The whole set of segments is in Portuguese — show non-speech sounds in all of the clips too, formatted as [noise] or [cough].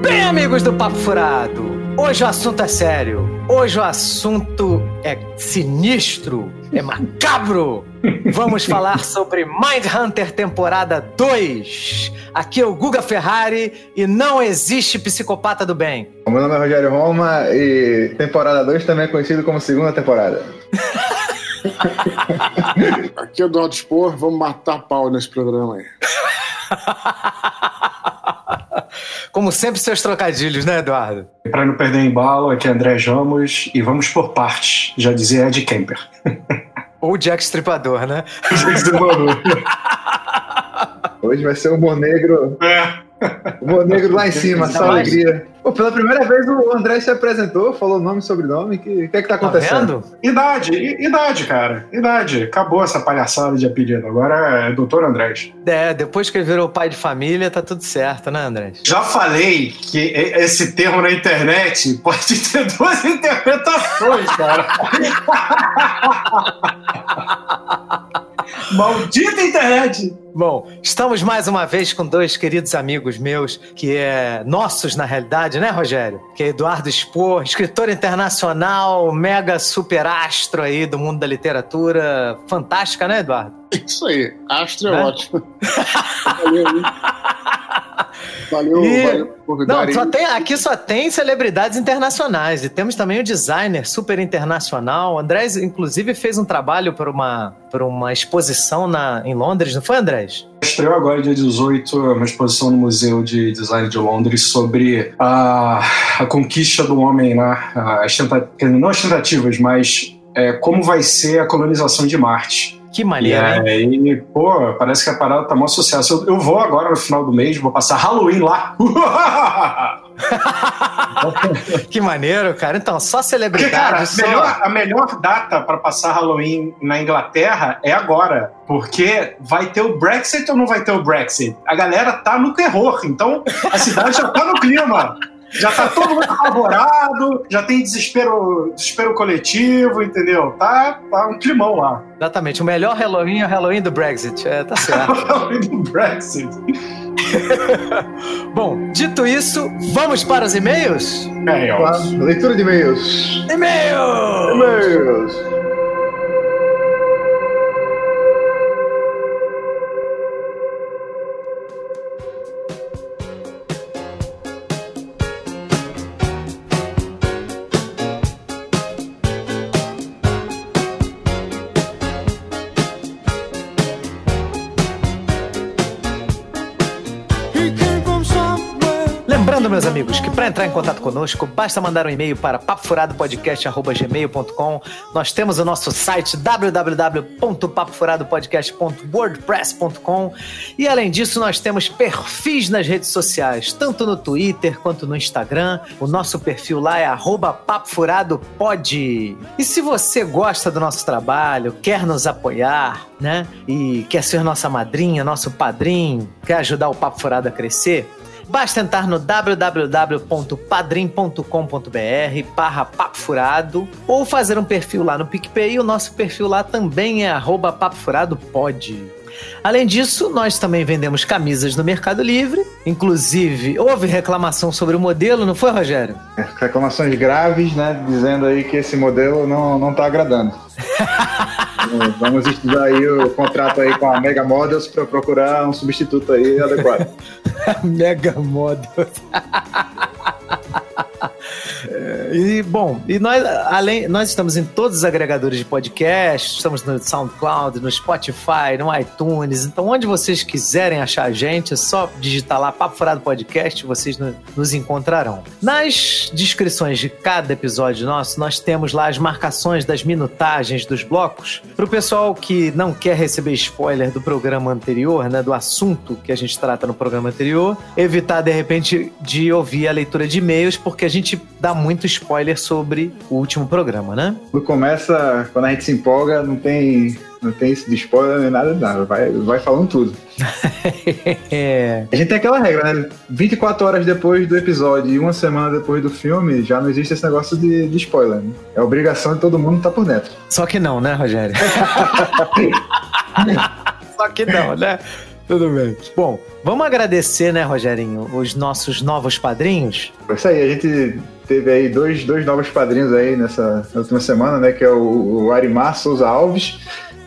Bem, amigos do Papo Furado, hoje o assunto é sério. Hoje o assunto é sinistro, é macabro. Vamos falar sobre Mindhunter temporada 2. Aqui é o Guga Ferrari e não existe psicopata do bem. Meu nome é Rogério Roma e temporada 2 também é conhecido como segunda temporada. Aqui é o Eduardo Spor, vamos matar pau nesse programa aí. [laughs] Como sempre, seus trocadilhos, né, Eduardo? Para não perder embalo, aqui é André Ramos e vamos por partes, já dizia Ed Kemper. Ou Jack Stripador, né? Hoje vai ser o Monegro. É. O Monegro lá em cima, só alegria. Pô, pela primeira vez o André se apresentou, falou nome e sobrenome. O que, que é que tá Tá acontecendo? vendo? Idade, idade, cara. Idade. Acabou essa palhaçada de apelido. Agora é Doutor Andrés. É, depois que ele virou pai de família, tá tudo certo, né, André? Já falei que esse termo na internet pode ter [laughs] duas interpretações, cara. [laughs] Maldita internet! Bom, estamos mais uma vez com dois queridos amigos meus, que é nossos na realidade, né, Rogério? Que é Eduardo Spor, escritor internacional, mega super astro aí do mundo da literatura. Fantástica, né, Eduardo? Isso aí, Astro é Né? ótimo. [laughs] Valeu, hein? Valeu, E- valeu Não, só tem, aqui só tem celebridades internacionais. E temos também o designer super internacional. O André, inclusive, fez um trabalho para uma, uma exposição na, em Londres, não foi, André? Estreou agora, dia 18, uma exposição no Museu de Design de Londres sobre a, a conquista do homem, né? As tenta- não as tentativas, mas é, como vai ser a colonização de Marte. Que E maneiro, hein? aí, pô, parece que a parada tá mó sucesso. Eu, eu vou agora no final do mês, vou passar Halloween lá. [laughs] Que maneiro, cara. Então, só Porque, celebridades. cara, só- melhor- a melhor data para passar Halloween na Inglaterra é agora. Porque vai ter o Brexit ou não vai ter o Brexit? A galera tá no terror. Então, a cidade já tá no clima. Já tá todo mundo apavorado, já tem desespero, desespero coletivo, entendeu? Tá, tá um climão lá. Exatamente. O melhor Halloween é o Halloween do Brexit. É, tá [laughs] certo. Halloween do Brexit. Bom, dito isso, vamos para os e-mails? Claro. Leitura de e-mails. E-mail! E-mails. Meus amigos, que para entrar em contato conosco, basta mandar um e-mail para papofuradopodcast.gmail.com. Nós temos o nosso site www.papofuradopodcast.wordpress.com e, além disso, nós temos perfis nas redes sociais, tanto no Twitter quanto no Instagram. O nosso perfil lá é papofuradopod. E se você gosta do nosso trabalho, quer nos apoiar, né? E quer ser nossa madrinha, nosso padrinho, quer ajudar o Papo Furado a crescer, Basta entrar no www.padrim.com.br barra Papo Furado ou fazer um perfil lá no PicPay. O nosso perfil lá também é arroba Papo Furado Pod. Além disso, nós também vendemos camisas no Mercado Livre. Inclusive, houve reclamação sobre o modelo, não foi, Rogério? Reclamações graves, né? Dizendo aí que esse modelo não, não tá agradando. [laughs] Vamos estudar aí o contrato aí com a Mega Models para procurar um substituto aí adequado. [laughs] Mega Model. E bom, e nós além nós estamos em todos os agregadores de podcast, estamos no SoundCloud, no Spotify, no iTunes. Então, onde vocês quiserem achar a gente, é só digitar lá Papo Furado Podcast, vocês no- nos encontrarão. Nas descrições de cada episódio nosso, nós temos lá as marcações das minutagens dos blocos. Para o pessoal que não quer receber spoiler do programa anterior, né, do assunto que a gente trata no programa anterior, evitar de repente de ouvir a leitura de e-mails, porque a gente dá muito spoiler sobre o último programa, né? Começa, quando a gente se empolga, não tem, não tem isso de spoiler nem nada, nada. Vai, vai falando tudo. [laughs] é. A gente tem aquela regra, né? 24 horas depois do episódio e uma semana depois do filme, já não existe esse negócio de, de spoiler. Né? É obrigação de todo mundo estar por dentro. Só que não, né, Rogério? [laughs] Só que não, né? Tudo bem. Bom, vamos agradecer, né, Rogerinho, os nossos novos padrinhos. É isso aí, a gente teve aí dois, dois novos padrinhos aí nessa última semana, né? Que é o, o Arimar Souza Alves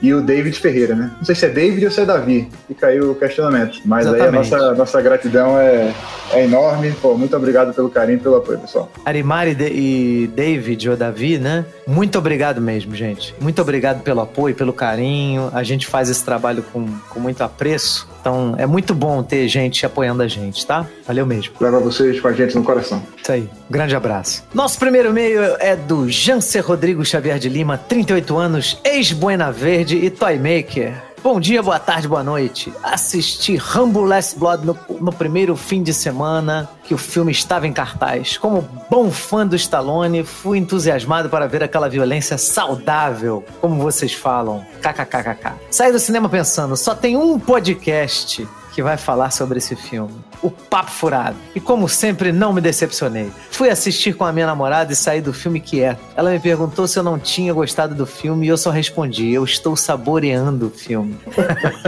e o David Ferreira, né? Não sei se é David ou se é Davi, fica aí o questionamento. Mas Exatamente. aí a nossa, nossa gratidão é, é enorme. Pô, muito obrigado pelo carinho e pelo apoio, pessoal. Arimar e, e David ou Davi, né? Muito obrigado mesmo, gente. Muito obrigado pelo apoio, pelo carinho. A gente faz esse trabalho com, com muito apreço. Então é muito bom ter gente apoiando a gente, tá? Valeu mesmo. Leva vocês com a gente no coração. Isso aí. Grande abraço. Nosso primeiro e-mail é do Jancer Rodrigo Xavier de Lima, 38 anos, ex-Buena Verde e Toymaker. Bom dia, boa tarde, boa noite. Assisti Rambo Last Blood no, no, primeiro fim de semana que o filme estava em cartaz. Como bom fã do Stallone, fui entusiasmado para ver aquela violência saudável, como vocês falam. KKKKK. Saí do cinema pensando, só tem um podcast que vai falar sobre esse filme. O Papo Furado. E como sempre, não me decepcionei. Fui assistir com a minha namorada e saí do filme quieto. Ela me perguntou se eu não tinha gostado do filme e eu só respondi: eu estou saboreando o filme.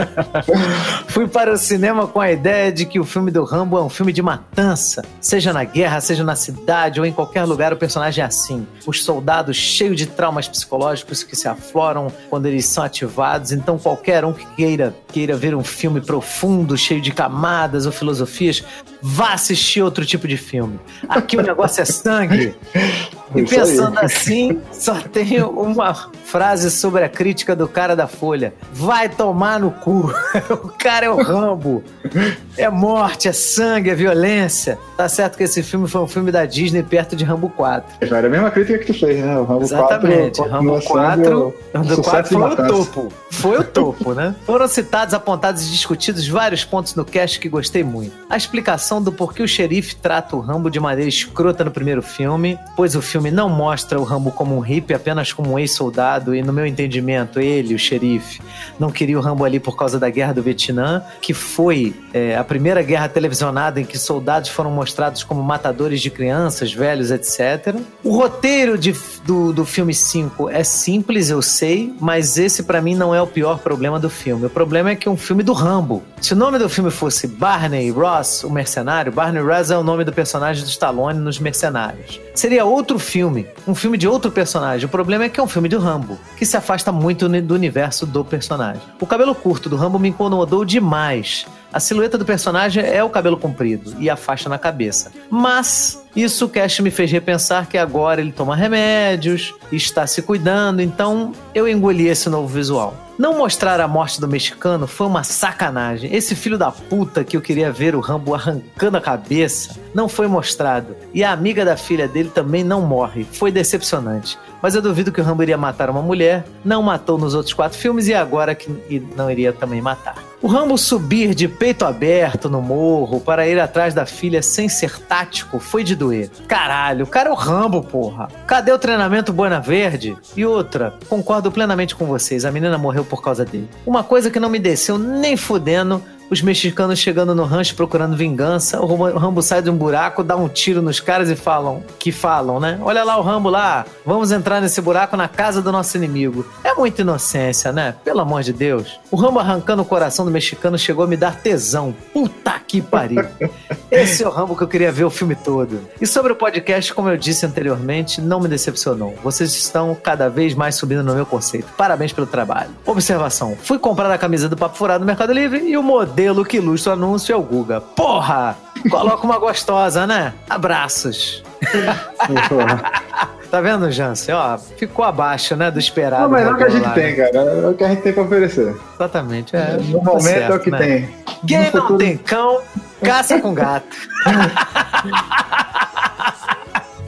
[laughs] Fui para o cinema com a ideia de que o filme do Rambo é um filme de matança. Seja na guerra, seja na cidade ou em qualquer lugar, o personagem é assim. Os soldados cheios de traumas psicológicos que se afloram quando eles são ativados. Então, qualquer um que queira, queira ver um filme profundo, cheio de camadas ou filosofias, vá assistir outro tipo de filme. Aqui o negócio é sangue. [laughs] E pensando assim, só tenho uma frase sobre a crítica do cara da Folha. Vai tomar no cu. [laughs] o cara é o Rambo. É morte, é sangue, é violência. Tá certo que esse filme foi um filme da Disney perto de Rambo 4. Era a mesma crítica que tu fez, né? O Rambo Exatamente. 4, Rambo 4, Rambo 4 foi o topo. Foi o topo, né? [laughs] Foram citados, apontados e discutidos vários pontos no cast que gostei muito. A explicação do porquê o xerife trata o Rambo de maneira escrota no primeiro filme, pois o filme não mostra o Rambo como um hippie, apenas como um ex-soldado, e no meu entendimento, ele, o xerife, não queria o Rambo ali por causa da guerra do Vietnã, que foi é, a primeira guerra televisionada em que soldados foram mostrados como matadores de crianças, velhos, etc. O roteiro de, do, do filme 5 é simples, eu sei, mas esse para mim não é o pior problema do filme. O problema é que é um filme do Rambo. Se o nome do filme fosse Barney Ross, o mercenário, Barney Ross é o nome do personagem do Stallone nos Mercenários. Seria outro filme, um filme de outro personagem. O problema é que é um filme do Rambo, que se afasta muito do universo do personagem. O cabelo curto do Rambo me incomodou demais. A silhueta do personagem é o cabelo comprido e a faixa na cabeça. Mas isso o Cash me fez repensar que agora ele toma remédios, está se cuidando, então eu engoli esse novo visual. Não mostrar a morte do mexicano foi uma sacanagem. Esse filho da puta que eu queria ver o Rambo arrancando a cabeça não foi mostrado. E a amiga da filha dele também não morre. Foi decepcionante. Mas eu duvido que o Rambo iria matar uma mulher. Não matou nos outros quatro filmes e agora que não iria também matar. O Rambo subir de peito aberto no morro para ir atrás da filha sem ser tático foi de doer. Caralho, o cara é o Rambo, porra. Cadê o treinamento Buena Verde? E outra, concordo plenamente com vocês, a menina morreu por causa dele. Uma coisa que não me desceu nem fudendo os mexicanos chegando no rancho procurando vingança. O Rambo sai de um buraco, dá um tiro nos caras e falam, que falam, né? Olha lá o Rambo lá, vamos entrar nesse buraco na casa do nosso inimigo. É muita inocência, né? Pelo amor de Deus. O Rambo arrancando o coração do mexicano chegou a me dar tesão. Puta que pariu. [laughs] Esse é o Rambo que eu queria ver o filme todo. E sobre o podcast, como eu disse anteriormente, não me decepcionou. Vocês estão cada vez mais subindo no meu conceito. Parabéns pelo trabalho. Observação: fui comprar a camisa do Papo Furado no Mercado Livre e o modelo que ilustra o anúncio é o Guga. Porra! Coloca uma gostosa, né? Abraços. tá vendo, Jansen? Ó, ficou abaixo, né, do esperado. Não, mas é o que a gente lá, tem, cara. É o que a gente tem pra oferecer. Exatamente. É, no tá momento certo, é o que né? tem. Quem não tem cão, caça com gato. [laughs]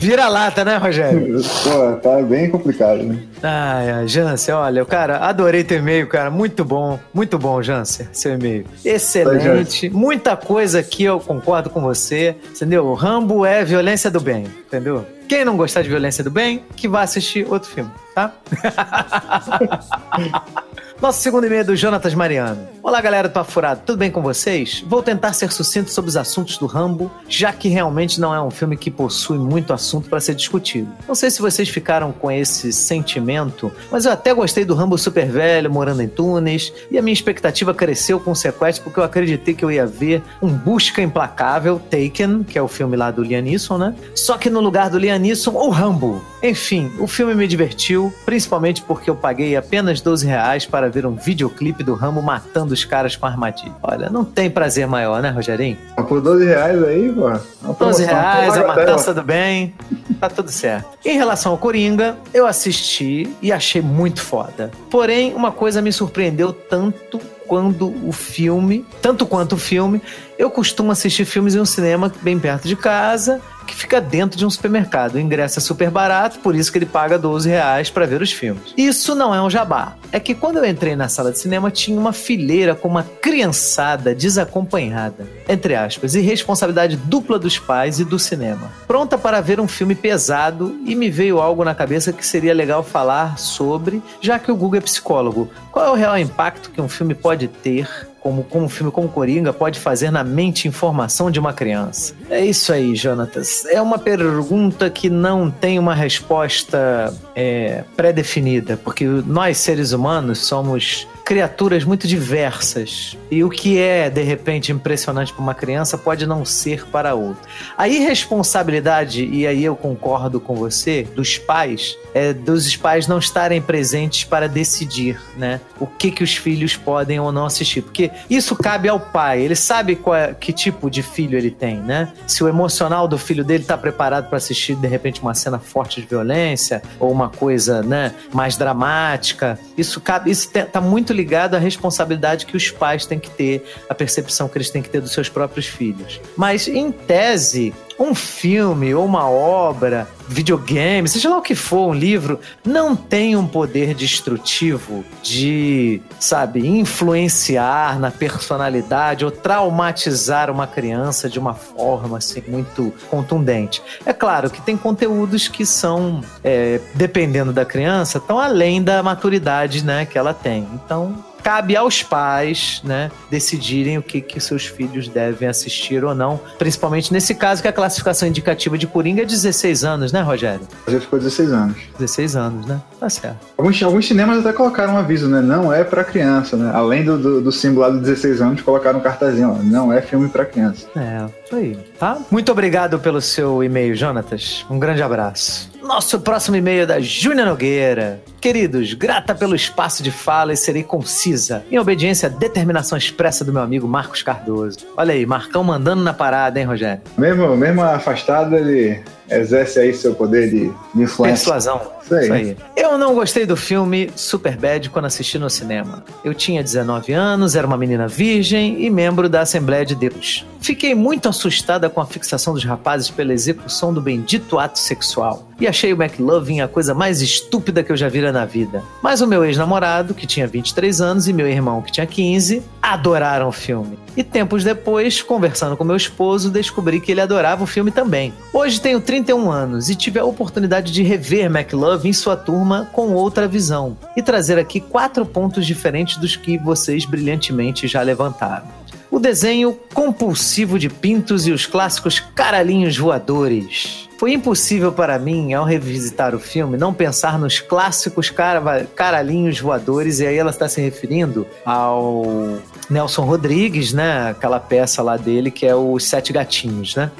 Vira lata, né, Rogério? [laughs] Pô, tá bem complicado, né? Ai, ai, Jansen, olha, cara, adorei teu e-mail, cara. Muito bom, muito bom, Jansen, seu e-mail. Excelente. Muita coisa aqui eu concordo com você, entendeu? O Rambo é violência do bem, entendeu? Quem não gostar de violência do bem, que vá assistir outro filme, tá? [laughs] Nosso segundo e-mail é do Jonatas Mariano. Olá, galera do Papo Furado, tudo bem com vocês? Vou tentar ser sucinto sobre os assuntos do Rambo, já que realmente não é um filme que possui muito assunto para ser discutido. Não sei se vocês ficaram com esse sentimento, mas eu até gostei do Rambo super velho, morando em Tunis, e a minha expectativa cresceu com o sequestro porque eu acreditei que eu ia ver um Busca Implacável, Taken, que é o filme lá do Liam Neeson, né? Só que no lugar do Liam Neeson, o Rambo. Enfim, o filme me divertiu, principalmente porque eu paguei apenas 12 reais para ver um videoclipe do Rambo matando os caras com armadilha. Olha, não tem prazer maior, né, Rogerinho? Por 12 reais aí, pô. 12 reais, a matança do bem, tá tudo certo. Em relação ao Coringa, eu assisti e achei muito foda. Porém, uma coisa me surpreendeu tanto quando o filme, tanto quanto o filme, eu costumo assistir filmes em um cinema bem perto de casa que fica dentro de um supermercado. O ingresso é super barato, por isso que ele paga 12 reais para ver os filmes. Isso não é um jabá. É que quando eu entrei na sala de cinema, tinha uma fileira com uma criançada desacompanhada, entre aspas, e responsabilidade dupla dos pais e do cinema. Pronta para ver um filme pesado e me veio algo na cabeça que seria legal falar sobre, já que o Google é psicólogo. Qual é o real impacto que um filme pode ter como, como um filme como Coringa pode fazer na mente em formação de uma criança? É isso aí, Jonatas. É uma pergunta que não tem uma resposta é, pré-definida, porque nós, seres humanos, somos criaturas muito diversas. E o que é, de repente, impressionante para uma criança pode não ser para outra. A irresponsabilidade, e aí eu concordo com você, dos pais, é dos pais não estarem presentes para decidir, né? O que, que os filhos podem ou não assistir. Porque isso cabe ao pai. Ele sabe qual é, que tipo de filho ele tem, né? Se o emocional do filho dele está preparado para assistir, de repente, uma cena forte de violência ou uma coisa, né, mais dramática. Isso cabe, isso está muito ligado à responsabilidade que os pais têm que ter, a percepção que eles têm que ter dos seus próprios filhos. Mas, em tese, um filme ou uma obra, videogame, seja lá o que for, um livro, não tem um poder destrutivo de, sabe, influenciar na personalidade ou traumatizar uma criança de uma forma assim muito contundente. É claro que tem conteúdos que são, é, dependendo da criança, estão além da maturidade, né, que ela tem. Então cabe aos pais, né, decidirem o que, que seus filhos devem assistir ou não. Principalmente nesse caso que a classificação indicativa de Coringa é 16 anos, né, Rogério? Já ficou 16 anos. 16 anos, né? Tá certo. Alguns, alguns cinemas até colocaram um aviso, né? Não é para criança, né? Além do, do, do símbolo lá do 16 anos, colocaram um cartazinho, ó. Não é filme para criança. É, isso aí. Tá? Muito obrigado pelo seu e-mail, Jonatas. Um grande abraço. Nosso próximo e-mail é da Júnia Nogueira. Queridos, grata pelo espaço de fala e serei concisa, em obediência à determinação expressa do meu amigo Marcos Cardoso. Olha aí, Marcão mandando na parada, hein, Rogério? Mesmo, mesmo afastado, ele exerce aí seu poder de, de influência. Persuasão. Isso aí. Isso aí. Eu não gostei do filme Superbad quando assisti no cinema. Eu tinha 19 anos, era uma menina virgem e membro da Assembleia de Deus. Fiquei muito assustada com a fixação dos rapazes pela execução do bendito ato sexual. E achei o McLovin a coisa mais estúpida que eu já vira na vida. Mas o meu ex-namorado, que tinha 23 anos, e meu irmão, que tinha 15, adoraram o filme. E tempos depois, conversando com meu esposo, descobri que ele adorava o filme também. Hoje tenho 31 anos e tive a oportunidade de rever McLove em sua turma com outra visão e trazer aqui quatro pontos diferentes dos que vocês brilhantemente já levantaram. O desenho compulsivo de pintos e os clássicos caralhinhos voadores. Foi impossível para mim, ao revisitar o filme, não pensar nos clássicos cara caralhinhos voadores, e aí ela está se referindo ao Nelson Rodrigues, né? Aquela peça lá dele que é Os Sete Gatinhos, né?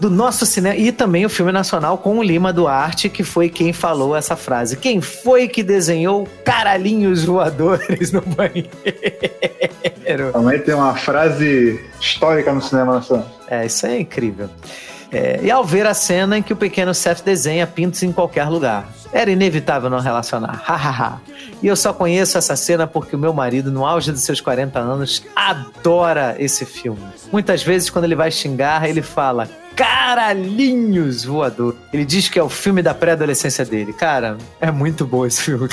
Do nosso cinema e também o filme nacional com o Lima Duarte, que foi quem falou essa frase. Quem foi que desenhou caralhinhos voadores no banheiro? [laughs] Também tem uma frase histórica no cinema nacional. É, isso é incrível. É, e ao ver a cena em que o pequeno Seth desenha pintos em qualquer lugar. Era inevitável não relacionar. Hahaha. e eu só conheço essa cena porque o meu marido, no auge dos seus 40 anos, adora esse filme. Muitas vezes, quando ele vai xingar, ele fala: Caralhinhos Voador. Ele diz que é o filme da pré-adolescência dele. Cara, é muito bom esse filme.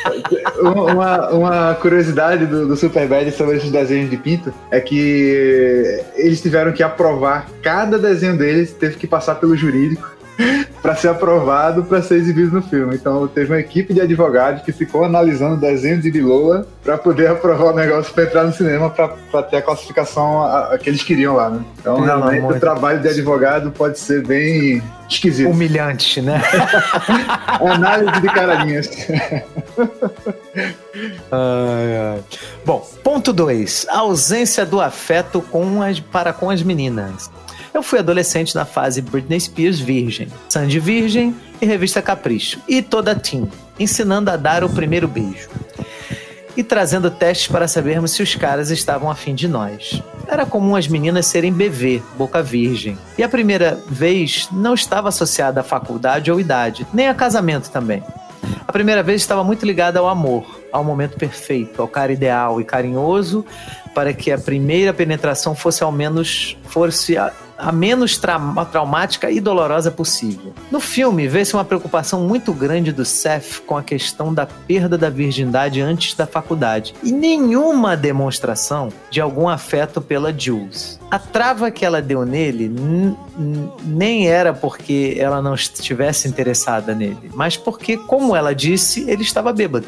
[laughs] uma, uma curiosidade do, do Superbad sobre esses desenhos de pinto é que eles tiveram que aprovar cada desenho deles, teve que passar pelo jurídico [laughs] para ser aprovado para ser exibido no filme. Então teve uma equipe de advogados que ficou analisando desenhos de Bilola para poder [laughs] aprovar o negócio para entrar no cinema para ter a classificação a, a, que eles queriam lá, né? Então Não, realmente muito. o trabalho de advogado pode ser bem esquisito. Humilhante, né? [laughs] Análise de caradinhas. ai, ai. Bom, ponto 2. Ausência do afeto com as, para com as meninas. Eu fui adolescente na fase Britney Spears virgem, Sandy virgem e revista Capricho. E toda teen, ensinando a dar o primeiro beijo. E trazendo testes para sabermos se os caras estavam afim de nós. Era comum as meninas serem BV, boca virgem. E a primeira vez não estava associada à faculdade ou idade, nem a casamento também. A primeira vez estava muito ligada ao amor, ao momento perfeito, ao cara ideal e carinhoso, para que a primeira penetração fosse ao menos fosse a menos tra traumática e dolorosa possível. No filme, vê-se uma preocupação muito grande do Seth com a questão da perda da virgindade antes da faculdade e nenhuma demonstração de algum afeto pela Jules. A trava que ela deu nele nem era porque ela não estivesse interessada nele, mas porque, como ela disse, ele estava bêbado.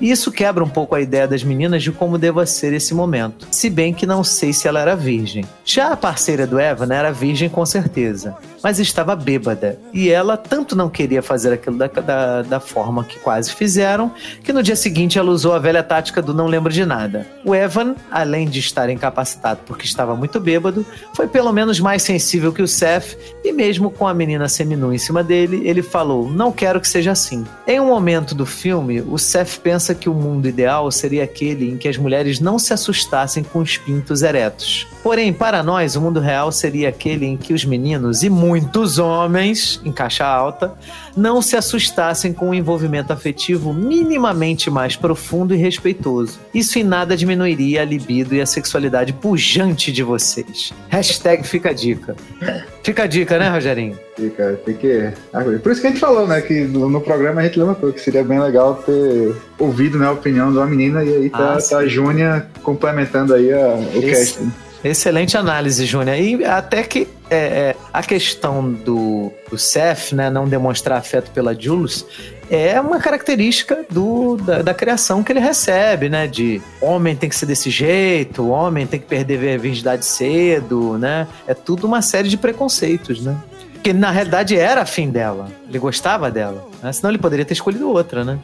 E isso quebra um pouco a ideia das meninas de como deva ser esse momento, se bem que não sei se ela era virgem. Já a parceira do Evan era virgem com certeza, mas estava bêbada. E ela tanto não queria fazer aquilo da, da, da, forma que quase fizeram, que no dia seguinte ela usou a velha tática do não lembro de nada. O Evan, além de estar incapacitado porque estava muito bêbado, foi pelo menos mais sensível que o Seth, e mesmo com a menina seminua em cima dele, ele falou: Não quero que seja assim. Em um momento do filme, o Seth pensa que o mundo ideal seria aquele em que as mulheres não se assustassem com os pintos eretos. Porém, para nós, o mundo real seria aquele em que os meninos e homens, em caixa alta, não se assustassem com um envolvimento afetivo minimamente mais profundo e respeitoso. Isso em nada diminuiria a libido e a sexualidade pujante de vocês. Hashtag fica a dica. Fica a dica, né, Rogerinho? Fica, tem que. Por isso que a gente falou, né? Que no, no programa a gente levantou que seria bem legal ter ouvido né, a opinião de uma menina e aí tá, ah, tá a Júnia complementando aí a, o Esse... casting. Excelente análise, Júnior. E até que é, é, a questão do, do Seth, né, não demonstrar afeto pela Jules, é uma característica do, da, da, criação que ele recebe, né? De homem tem que ser desse jeito, homem tem que perder a virgindade cedo, né? É tudo uma série de preconceitos, né? Que na realidade era afim dela. Ele gostava dela. Né? Senão ele poderia ter escolhido outra, né?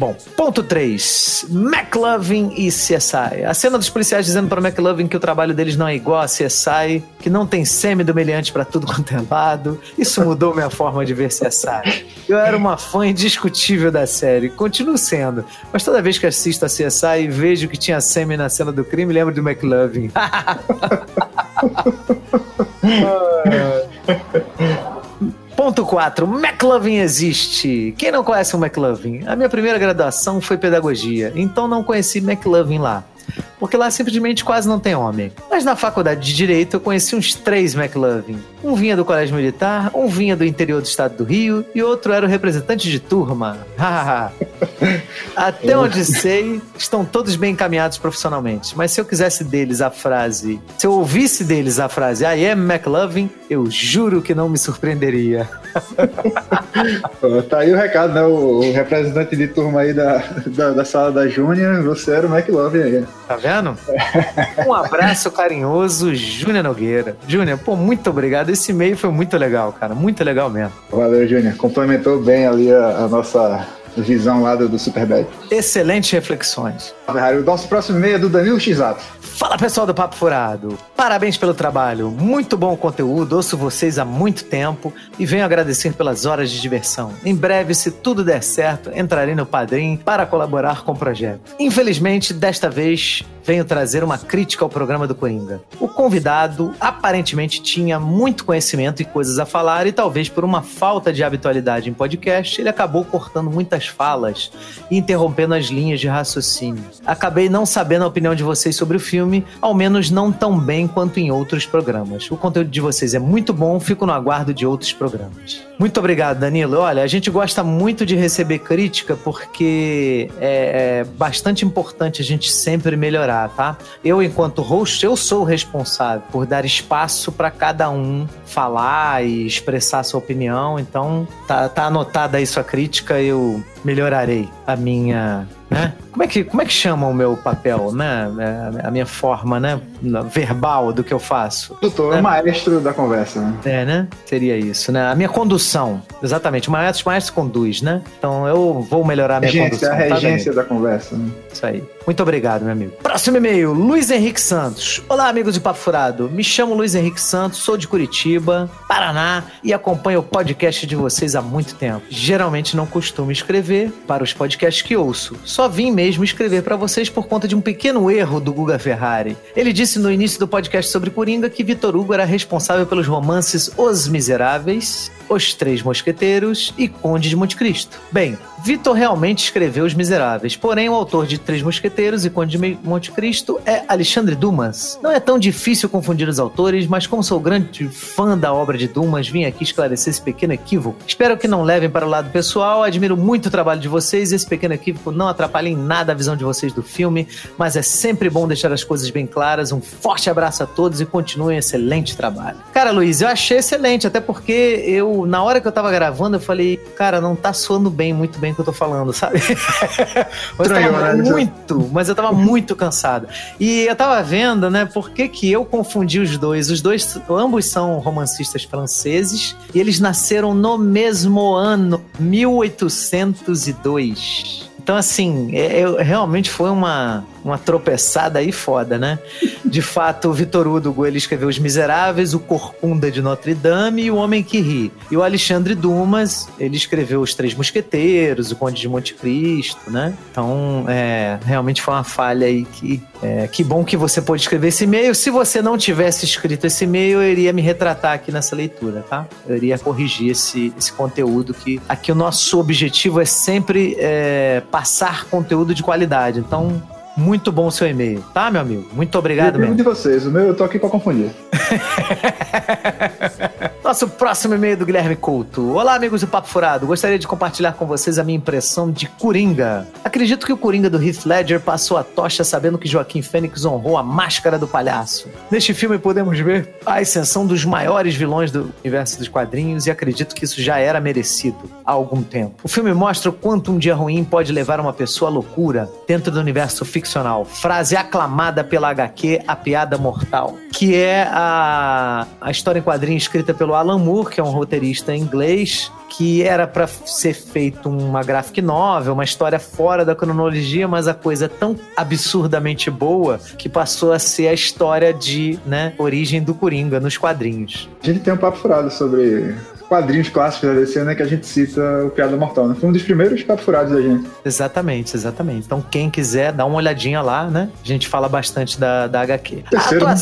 Bom, ponto 3. McLovin e CSI. A cena dos policiais dizendo para McLovin que o trabalho deles não é igual a CSI, que não tem semi do meliante para tudo quanto é lado. Isso mudou minha forma de ver CSI. Eu era uma fã indiscutível da série, continuo sendo. Mas toda vez que assisto a CSI e vejo que tinha semi na cena do crime, lembro do McLovin. [laughs] [laughs] [laughs] Ponto 4. McLovin existe. Quem não conhece o McLovin? A minha primeira graduação foi pedagogia, então não conheci McLovin lá porque lá simplesmente quase não tem homem. Mas na faculdade de Direito eu conheci uns três McLovin. Um vinha do Colégio Militar, um vinha do interior do estado do Rio e outro era o representante de turma. [laughs] Até onde sei, estão todos bem encaminhados profissionalmente. Mas se eu quisesse deles a frase, se eu ouvisse deles a frase I am McLovin, eu juro que não me surpreenderia. [laughs] tá aí o recado, né? O, representante de turma aí da, da, da sala da Júnior, você era o McLovin aí. Tá vendo? [laughs] Um abraço carinhoso, Júnior Nogueira. Júnior, pô, muito obrigado. Esse e-mail foi muito legal, cara. Muito legal mesmo. Valeu, Júnior. Complementou bem ali a, a nossa visão lá do, do Superbad. Excelentes reflexões. O nosso próximo e-mail é do Danilo Xato. Fala pessoal do Papo Furado. Parabéns pelo trabalho. Muito bom conteúdo. Ouço vocês há muito tempo e venho agradecer pelas horas de diversão. Em breve, se tudo der certo, entrarei no Padrim para colaborar com o projeto. Infelizmente, desta vez venho trazer uma crítica ao programa do Coringa. O convidado aparentemente tinha muito conhecimento e coisas a falar, e talvez por uma falta de habitualidade em podcast, ele acabou cortando muitas falas interrompendo as linhas de raciocínio. Acabei não sabendo a opinião de vocês sobre o filme, ao menos não tão bem quanto em outros programas. O conteúdo de vocês é muito bom, fico no aguardo de outros programas. Muito obrigado, Danilo. Olha, a gente gosta muito de receber crítica porque é, é bastante importante a gente sempre melhorar, tá? Eu, enquanto host, eu sou o responsável por dar espaço para cada um falar e expressar sua opinião. Então, tá, tá anotada aí sua crítica, eu melhorarei a minha né? Como é que, como é que chama o meu papel, né? A minha forma, né? Verbal do que eu faço. Doutor, né? maestro da conversa, né? É, né? Seria isso, né? A minha condução, exatamente. O maestro, o maestro conduz, né? Então eu vou melhorar a minha regência, condução. A tá, regência da conversa, né? Isso aí. Muito obrigado, meu amigo. Próximo e-mail, Luiz Henrique Santos. Olá, amigos de Papo Furado. Me chamo Luiz Henrique Santos, sou de Curitiba, Paraná e acompanho o podcast de vocês há muito tempo. Geralmente não costumo escrever para os podcasts que ouço. Só vim mesmo escrever para vocês por conta de um pequeno erro do Guga Ferrari. Ele disse no início do podcast sobre Coringa que Vitor Hugo era responsável pelos romances Os Miseráveis, Os Três Mosqueteiros e Conde de Monte Cristo. Bem, Vitor realmente escreveu Os Miseráveis, porém o autor de Três Mosqueteiros e Conde de Monte Cristo é Alexandre Dumas. Não é tão difícil confundir os autores, mas como sou grande fã da obra de Dumas, vim aqui esclarecer esse pequeno equívoco. Espero que não levem para o lado pessoal, admiro muito o trabalho de vocês e esse pequeno equívoco não atrapalha em nada a visão de vocês do filme, mas é sempre bom deixar as coisas bem claras. Um forte abraço a todos e continuem excelente trabalho. Cara, Luiz, eu achei excelente, até porque eu, na hora que eu tava gravando, eu falei, cara, não tá soando bem, muito bem o que eu tô falando, sabe? [laughs] mas eu tava né? muito, mas eu tava muito cansado. E eu tava vendo, né, por que que eu confundi os dois. Os dois, ambos são romancistas franceses e eles nasceram no mesmo ano, 1802. Então, assim, é, é- realmente foi uma, uma tropeçada aí foda, né? De fato, o Vitor Hugo, ele escreveu Os Miseráveis, O Corcunda de Notre Dame e O Homem que Ri. E o Alexandre Dumas, ele escreveu Os Três Mosqueteiros, O Conde de Monte Cristo, né? Então, é, realmente foi uma falha aí que... É, que bom que você pôde escrever esse e-mail. Se você não tivesse escrito esse e-mail, eu iria me retratar aqui nessa leitura, tá? Eu iria corrigir esse, esse conteúdo que... Aqui o nosso objetivo é sempre é, passar conteúdo de qualidade. Então, muito bom o seu e-mail, tá, meu amigo? Muito obrigado mesmo. de vocês. O meu eu tô aqui pra confundir. [laughs] Nosso próximo e-mail do Guilherme Couto. Olá, amigos do Papo Furado. Gostaria de compartilhar com vocês a minha impressão de Coringa. Acredito que o Coringa do Heath Ledger passou a tocha sabendo que Joaquim Fênix honrou a máscara do palhaço. Neste filme podemos ver a ascensão dos maiores vilões do universo dos quadrinhos e acredito que isso já era merecido há algum tempo. O filme mostra o quanto um dia ruim pode levar uma pessoa à loucura dentro do universo ficcional. Frase aclamada pela HQ A Piada Mortal, que é a, a história em quadrinho escrita pelo Alan Moore, que é um roteirista inglês, que era para ser feito uma graphic novel, uma história fora da cronologia, mas a coisa é tão absurdamente boa que passou a ser a história de, né, origem do Coringa nos quadrinhos. A gente tem um papo furado sobre quadrinhos clássicos da DC, né? Que a gente cita o Piada Mortal, né? Foi um dos primeiros papos furados da gente. Exatamente, exatamente. Então, quem quiser, dá uma olhadinha lá, né? A gente fala bastante da, da HQ. Terceiro, A né?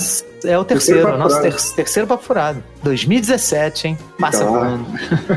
É o terceiro, Terceiro nosso ter- terceiro papo furado. 2017, hein? Lá. voando.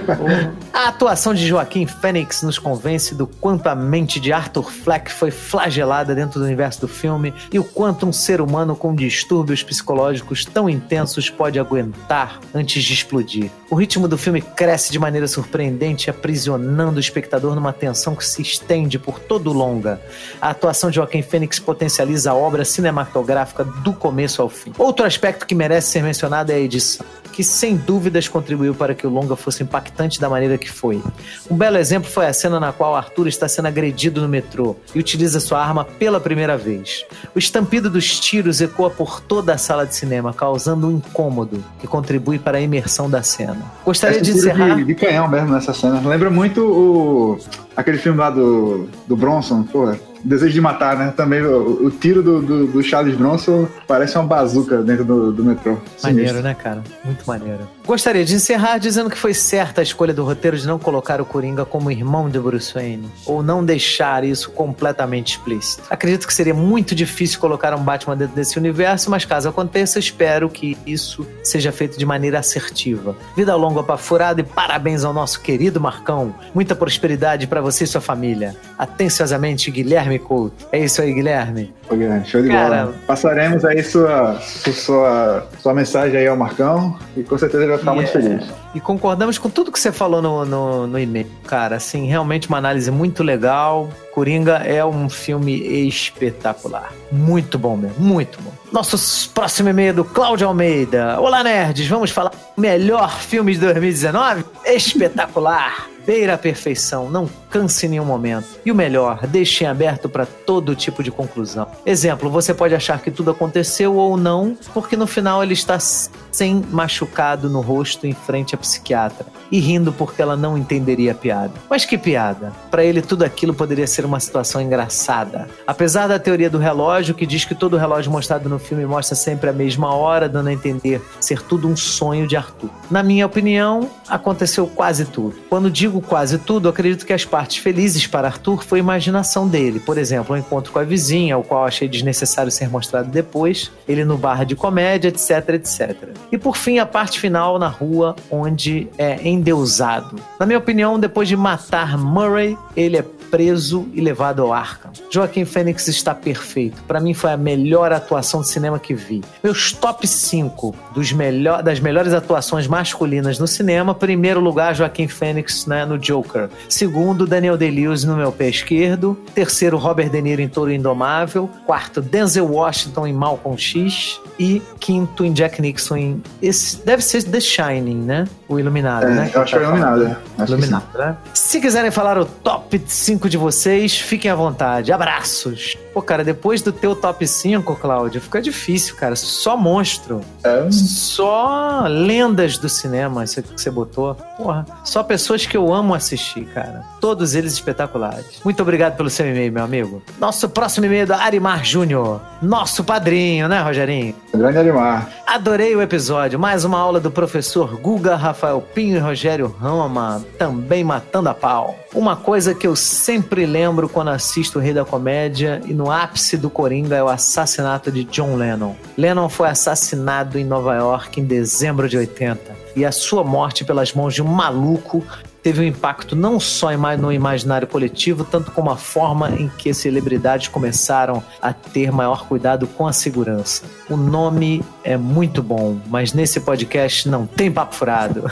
[laughs] A atuação de Joaquim Fênix nos convence do quanto a mente de Arthur Fleck foi flagelada dentro do universo do filme e o quanto um ser humano com distúrbios psicológicos tão intensos pode aguentar antes de explodir. O ritmo do filme cresce de maneira surpreendente, aprisionando o espectador numa tensão que se estende por todo o longa. A atuação de Joaquim Fênix potencializa a obra cinematográfica do começo ao fim. Outro aspecto que merece ser mencionado é a edição que sem dúvidas contribuiu para que o longa fosse impactante da maneira que foi. Um belo exemplo foi a cena na qual Arthur está sendo agredido no metrô e utiliza sua arma pela primeira vez. O estampido dos tiros ecoa por toda a sala de cinema, causando um incômodo que contribui para a imersão da cena. Gostaria Essa de encerrar. de, de canhão mesmo nessa cena. Lembra muito o aquele filme lá do, do Bronson, pô. Desejo de Matar, né? Também o, o tiro do, do, do Charles Bronson parece uma bazuca dentro do, do metrô. Maneiro, Sinistro. né, cara? Muito maneiro. Gostaria de encerrar dizendo que foi certa a escolha do roteiro de não colocar o Coringa como irmão de Bruce Wayne, ou não deixar isso completamente explícito. Acredito que seria muito difícil colocar um Batman dentro desse universo, mas caso aconteça, espero que isso seja feito de maneira assertiva. Vida longa pra furado e parabéns ao nosso querido Marcão. Muita prosperidade para você e sua família. Atenciosamente, Guilherme Couto. É isso aí, Guilherme. Pô, Guilherme, Show de Cara- bola. Passaremos aí sua, sua, sua mensagem aí ao Marcão e com certeza ele vai ficar muito Yeah. feliz. E concordamos com tudo que você falou no, no, no e-mail, cara. Assim, realmente uma análise muito legal. Coringa é um filme espetacular. Muito bom mesmo, muito bom. Nosso próximo e-mail é do Cláudio Almeida. Olá, nerds. Vamos falar do melhor filme de 2019? Espetacular [laughs] beira a perfeição, não canse em nenhum momento. E o melhor, deixe aberto para todo tipo de conclusão. Exemplo, você pode achar que tudo aconteceu ou não, porque no final ele está sem machucado no rosto em frente à psiquiatra e rindo porque ela não entenderia a piada. Mas que piada? Para ele tudo aquilo poderia ser uma situação engraçada. Apesar da teoria do relógio que diz que todo relógio mostrado no filme mostra sempre a mesma hora, dando a entender ser tudo um sonho de Arthur. Na minha opinião, aconteceu quase tudo. Quando digo quase tudo, acredito que as partes felizes para Arthur foi a imaginação dele. Por exemplo, o um encontro com a vizinha, o qual achei desnecessário ser mostrado depois, ele no bar de comédia, etc, etc. E por fim, a parte final na rua, onde é endeusado. Na minha opinião, depois de matar Murray, ele é preso e levado ao Arkham. Joaquim Fênix está perfeito. Para mim foi a melhor atuação de cinema que vi. Meus top 5 dos melhor, das melhores atuações masculinas no cinema. Primeiro lugar, Joaquim Fênix né, no Joker. Segundo, Daniel Day-Lewis no meu pé esquerdo. Terceiro, Robert De Niro em Touro Indomável. Quarto, Denzel Washington em Malcolm X. E quinto, em Jack Nixon em... Esse deve ser The Shining, né? O Iluminado, é, né? Eu acho que é Iluminado. Iluminado, né? Se quiserem falar o top 5 de vocês, fiquem à vontade. Abraços. Pô, cara, depois do teu top 5, Cláudio, fica difícil, cara. Só monstro. É. Só lendas do cinema, isso que você botou. Porra, só pessoas que eu amo assistir, cara. Todos eles espetaculares. Muito obrigado pelo seu e-mail, meu amigo. Nosso próximo e-mail é do Arimar Júnior. Nosso padrinho, né, Rogerinho? Grande Arimar. Adorei o episódio. Mais uma aula do professor Guga, Rafael Pinho e Rogério Rama, também matando a pau. Uma coisa que eu sempre lembro quando assisto o Rei da Comédia e no ápice do Coringa é o assassinato de John Lennon. Lennon foi assassinado em Nova York em dezembro de 80 e a sua morte pelas mãos de um maluco teve um impacto não só no imaginário coletivo, tanto como a forma em que as celebridades começaram a ter maior cuidado com a segurança. O nome é muito bom, mas nesse podcast não tem papo furado. [laughs]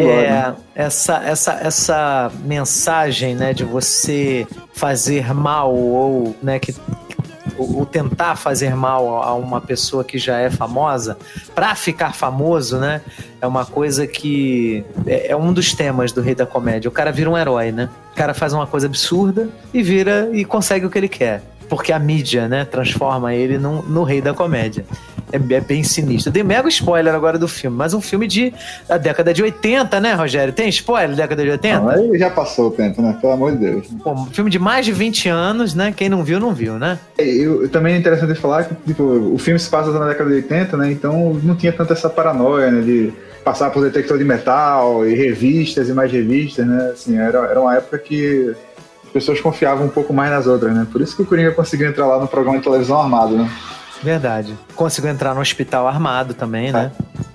É, essa, essa, essa mensagem né, de você fazer mal ou né, que o, tentar fazer mal a uma pessoa que já é famosa para ficar famoso, né? É uma coisa que é, é, um dos temas do Rei da Comédia. O cara vira um herói, né? O cara faz uma coisa absurda e vira e consegue o que ele quer. Porque a mídia, né, transforma ele num, no rei da comédia. É, é, bem sinistro. Dei mega spoiler agora do filme, mas um filme de da década de 80, né, Rogério? Tem spoiler da década de 80? Não, aí já passou o tempo, né? Pelo amor de Deus. Pô, um filme de mais de 20 anos, né? Quem não viu, não viu, né? Eu, também é interessante falar que tipo, o filme se passa na década de 80, né? Então não tinha tanta essa paranoia, né? De passar por detector de metal e revistas e mais revistas, né? Assim, era, era uma época que pessoas confiavam um pouco mais nas outras, né? Por isso que o Coringa conseguiu entrar lá no programa de televisão armado, né? Verdade. Conseguiu entrar no hospital armado também, né?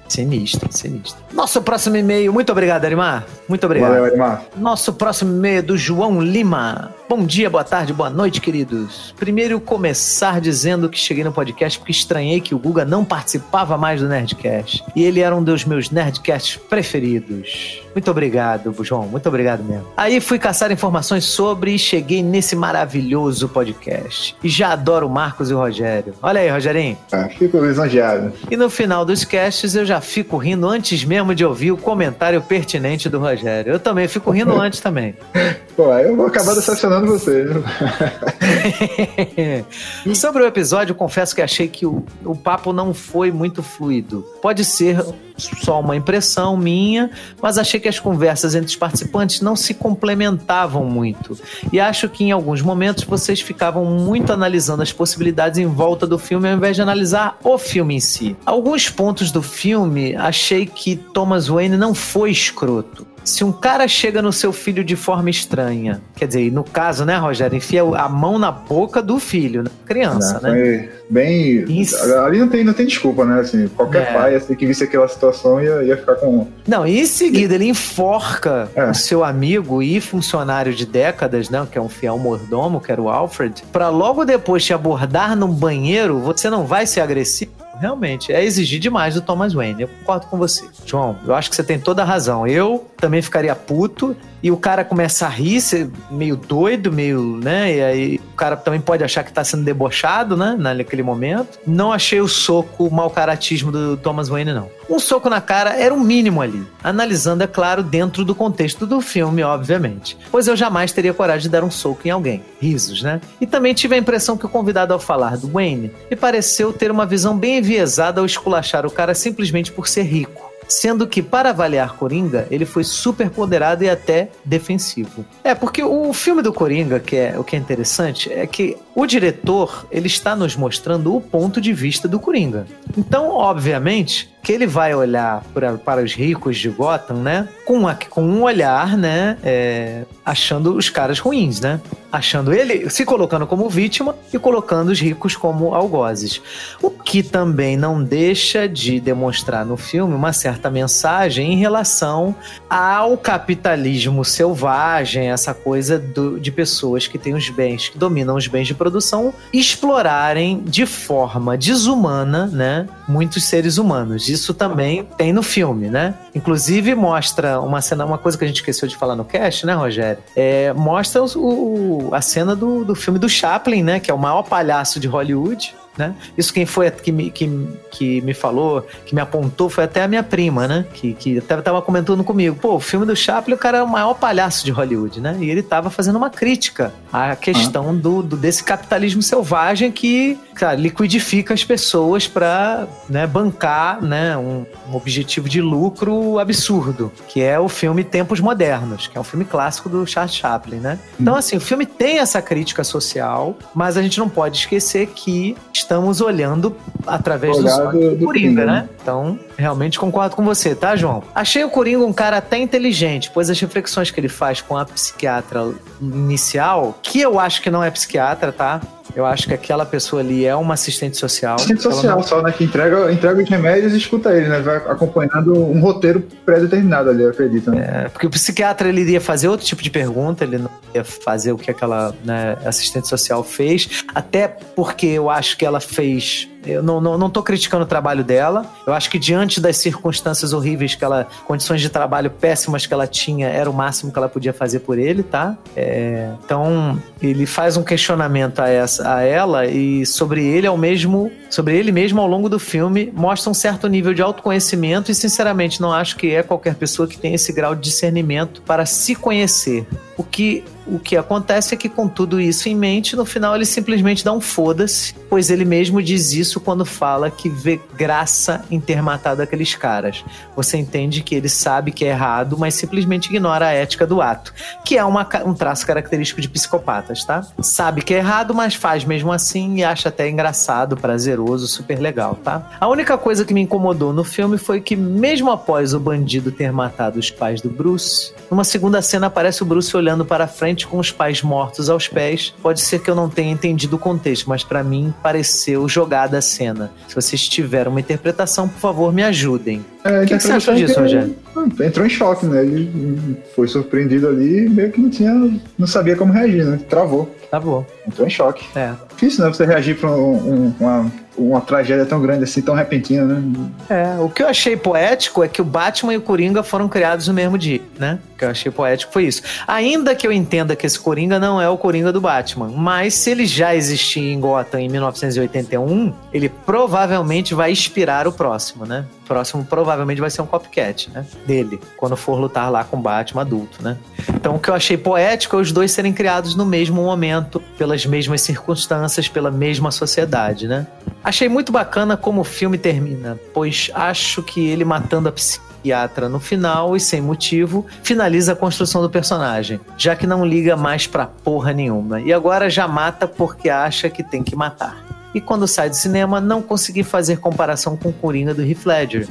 Sinistro, sinistro. Nosso próximo e-mail. Muito obrigado, Arimar. Muito obrigado. Valeu, Arimar. Nosso próximo e-mail é do João Lima. Bom dia, boa tarde, boa noite, queridos. Primeiro, começar dizendo que cheguei no podcast porque estranhei que o Guga não participava mais do Nerdcast. E ele era um dos meus Nerdcasts preferidos. Muito obrigado, João. Muito obrigado mesmo. Aí fui caçar informações sobre e cheguei nesse maravilhoso podcast. E já adoro o Marcos e o Rogério. Olha aí, Rogerinho. Ah, fico lisonjeado. E no final dos casts eu já fico rindo antes mesmo de ouvir o comentário pertinente do Rogério. Eu também fico rindo [laughs] antes também. Pô, eu vou acabar decepcionando você. [laughs] Sobre o episódio, confesso que achei que o, o papo não foi muito fluido. Pode ser só uma impressão minha, mas achei que as conversas entre os participantes não se complementavam muito. E acho que em alguns momentos vocês ficavam muito analisando as possibilidades em volta do filme ao invés de analisar o filme em si. Alguns pontos do filme achei que Thomas Wayne não foi escroto se um cara chega no seu filho de forma estranha, quer dizer, no caso, né, Rogério, enfia a mão na boca do filho, né? criança, não, né? Bem. Isso. Ali não tem, não tem desculpa, né? Assim, qualquer é. pai, assim, que visse aquela situação ia, ia ficar com. Não, e em seguida ele enforca é. o seu amigo e funcionário de décadas, né? Que é um fiel mordomo, que era o Alfred, para logo depois te abordar num banheiro, você não vai ser agressivo? Realmente, é exigir demais do Thomas Wayne. Eu concordo com você. João, eu acho que você tem toda a razão. Eu também ficaria puto e o cara começa a rir, meio doido, meio, né? E aí o cara também pode achar que tá sendo debochado, né? Naquele momento. Não achei o soco, o mau caratismo do Thomas Wayne, não. Um soco na cara era o mínimo ali. Analisando, é claro, dentro do contexto do filme, obviamente. Pois eu jamais teria coragem de dar um soco em alguém. Risos, né? E também tive a impressão que o convidado, ao falar do Wayne, me pareceu ter uma visão bem enviesada ao esculachar o cara simplesmente por ser rico sendo que para avaliar Coringa, ele foi super ponderado e até defensivo. É, porque o filme do Coringa, que é o que é interessante, é que o diretor, ele está nos mostrando o ponto de vista do Coringa. Então, obviamente, que ele vai olhar pra, para os ricos de Gotham, né? Com, com um olhar, né? É, achando os caras ruins, né? Achando ele, se colocando como vítima e colocando os ricos como algozes. O que também não deixa de demonstrar no filme uma certa mensagem em relação ao capitalismo selvagem, essa coisa do, de pessoas que têm os bens, que dominam os bens de produção, explorarem de forma desumana, né? Muitos seres humanos isso também tem no filme, né? Inclusive mostra uma cena, uma coisa que a gente esqueceu de falar no cast, né, Rogério? É, mostra o, o, a cena do, do filme do Chaplin, né? Que é o maior palhaço de Hollywood né? Isso quem foi que me, que, que me falou, que me apontou, foi até a minha prima, né? Que, que até tava comentando comigo. Pô, o filme do Chaplin, o cara é o maior palhaço de Hollywood, né? E ele tava fazendo uma crítica à questão ah. do, do, desse capitalismo selvagem que, cara, liquidifica as pessoas para né, bancar né, um, um objetivo de lucro absurdo, que é o filme Tempos Modernos, que é um filme clássico do Charles Chaplin, né? Então, hum. assim, o filme tem essa crítica social, mas a gente não pode esquecer que estamos olhando através Olhado do, do Coringa, né? Então, realmente concordo com você, tá, João? Achei o Coringa um cara até inteligente, pois as reflexões que ele faz com a psiquiatra inicial, que eu acho que não é psiquiatra, tá? Eu acho que aquela pessoa ali é uma assistente social. Assistente social, não... só, né? Que entrega, entrega os remédios e escuta ele, né? Vai acompanhando um roteiro pré-determinado ali, eu acredito. Né? É, porque o psiquiatra ele iria fazer outro tipo de pergunta, ele não ia fazer o que aquela né, assistente social fez, até porque eu acho que ela fez eu não, não, não tô criticando o trabalho dela. Eu acho que diante das circunstâncias horríveis que ela, condições de trabalho péssimas que ela tinha, era o máximo que ela podia fazer por ele, tá? É, então, ele faz um questionamento a, essa, a ela e sobre ele ao mesmo, sobre ele mesmo ao longo do filme, mostra um certo nível de autoconhecimento e, sinceramente, não acho que é qualquer pessoa que tem esse grau de discernimento para se conhecer. O que o que acontece é que, com tudo isso em mente, no final ele simplesmente dá um foda-se, pois ele mesmo diz isso quando fala que vê graça em ter matado aqueles caras. Você entende que ele sabe que é errado, mas simplesmente ignora a ética do ato, que é uma, um traço característico de psicopatas, tá? Sabe que é errado, mas faz mesmo assim e acha até engraçado, prazeroso, super legal, tá? A única coisa que me incomodou no filme foi que, mesmo após o bandido ter matado os pais do Bruce, numa segunda cena aparece o Bruce olhando para frente com os pais mortos aos pés. Pode ser que eu não tenha entendido o contexto, mas para mim pareceu jogada a cena. Se vocês tiveram uma interpretação, por favor, me ajudem. É, o que, que você acha disso, Rogério? Entrou em choque, né? Ele foi surpreendido ali e meio que não tinha. não sabia como reagir, né? Travou. Travou. Entrou em choque. É. Difícil, né? Você reagir pra um, um, uma uma tragédia tão grande assim, tão repentina, né? É, o que eu achei poético é que o Batman e o Coringa foram criados no mesmo dia, né? O que eu achei poético foi isso. Ainda que eu entenda que esse Coringa não é o Coringa do Batman, mas se ele já existia em Gotham em 1981, ele provavelmente vai inspirar o próximo, né? O próximo provavelmente vai ser um copycat, né? Dele, quando for lutar lá com o Batman adulto, né? Então o que eu achei poético é os dois serem criados no mesmo momento, pelas mesmas circunstâncias, pela mesma sociedade, né? Achei muito bacana como o filme termina, pois acho que ele matando a psiquiatra no final e sem motivo, finaliza a construção do personagem, já que não liga mais pra porra nenhuma. E agora já mata porque acha que tem que matar. E quando sai do cinema, não consegui fazer comparação com o Coringa do Heath Ledger,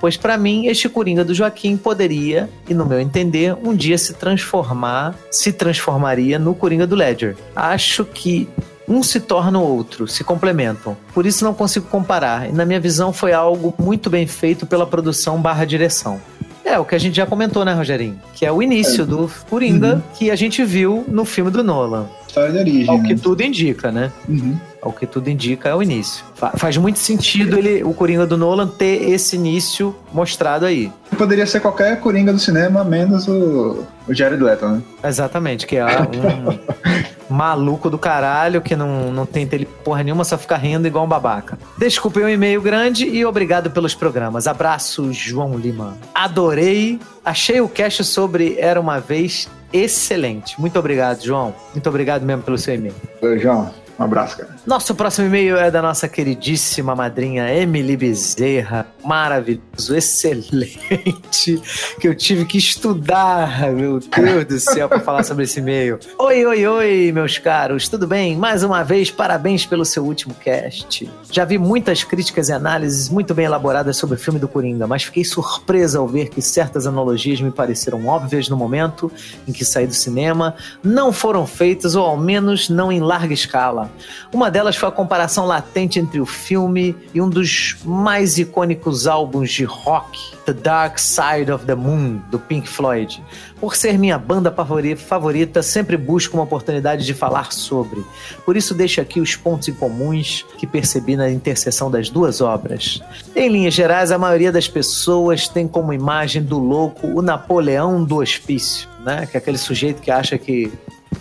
pois para mim este Coringa do Joaquim poderia, e no meu entender, um dia se transformar, se transformaria no Coringa do Ledger. Acho que um se torna o outro, se complementam. Por isso não consigo comparar. E na minha visão foi algo muito bem feito pela produção barra direção. É, o que a gente já comentou, né, Rogerinho? Que é o início é. do Coringa uhum. que a gente viu no filme do Nolan. História de origem. Ao que né? tudo indica, né? Uhum. Ao que tudo indica é o início. Fa- faz muito sentido ele, o Coringa do Nolan ter esse início mostrado aí. Poderia ser qualquer Coringa do cinema, menos o, o Jared Leto, né? Exatamente, que é um [laughs] maluco do caralho que não, não tem tele porra nenhuma, só fica rindo igual um babaca. Desculpe um e-mail grande e obrigado pelos programas. Abraço, João Lima. Adorei. Achei o cast sobre Era Uma Vez excelente. Muito obrigado, João. Muito obrigado mesmo pelo seu e-mail. Ô, João, um abraço, cara. Nosso próximo e-mail é da nossa queridíssima madrinha Emily Bezerra. Maravilhoso, excelente. [laughs] Que eu tive que estudar, meu Deus do céu, para falar sobre esse e-mail. Oi, oi, oi, meus caros, tudo bem? Mais uma vez, parabéns pelo seu último cast. Já vi muitas críticas e análises muito bem elaboradas sobre o filme do Coringa, mas fiquei surpresa ao ver que certas analogias me pareceram óbvias no momento em que saí do cinema, não foram feitas, ou ao menos não em larga escala. Uma delas foi a comparação latente entre o filme e um dos mais icônicos álbuns de rock, The Dark Side of the Moon, do Pink Floyd. Por ser minha banda favori- favorita, sempre busco uma oportunidade de falar sobre. Por isso deixo aqui os pontos em comuns que percebi na interseção das duas obras. Em linhas gerais, a maioria das pessoas tem como imagem do louco o Napoleão do hospício, né? Que é aquele sujeito que acha que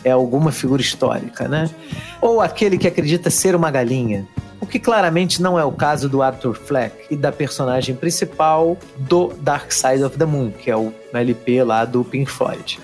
é alguma figura histórica, né? Ou aquele que acredita ser uma galinha. O que claramente não é o caso do Arthur Fleck e da personagem principal do Dark Side of the Moon, que é o LP lá do Pink Floyd.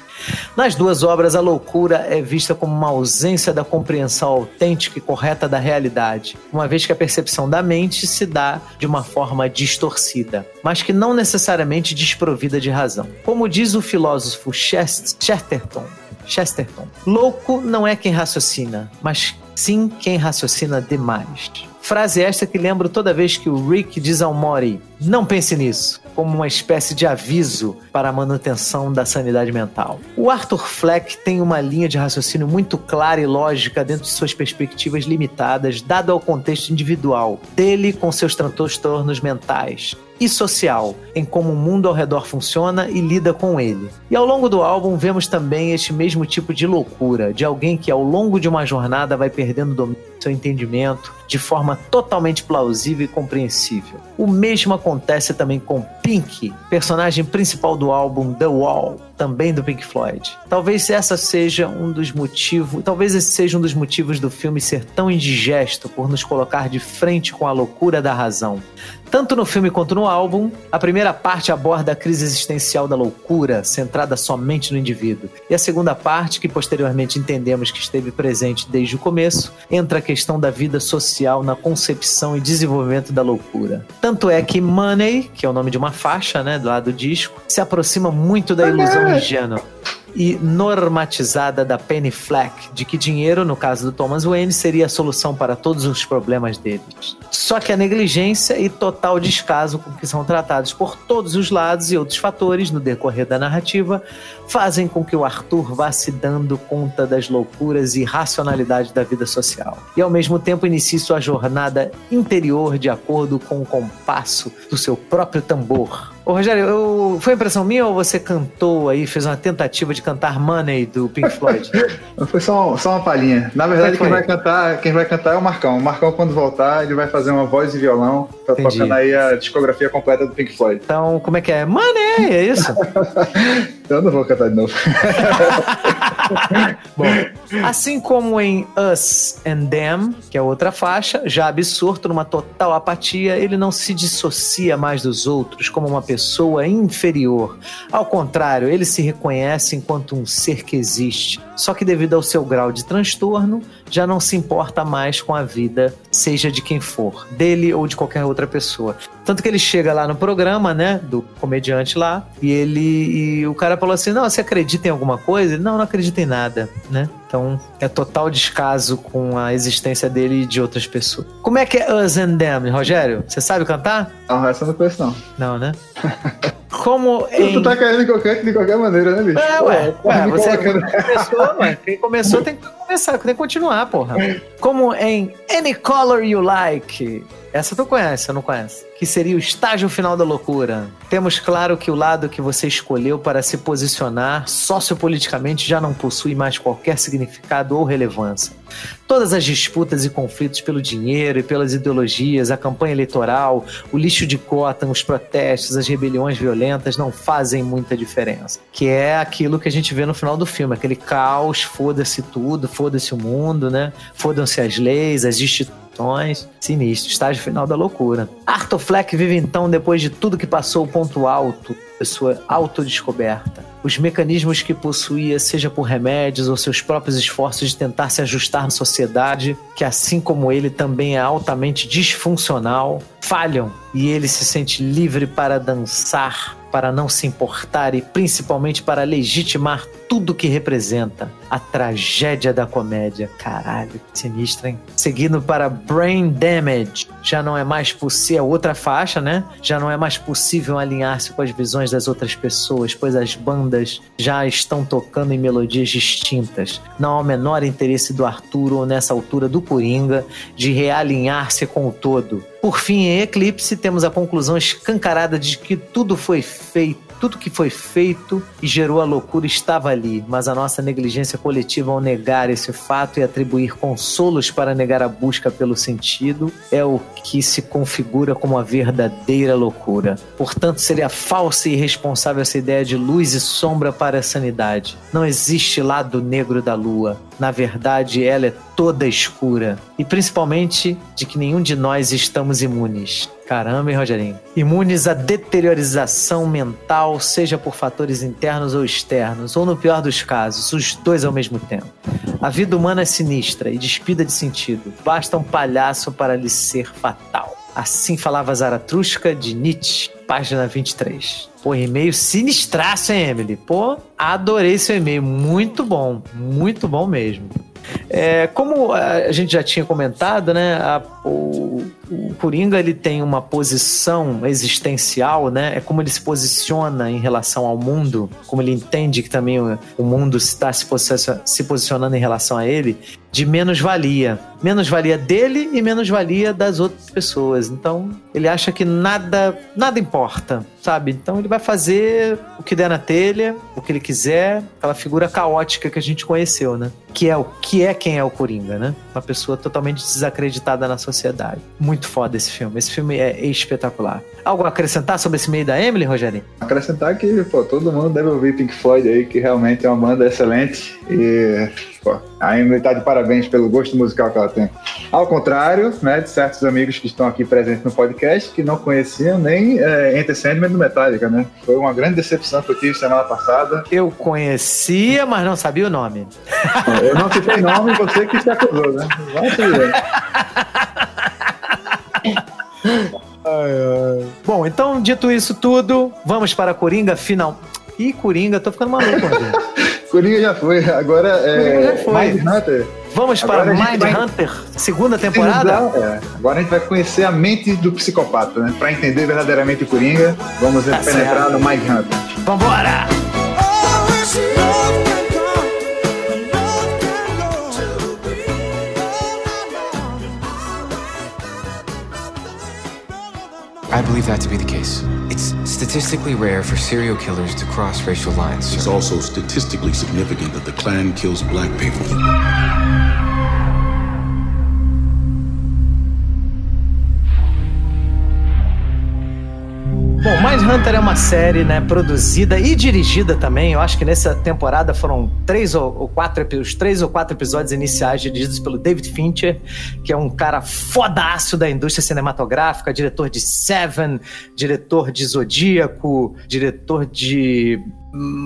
Nas duas obras, a loucura é vista como uma ausência da compreensão autêntica e correta da realidade, uma vez que a percepção da mente se dá de uma forma distorcida, mas que não necessariamente desprovida de razão. Como diz o filósofo Chest- Chesterton, Chesterton, louco não é quem raciocina, mas sim quem raciocina demais. Frase esta que lembro toda vez que o Rick diz ao Mori: não pense nisso, como uma espécie de aviso para a manutenção da sanidade mental. O Arthur Fleck tem uma linha de raciocínio muito clara e lógica dentro de suas perspectivas limitadas, dado ao contexto individual dele com seus transtornos mentais e social, em como o mundo ao redor funciona e lida com ele. E ao longo do álbum vemos também este mesmo tipo de loucura, de alguém que ao longo de uma jornada vai perdendo o domínio do seu entendimento de forma totalmente plausível e compreensível. O mesmo acontece também com Pink, personagem principal do álbum The Wall, também do Pink Floyd. Talvez essa seja um dos motivos, talvez esse seja um dos motivos do filme ser tão indigesto por nos colocar de frente com a loucura da razão. Tanto no filme quanto no álbum, a primeira parte aborda a crise existencial da loucura, centrada somente no indivíduo. E a segunda parte, que posteriormente entendemos que esteve presente desde o começo, entra a questão da vida social na concepção e desenvolvimento da loucura. Tanto é que Money, que é o nome de uma faixa, né, do lado do disco, se aproxima muito da ilusão ingênua e normatizada da Penny Fleck, de que dinheiro, no caso do Thomas Wayne, seria a solução para todos os problemas deles. Só que a negligência e total descaso com que são tratados por todos os lados e outros fatores no decorrer da narrativa fazem com que o Arthur vá se dando conta das loucuras e irracionalidade da vida social. E ao mesmo tempo inicie sua jornada interior de acordo com o compasso do seu próprio tambor. Ô Rogério, eu... foi impressão minha ou você cantou aí, fez uma tentativa de cantar Money do Pink [laughs] Floyd? Foi só, só uma palhinha. Na verdade, quem é que vai, cantar, quem vai cantar é o Marcão. O Marcão, quando voltar, ele vai fazer uma voz e violão, tá Entendi. tocando aí a discografia completa do Pink Floyd. Então, como é que é? Money, é isso? [laughs] Eu não vou cantar de novo. [laughs] Bom, assim como em Us and Them, que é outra faixa, já absorto numa total apatia, ele não se dissocia mais dos outros como uma pessoa inferior. Ao contrário, ele se reconhece enquanto um ser que existe. Só que devido ao seu grau de transtorno, já não se importa mais com a vida, seja de quem for, dele ou de qualquer outra pessoa. Tanto que ele chega lá no programa, né, do comediante lá, e ele e o cara falou assim: "Não, você acredita em alguma coisa?" Ele, não, não acredito em nada, né? Então, é total descaso com a existência dele e de outras pessoas. Como é que é Us and Them, Rogério? Você sabe cantar? Não, essa eu não conheço, não. Não, né? [laughs] Como em... Tu tá querendo que eu cante de qualquer maneira, né, bicho? É, ué, ué, me você colocando- começou, ué. Quem começou tem [laughs] que começar, tem que continuar, porra. Como em Any Color You Like. Essa tu conhece, eu não conhece. Que seria o estágio final da loucura. Temos claro que o lado que você escolheu para se posicionar sociopoliticamente já não possui mais qualquer significado ou relevância. Todas as disputas e conflitos pelo dinheiro e pelas ideologias, a campanha eleitoral, o lixo de cota, os protestos, as rebeliões violentas não fazem muita diferença. Que é aquilo que a gente vê no final do filme, aquele caos, foda-se tudo, foda-se o mundo, né? Fodam-se as leis, as instituições sinistro, estágio final da loucura. Arthur Fleck vive então, depois de tudo que passou, o ponto alto da sua autodescoberta. Os mecanismos que possuía, seja por remédios ou seus próprios esforços de tentar se ajustar na sociedade, que assim como ele também é altamente disfuncional, falham e ele se sente livre para dançar, para não se importar e principalmente para legitimar tudo que representa a tragédia da comédia. Caralho, sinistra, hein? Seguindo para Brain Damage. Já não é mais possível, outra faixa, né? Já não é mais possível alinhar-se com as visões das outras pessoas, pois as bandas já estão tocando em melodias distintas. Não há o menor interesse do Arturo ou nessa altura do Coringa de realinhar-se com o todo. Por fim, em Eclipse, temos a conclusão escancarada de que tudo foi feito tudo que foi feito e gerou a loucura estava ali, mas a nossa negligência coletiva ao negar esse fato e atribuir consolos para negar a busca pelo sentido é o que se configura como a verdadeira loucura. Portanto, seria falsa e irresponsável essa ideia de luz e sombra para a sanidade. Não existe lado negro da lua. Na verdade, ela é toda escura. E principalmente de que nenhum de nós estamos imunes. Caramba, hein, Rogerinho? Imunes à deteriorização mental, seja por fatores internos ou externos, ou no pior dos casos, os dois ao mesmo tempo. A vida humana é sinistra e despida de sentido. Basta um palhaço para lhe ser fatal. Assim falava Zaratustra de Nietzsche, página 23. Pô, e-mail sinistraço, hein, Emily? Pô, adorei seu e-mail. Muito bom, muito bom mesmo. É, como a gente já tinha comentado, né, a, o, o Coringa ele tem uma posição existencial, né? É como ele se posiciona em relação ao mundo, como ele entende que também o, o mundo está se, se posicionando em relação a ele, de menos-valia. Menos-valia dele e menos-valia das outras pessoas. Então, ele acha que nada, nada importa, sabe? Então, ele vai fazer o que der na telha, o que ele quiser, aquela figura caótica que a gente conheceu, né? Que é o que é quem é o Coringa, né? Uma pessoa totalmente desacreditada na sociedade. Muito foda esse filme. Esse filme é espetacular. Algo a acrescentar sobre esse meio da Emily, Rogerinho? Acrescentar que, pô, todo mundo deve ouvir Pink Floyd aí, que realmente é uma banda excelente. E, pô, a Emily tá de parabéns pelo gosto musical que ela tem. Ao contrário, né, de certos amigos que estão aqui presentes no podcast, que não conheciam nem é, Enter Sandman do Metallica, né? Foi uma grande decepção que eu tive semana passada. Eu conhecia, mas não sabia o nome. Eu não citei nome, você que se acusou, né? Vamos ver. Ai, ai. Bom, então, dito isso tudo, vamos para a Coringa final. Ih, Coringa, tô ficando maluco, gente. [laughs] Coringa já foi, agora é. Coringa já foi. Mind Hunter. Vamos Agora para Mind vai- Hunter, segunda temporada? É, agora a gente vai conhecer a mente do psicopata, né? Pra entender verdadeiramente o Coringa, vamos Tá penetrar certo. no Mind Hunter. Vambora! I believe that to be the case. It's statistically rare for serial killers to cross racial lines. It's also statistically significant that the Klan kills black people. Bom, Mindhunter é uma série, né, produzida e dirigida também. Eu acho que nessa temporada foram três ou, quatro, os três ou quatro episódios iniciais dirigidos pelo David Fincher, que é um cara fodaço da indústria cinematográfica, diretor de Seven, diretor de Zodíaco, diretor de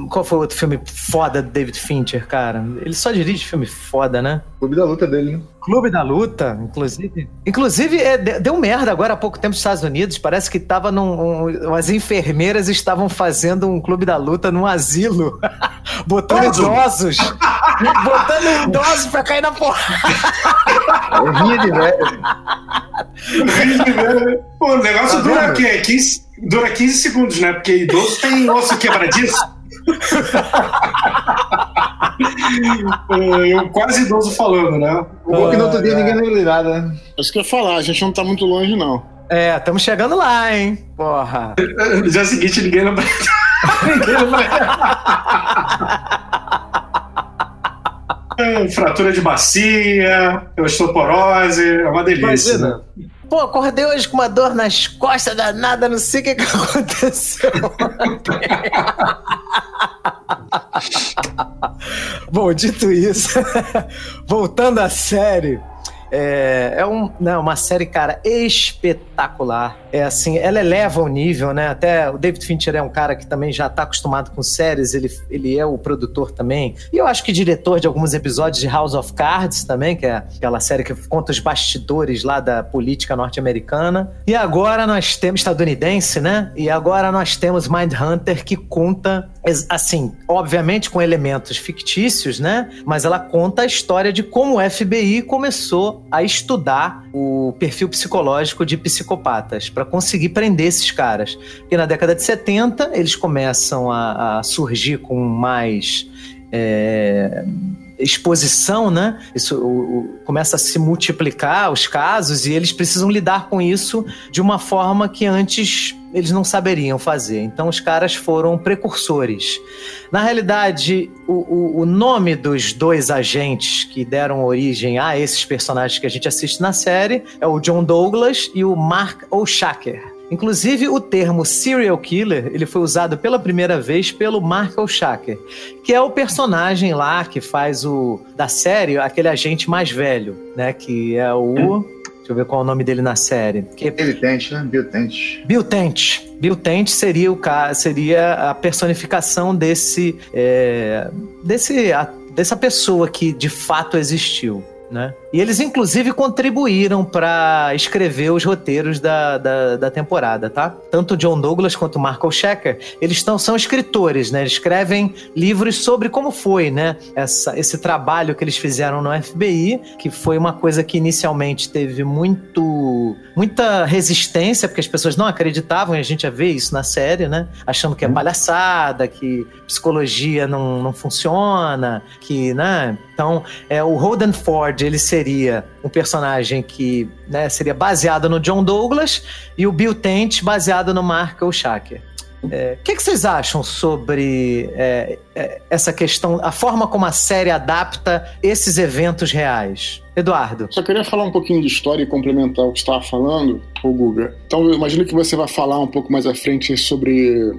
qual foi o outro filme foda do David Fincher, cara? Ele só dirige filme foda, né? Clube da luta dele, né? Clube da Luta, inclusive. Inclusive, é, de- deu merda agora há pouco tempo nos Estados Unidos. Parece que tava num. Um, as enfermeiras estavam fazendo um clube da luta num asilo. [laughs] Botando Idoso. idosos. [laughs] botando idosos pra cair na porrada. Eu rinha de velho. Pô, o negócio Tá dura o quê? 15, dura 15 segundos, né? Porque idoso tem osso quebradiço. É, um quase idoso falando, né? O bom é que no outro dia Ah, ninguém lembra nada, né? É Isso que eu ia falar, a gente não tá muito longe, não. É, estamos chegando lá, hein? Porra. [laughs] No dia seguinte, ninguém lembra. [laughs] ninguém lembra. É, Fratura de bacia, osteoporose, é uma delícia. Imagina. Pô, acordei hoje com uma dor nas costas danada, não sei o que, que [laughs] aconteceu. Bom, dito isso, [laughs] voltando à série, é, é um, não, uma série, cara, espetacular. É assim, ela eleva o nível, né? Até o David Fincher é um cara que também já tá acostumado com séries, ele, ele é o produtor também. E eu acho que diretor de alguns episódios de House of Cards também, que é aquela série que conta os bastidores lá da política norte-americana. E agora nós temos estadunidense, né? E agora nós temos Mindhunter que conta assim, obviamente com elementos fictícios, né? Mas ela conta a história de como o FBI começou a estudar o perfil psicológico de psicopatas para conseguir prender esses caras. Porque na década de 70 eles começam a, a surgir com mais é, exposição, né? Isso o- o- começa a se multiplicar os casos e eles precisam lidar com isso de uma forma que antes eles não saberiam fazer. Então os caras foram precursores. Na realidade, o, o- nome dos dois agentes que deram origem a esses personagens que a gente assiste na série é o John Douglas e o Mark O'Shaker. Inclusive, o termo serial killer ele foi usado pela primeira vez pelo Mark O'Shaker, que é o personagem lá que faz o da série aquele agente mais velho, né? Que é o Deixa eu ver qual é o nome dele na série. Que Ele tente, né? Bill Tente. Bill Tent. Bill Tent seria o seria a personificação desse, é, desse a- dessa pessoa que de fato existiu. Né? E eles, inclusive, contribuíram para escrever os roteiros da, da, da temporada, tá? Tanto o John Douglas quanto o Marco Shecker, eles tão, são escritores, né? Eles escrevem livros sobre como foi, né? Essa, esse trabalho que eles fizeram no FBI, que foi uma coisa que inicialmente teve muito, muita resistência, porque as pessoas não acreditavam, e a gente já vê isso na série, né? Achando que é palhaçada, que psicologia não, não funciona, que, né? Então, é, o Holden Ford, ele seria um personagem que né, seria baseado no John Douglas e o Bill Tent baseado no Mark O'Shaker. É, O que, que vocês acham sobre é, é, essa questão, a forma como a série adapta esses eventos reais? Eduardo. Só queria falar um pouquinho de história e complementar o que estava falando, ô Guga. Então, eu imagino que você vai falar um pouco mais à frente sobre,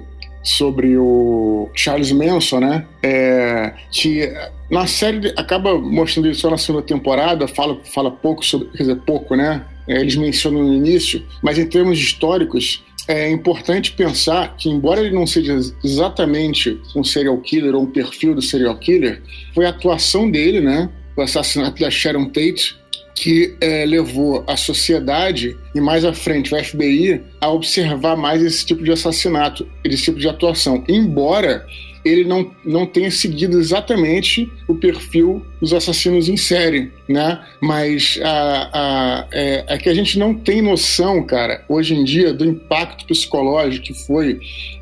sobre o Charles Manson, né? É, que na série acaba mostrando isso só na segunda temporada, fala, fala pouco sobre, quer dizer, pouco, né? É, eles mencionam no início, mas em termos históricos, é importante pensar que, embora ele não seja exatamente um serial killer ou um perfil do serial killer, foi a atuação dele, né? O assassinato da Sharon Tate, que é, levou a sociedade e mais à frente o FBI a observar mais esse tipo de assassinato, esse tipo de atuação. Embora ele não, não tenha seguido exatamente o perfil dos assassinos em série, né? Mas a, a, é, é que a gente não tem noção, cara, hoje em dia, do impacto psicológico que foi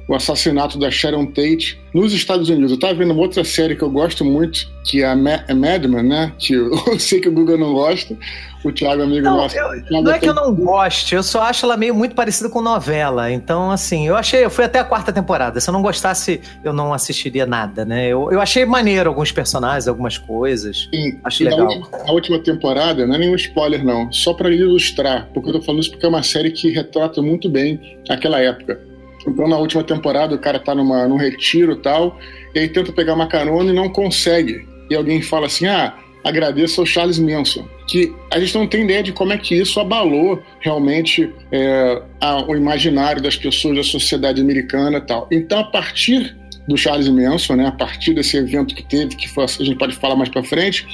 o assassinato da Sharon Tate nos Estados Unidos. Eu tava vendo uma outra série que eu gosto muito, que é a Ma a Mad Men, né? Que eu, [laughs] eu sei que o Google não gosta, o Thiago, amigo Não, nosso. eu- Não é que tem- eu não goste, eu só acho ela meio muito parecida com novela. Então, assim, eu achei, eu fui até a quarta temporada. Se eu não gostasse, eu não assistiria nada, né? Eu, eu achei maneiro alguns personagens, algumas coisas. Sim, Acho e na legal. última- Na última temporada, não é nenhum spoiler, não. Só para ilustrar, porque eu tô falando isso porque é uma série que retrata muito bem aquela época. Então, na última temporada, o cara tá numa, num retiro e tal, e aí tenta pegar uma carona e não consegue. E alguém fala assim: ah, agradeço ao Charles Manson. Que a gente não tem ideia de como é que isso abalou realmente é, a- o imaginário das pessoas da sociedade americana e tal. Então, a partir do Charles Manson, né, a partir desse evento que teve, que foi, a gente pode falar mais para frente,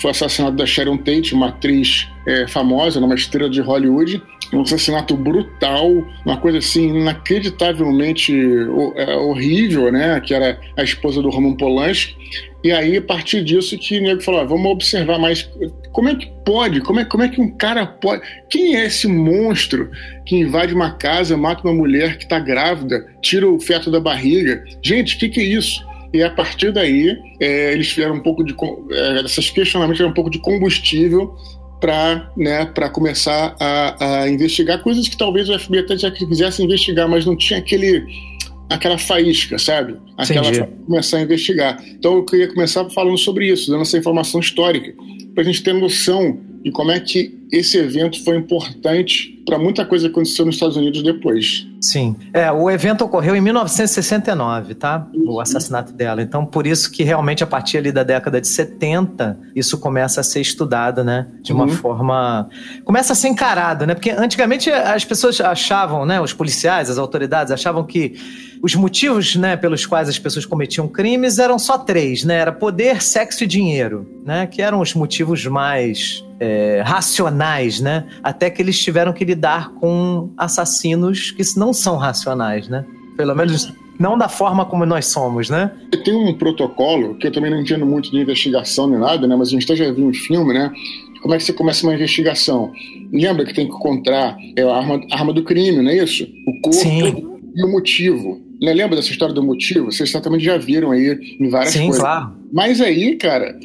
foi o assassinato da Sharon Tate, uma atriz é, famosa, uma estrela de Hollywood. Um assassinato brutal, uma coisa assim inacreditavelmente é, horrível, né? Que era a esposa do Roman Polanski. E aí, a partir disso, que o nego falou: ah, vamos observar mais. Como é que pode? Como é, como é que um cara pode. Quem é esse monstro que invade uma casa, mata uma mulher que está grávida, tira o feto da barriga? Gente, o que, que é isso? E a partir daí, é, eles tiveram um pouco de. É, esses questionamentos tiveram um pouco de combustível para né, começar a, a, investigar coisas que talvez o FBI até já quisesse investigar, mas não tinha aquele aquela faísca, sabe? Aquela começar a investigar. Então eu queria começar falando sobre isso, dando essa informação histórica, para a gente ter noção de como é que esse evento foi importante para muita coisa que aconteceu nos Estados Unidos depois. Sim. É, o evento ocorreu em 1969, tá? O assassinato dela. Então, por isso que realmente a partir ali da década de 70, isso começa a ser estudado, né? De uma uhum. forma. Começa a ser encarado, né? Porque antigamente as pessoas achavam, né? Os policiais, as autoridades achavam que os motivos, né, pelos quais as pessoas cometiam crimes eram só três, né? Era poder, sexo e dinheiro, né? Que eram os motivos mais é, racionais, né? Até que eles tiveram que lidar com assassinos que não são racionais, né? Pelo menos não da forma como nós somos, né? Tem um protocolo que eu também não entendo muito de investigação nem nada, né? Mas a gente até já viu um filme, né? Como é que você começa uma investigação? Lembra que tem que encontrar é, a arma, a arma do crime, não é isso? O corpo Sim. e o motivo. Lembra dessa história do motivo? Vocês certamente já viram aí em várias Sim, coisas. Sim, claro. Mas aí, cara,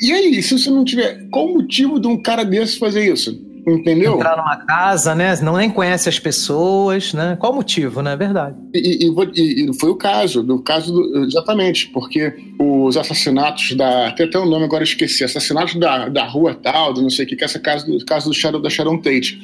e aí, se você não tiver. Qual o motivo de um cara desse fazer isso? Entendeu? Entrar numa casa, né? Não nem conhece as pessoas, né? Qual o motivo, né? É verdade. E, e, e, foi o caso, do caso do, exatamente, porque os assassinatos da. Tem até o um nome agora esqueci, assassinatos da, da rua tal, do não sei o que, que é essa casa do caso do Shadow, da Sharon Tate.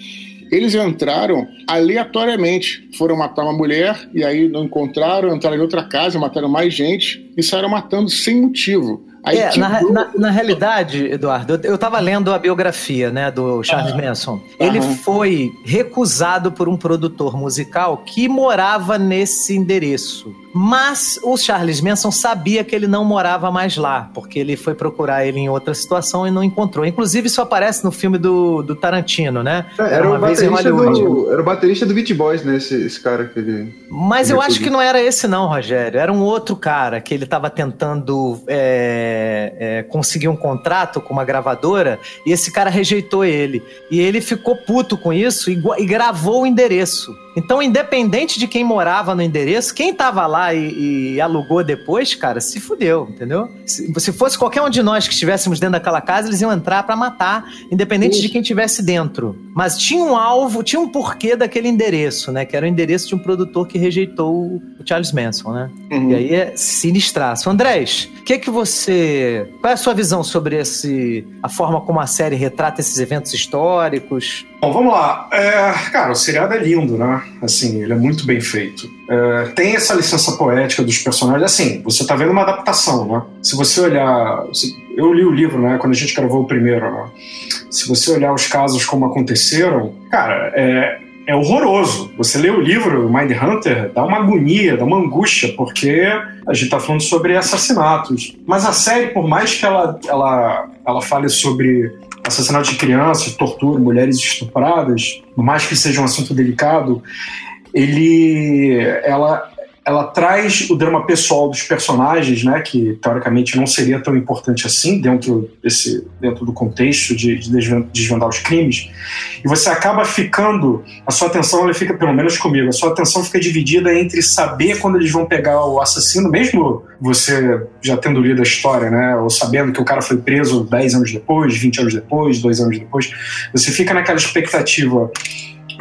Eles entraram aleatoriamente. Foram matar uma mulher e aí não encontraram, entraram em outra casa, mataram mais gente e saíram matando sem motivo. Aí, é, na, na, na, realidade, Eduardo, eu estava lendo a biografia né, do Charles uhum. Manson. Ele uhum. foi recusado por um produtor musical que morava nesse endereço. Mas o Charles Manson sabia que ele não morava mais lá, porque ele foi procurar ele em outra situação e não encontrou. Inclusive, isso aparece no filme do, do Tarantino, né? É, era, era, em Hollywood. Do, era o baterista do Beat Boys, né? Esse, esse cara que ele. Mas eu acho que não era esse, não, Rogério. Era um outro cara que ele estava tentando é, é, conseguir um contrato com uma gravadora e esse cara rejeitou ele. E ele ficou puto com isso e, e gravou o endereço. Então, independente de quem morava no endereço, quem tava lá e, e alugou depois, cara, se fudeu, entendeu? Se, se, fosse qualquer um de nós que estivéssemos dentro daquela casa, eles iam entrar para matar, independente Isso. de quem tivesse dentro. Mas tinha um alvo, tinha um porquê daquele endereço, né? Que era o endereço de um produtor que rejeitou o Charles Manson, né? Uhum. E aí é sinistraço. Andrés, o que que você... Qual é a sua visão sobre esse... a forma como a série retrata esses eventos históricos? Bom, vamos lá. É, cara, o seriado é lindo, né? Assim, ele é muito bem feito. É, tem essa licença poética dos personagens. Assim, você tá vendo uma adaptação, né? Se você olhar. Eu li o livro, né? Quando a gente gravou o primeiro, né? Se você olhar os casos como aconteceram, cara, é, é horroroso. Você lê o livro, Mind Hunter, dá uma agonia, dá uma angústia, porque a gente está falando sobre assassinatos. Mas a série, por mais que ela, ela, ela fale sobre assassinato de crianças, tortura, mulheres estupradas, por mais que seja um assunto delicado, ele, ela, ela traz o drama pessoal dos personagens, né, que teoricamente não seria tão importante assim dentro desse dentro do contexto de, de desvendar os crimes, e você acaba ficando a sua atenção ela fica pelo menos comigo, a sua atenção fica dividida entre saber quando eles vão pegar o assassino, mesmo você já tendo lido a história, né, ou sabendo que o cara foi preso 10 anos depois, 20 anos depois, 2 anos depois, você fica naquela expectativa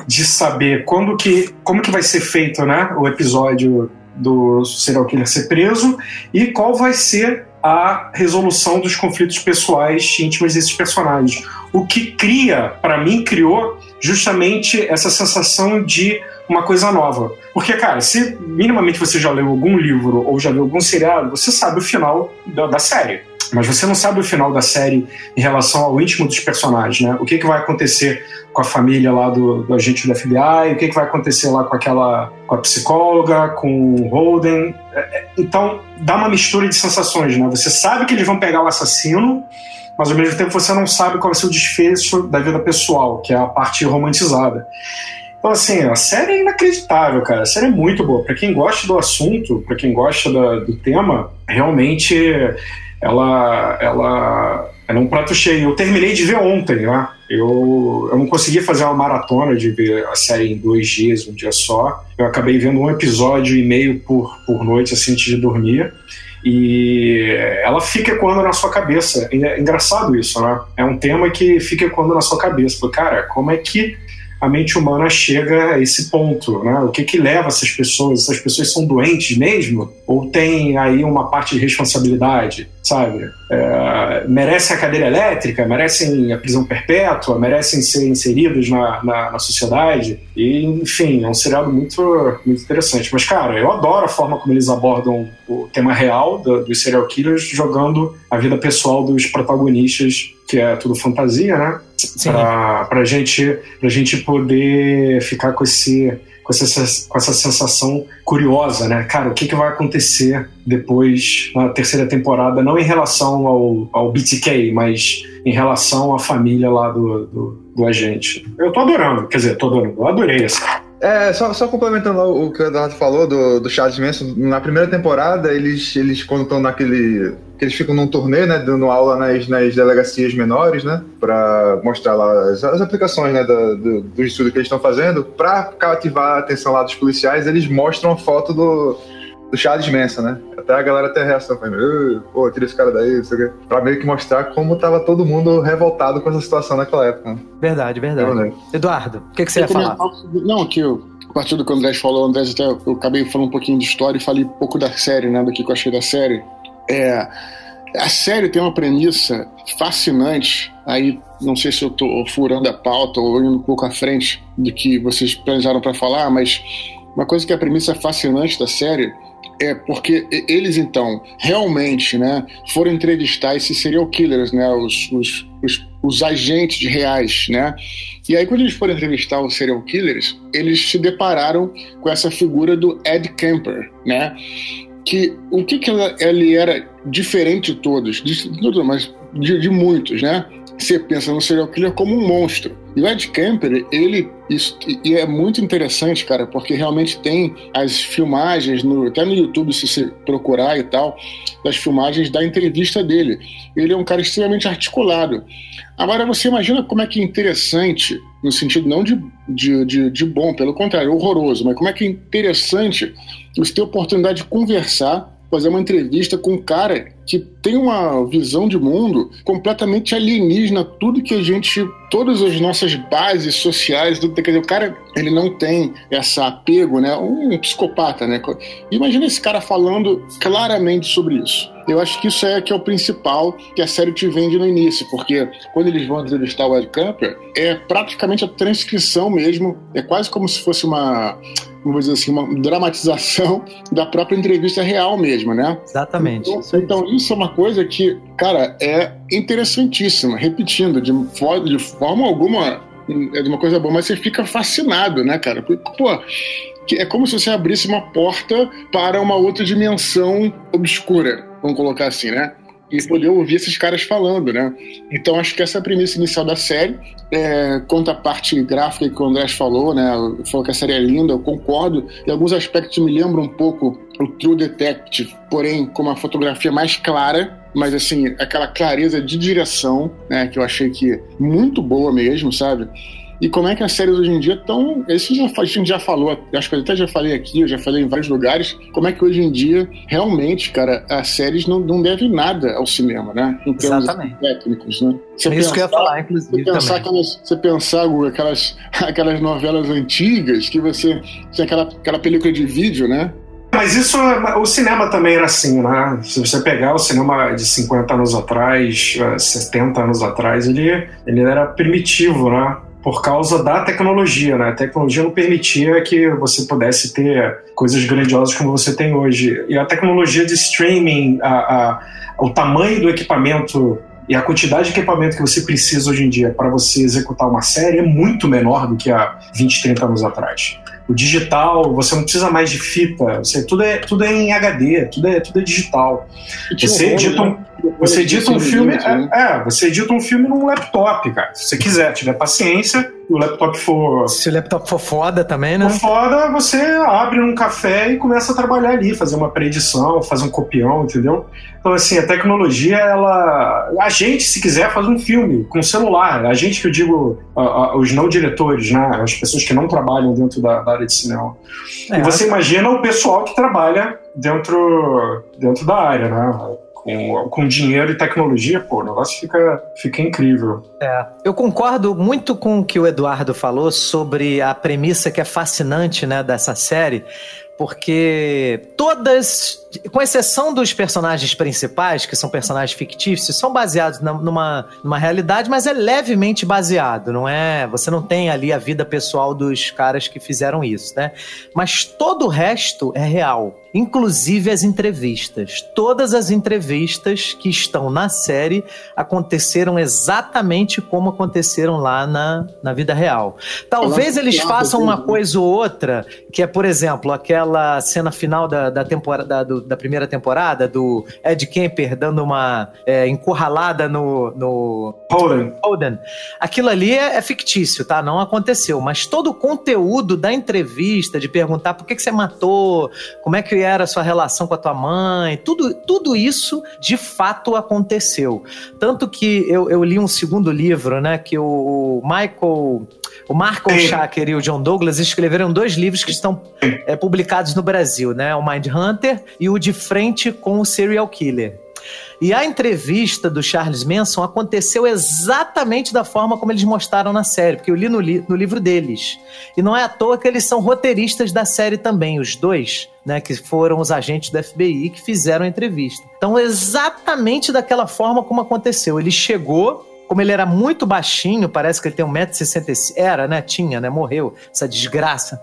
de saber quando que, como que vai ser feito né, o episódio do serial killer ser preso e qual vai ser a resolução dos conflitos pessoais íntimos desses personagens. O que cria, para mim, criou justamente essa sensação de uma coisa nova. Porque, cara, se minimamente você já leu algum livro ou já viu algum seriado, você sabe o final da, da série mas você não sabe o final da série em relação ao íntimo dos personagens, né? O que, que vai acontecer com a família lá do, do agente do FBI, o que, que vai acontecer lá com aquela com a psicóloga, com o Holden. É, é, então, dá uma mistura de sensações, né? Você sabe que eles vão pegar o assassino, mas ao mesmo tempo você não sabe qual ser o desfecho da vida pessoal, que é a parte romantizada. Então, assim, a série é inacreditável, cara. A série é muito boa. Para quem gosta do assunto, para quem gosta da, do tema, realmente ela, ela, ela é um prato cheio. Eu terminei de ver ontem, né? Eu, eu não consegui fazer uma maratona de ver a série em dois dias, um dia só. Eu acabei vendo um episódio e meio por, por noite, assim, antes de dormir. E ela fica ecoando na sua cabeça. É engraçado isso, né? É um tema que fica ecoando na sua cabeça. Cara, como é que a mente humana chega a esse ponto, né? O que que leva essas pessoas? Essas pessoas são doentes mesmo? Ou tem aí uma parte de responsabilidade, sabe? É, merecem a cadeira elétrica? Merecem a prisão perpétua? Merecem ser inseridos na, na, na, sociedade? E, enfim, é um seriado muito, muito interessante. Mas, cara, eu adoro a forma como eles abordam o tema real do, dos serial killers jogando a vida pessoal dos protagonistas, que é tudo fantasia, né? Para a gente, pra gente poder ficar com esse com essa, com essa sensação curiosa, né? Cara, o que, que vai acontecer depois na terceira temporada? Não em relação ao, ao BTK, mas em relação à família lá do, do, do agente. Eu tô adorando, quer dizer, tô adorando, eu adorei essa. É, só, só complementando o que o Eduardo falou do, do Charles Manson, na primeira temporada, eles, eles quando estão naquele. que eles ficam num turnê, né? Dando aula nas, nas delegacias menores, né? Pra mostrar lá as, as aplicações, né? Do, do, do estudo que eles estão fazendo. Pra cativar a atenção lá dos policiais, eles mostram a foto do, do Charles Manson, né? Até a galera tem reação, falando, pô, tira esse cara daí, isso aqui. Pra meio que mostrar como tava todo mundo revoltado com essa situação naquela época. Né? Verdade, verdade. Eduardo, o que, que você ia falar? Não, que eu, a partir do que o André falou, André, até eu acabei falando um pouquinho de história e falei um pouco da série, né? Do que eu achei da série. É. A série tem uma premissa fascinante. Aí, não sei se eu tô furando a pauta ou indo um pouco à frente do que vocês planejaram para falar, mas uma coisa que é a premissa fascinante da série é porque eles então realmente, né, foram entrevistar esses serial killers, né, os, os, os, os agentes reais, né? E aí quando eles foram entrevistar os serial killers, eles se depararam com essa figura do Ed Kemper, né? Que o que que ele era diferente de todos, de, mas de, de muitos, né? Você pensa no serial killer como um monstro. E o Ed Kemper, ele. Isso, e é muito interessante, cara, porque realmente tem as filmagens, no, até no YouTube, se você procurar e tal, das filmagens da entrevista dele. Ele é um cara extremamente articulado. Agora, você imagina como é que é interessante, no sentido não de, de, de, de bom, pelo contrário, horroroso, mas como é que é interessante você ter a oportunidade de conversar fazer uma entrevista com um cara que tem uma visão de mundo completamente alienígena, tudo que a gente, todas as nossas bases sociais, tudo, quer dizer, o cara, ele não tem essa apego, né? Um psicopata, né? Imagina esse cara falando claramente sobre isso. Eu acho que isso é que é o principal que a série te vende no início, porque quando eles vão entrevistar o Ed Camper, é praticamente a transcrição mesmo, é quase como se fosse uma vamos dizer assim, uma dramatização [laughs] da própria entrevista real mesmo, né? Exatamente. Então, isso, então, isso é uma coisa que, cara, é interessantíssima. Repetindo, de, de forma alguma é de uma coisa boa, mas você fica fascinado, né, cara? Porque, pô, é como se você abrisse uma porta para uma outra dimensão obscura, vamos colocar assim, né? e poder ouvir esses caras falando, né? Então acho que essa é a premissa inicial da série. É, quanto à parte gráfica que o André falou, né? Falou que a série é linda, eu concordo. Em alguns aspectos me lembra um pouco o True Detective, porém com uma fotografia mais clara, mas assim, aquela clareza de direção, né? Que eu achei que muito boa mesmo, sabe? E como é que as séries hoje em dia estão. Esse já, a gente já falou, acho que eu até já falei aqui, eu já falei em vários lugares, como é que hoje em dia, realmente, cara, as séries não, não devem nada ao cinema, né? Em termos Exatamente. técnicos, né? Você é isso pensar, que eu ia falar, inclusive. Você pensar, aquelas, você pensar aquelas, [laughs] aquelas novelas antigas que você. Tinha aquela, aquela película de vídeo, né? Mas isso, o cinema também era assim, né? Se você pegar o cinema de 50 anos atrás, 70 anos atrás, ele, ele era primitivo, né? Por causa da tecnologia, né? A tecnologia não permitia que você pudesse ter coisas grandiosas como você tem hoje. E a tecnologia de streaming, a, a, o tamanho do equipamento e a quantidade de equipamento que você precisa hoje em dia para você executar uma série é muito menor do que há 20, 30 anos atrás. O digital, você não precisa mais de fita, você, tudo, é, tudo é em HD, tudo é, tudo é digital. Você edita, um, Você edita um filme. Né? É, é, você edita um filme num laptop, cara. Se você quiser, tiver paciência, e o laptop for. Se o laptop for foda também, né? For foda, você abre num café e começa a trabalhar ali, fazer uma pré-edição, fazer um copião, entendeu? Então, assim, a tecnologia, ela. A gente, se quiser, faz um filme com celular. A gente que eu digo, a, a, os não diretores, né? As pessoas que não trabalham dentro da, da área de cinema. É, e você imagina o pessoal que trabalha dentro, dentro da área, né? Com, com dinheiro e tecnologia, pô, o negócio fica, fica incrível. É, eu concordo muito com o que o Eduardo falou sobre a premissa que é fascinante, né, dessa série, porque todas, com exceção dos personagens principais, que são personagens fictícios, são baseados numa, numa realidade, mas é levemente baseado, não é? Você não tem ali a vida pessoal dos caras que fizeram isso, né? Mas todo o resto é real inclusive as entrevistas. Todas as entrevistas que estão na série aconteceram exatamente como aconteceram lá na, na vida real. Talvez eles façam uma coisa ou outra, que é, por exemplo, aquela cena final da, da, temporada, do, da primeira temporada, do Ed Kemper dando uma é, encurralada no, no Holden. Holden. Aquilo ali é, é, fictício, tá? Não aconteceu. Mas todo o conteúdo da entrevista, de perguntar por que, que você matou, como é que era a sua relação com a tua mãe, tudo, tudo isso de fato aconteceu. Tanto que eu, eu li um segundo livro, né, que o, Michael, o Michael Shaker e o John Douglas escreveram dois livros que estão é, publicados no Brasil, né, o Mind Hunter e o De Frente com o Serial Killer. E a entrevista do Charles Manson aconteceu exatamente da forma como eles mostraram na série, porque eu li no, li no livro deles. E não é à toa que eles são roteiristas da série também, os dois, né, que foram os agentes do FBI que fizeram a entrevista. Então, exatamente daquela forma como aconteceu. Ele chegou, como ele era muito baixinho, parece que ele tem 1,65m, era, né? Tinha, né? Morreu, essa desgraça.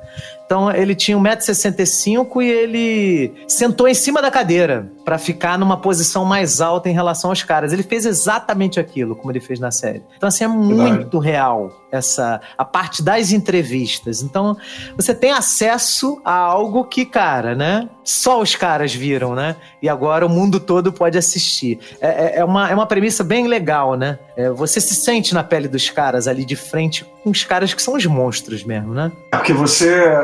Então ele tinha 1,65m e ele sentou em cima da cadeira para ficar numa posição mais alta em relação aos caras. Ele fez exatamente aquilo, como ele fez na série. Então, assim, é muito real essa a parte das entrevistas. Então, você tem acesso a algo que, cara, né? Só os caras viram, né? E agora o mundo todo pode assistir. É, é, é uma, é uma premissa bem legal, né? É, você se sente na pele dos caras ali de frente com os caras que são os monstros mesmo, né? É porque você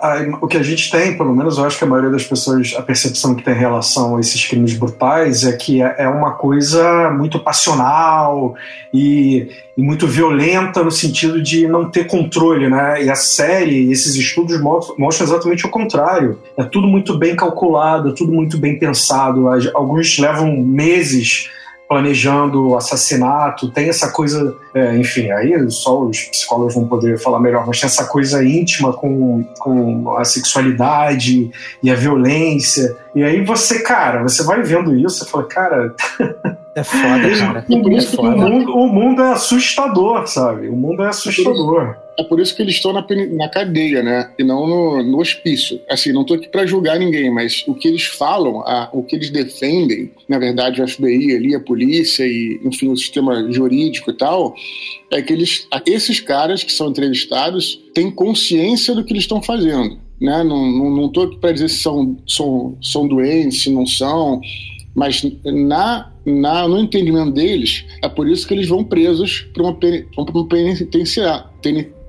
a, o que a gente tem, pelo menos eu acho que a maioria das pessoas, a percepção que tem em relação a esses crimes brutais é que é, é uma coisa muito passional e, e, muito violenta no sentido de não ter controle, né? E a série, esses estudos mostram exatamente o contrário. É tudo muito bem calculado, tudo muito bem pensado. Alguns levam meses planejando assassinato, tem essa coisa, é, enfim, aí só os psicólogos vão poder falar melhor, mas tem essa coisa íntima com, com a sexualidade e a violência. E aí você, cara, você vai vendo isso e fala, cara. [laughs] É foda, [laughs] cara. o, mundo, é foda. O, mundo, o mundo é assustador, sabe? O mundo é assustador. É por isso que eles estão na, na cadeia, né? E não no, no hospício. Assim, não estou aqui para julgar ninguém, mas o que eles falam, a, o que eles defendem, na verdade, o FBI ali, a polícia e, enfim, o sistema jurídico e tal, é que eles, esses caras que são entrevistados têm consciência do que eles estão fazendo. Né? Não estou aqui para dizer se são, são, são doentes, se não são, mas na, na, no entendimento deles, é por isso que eles vão presos para uma, uma penitenciária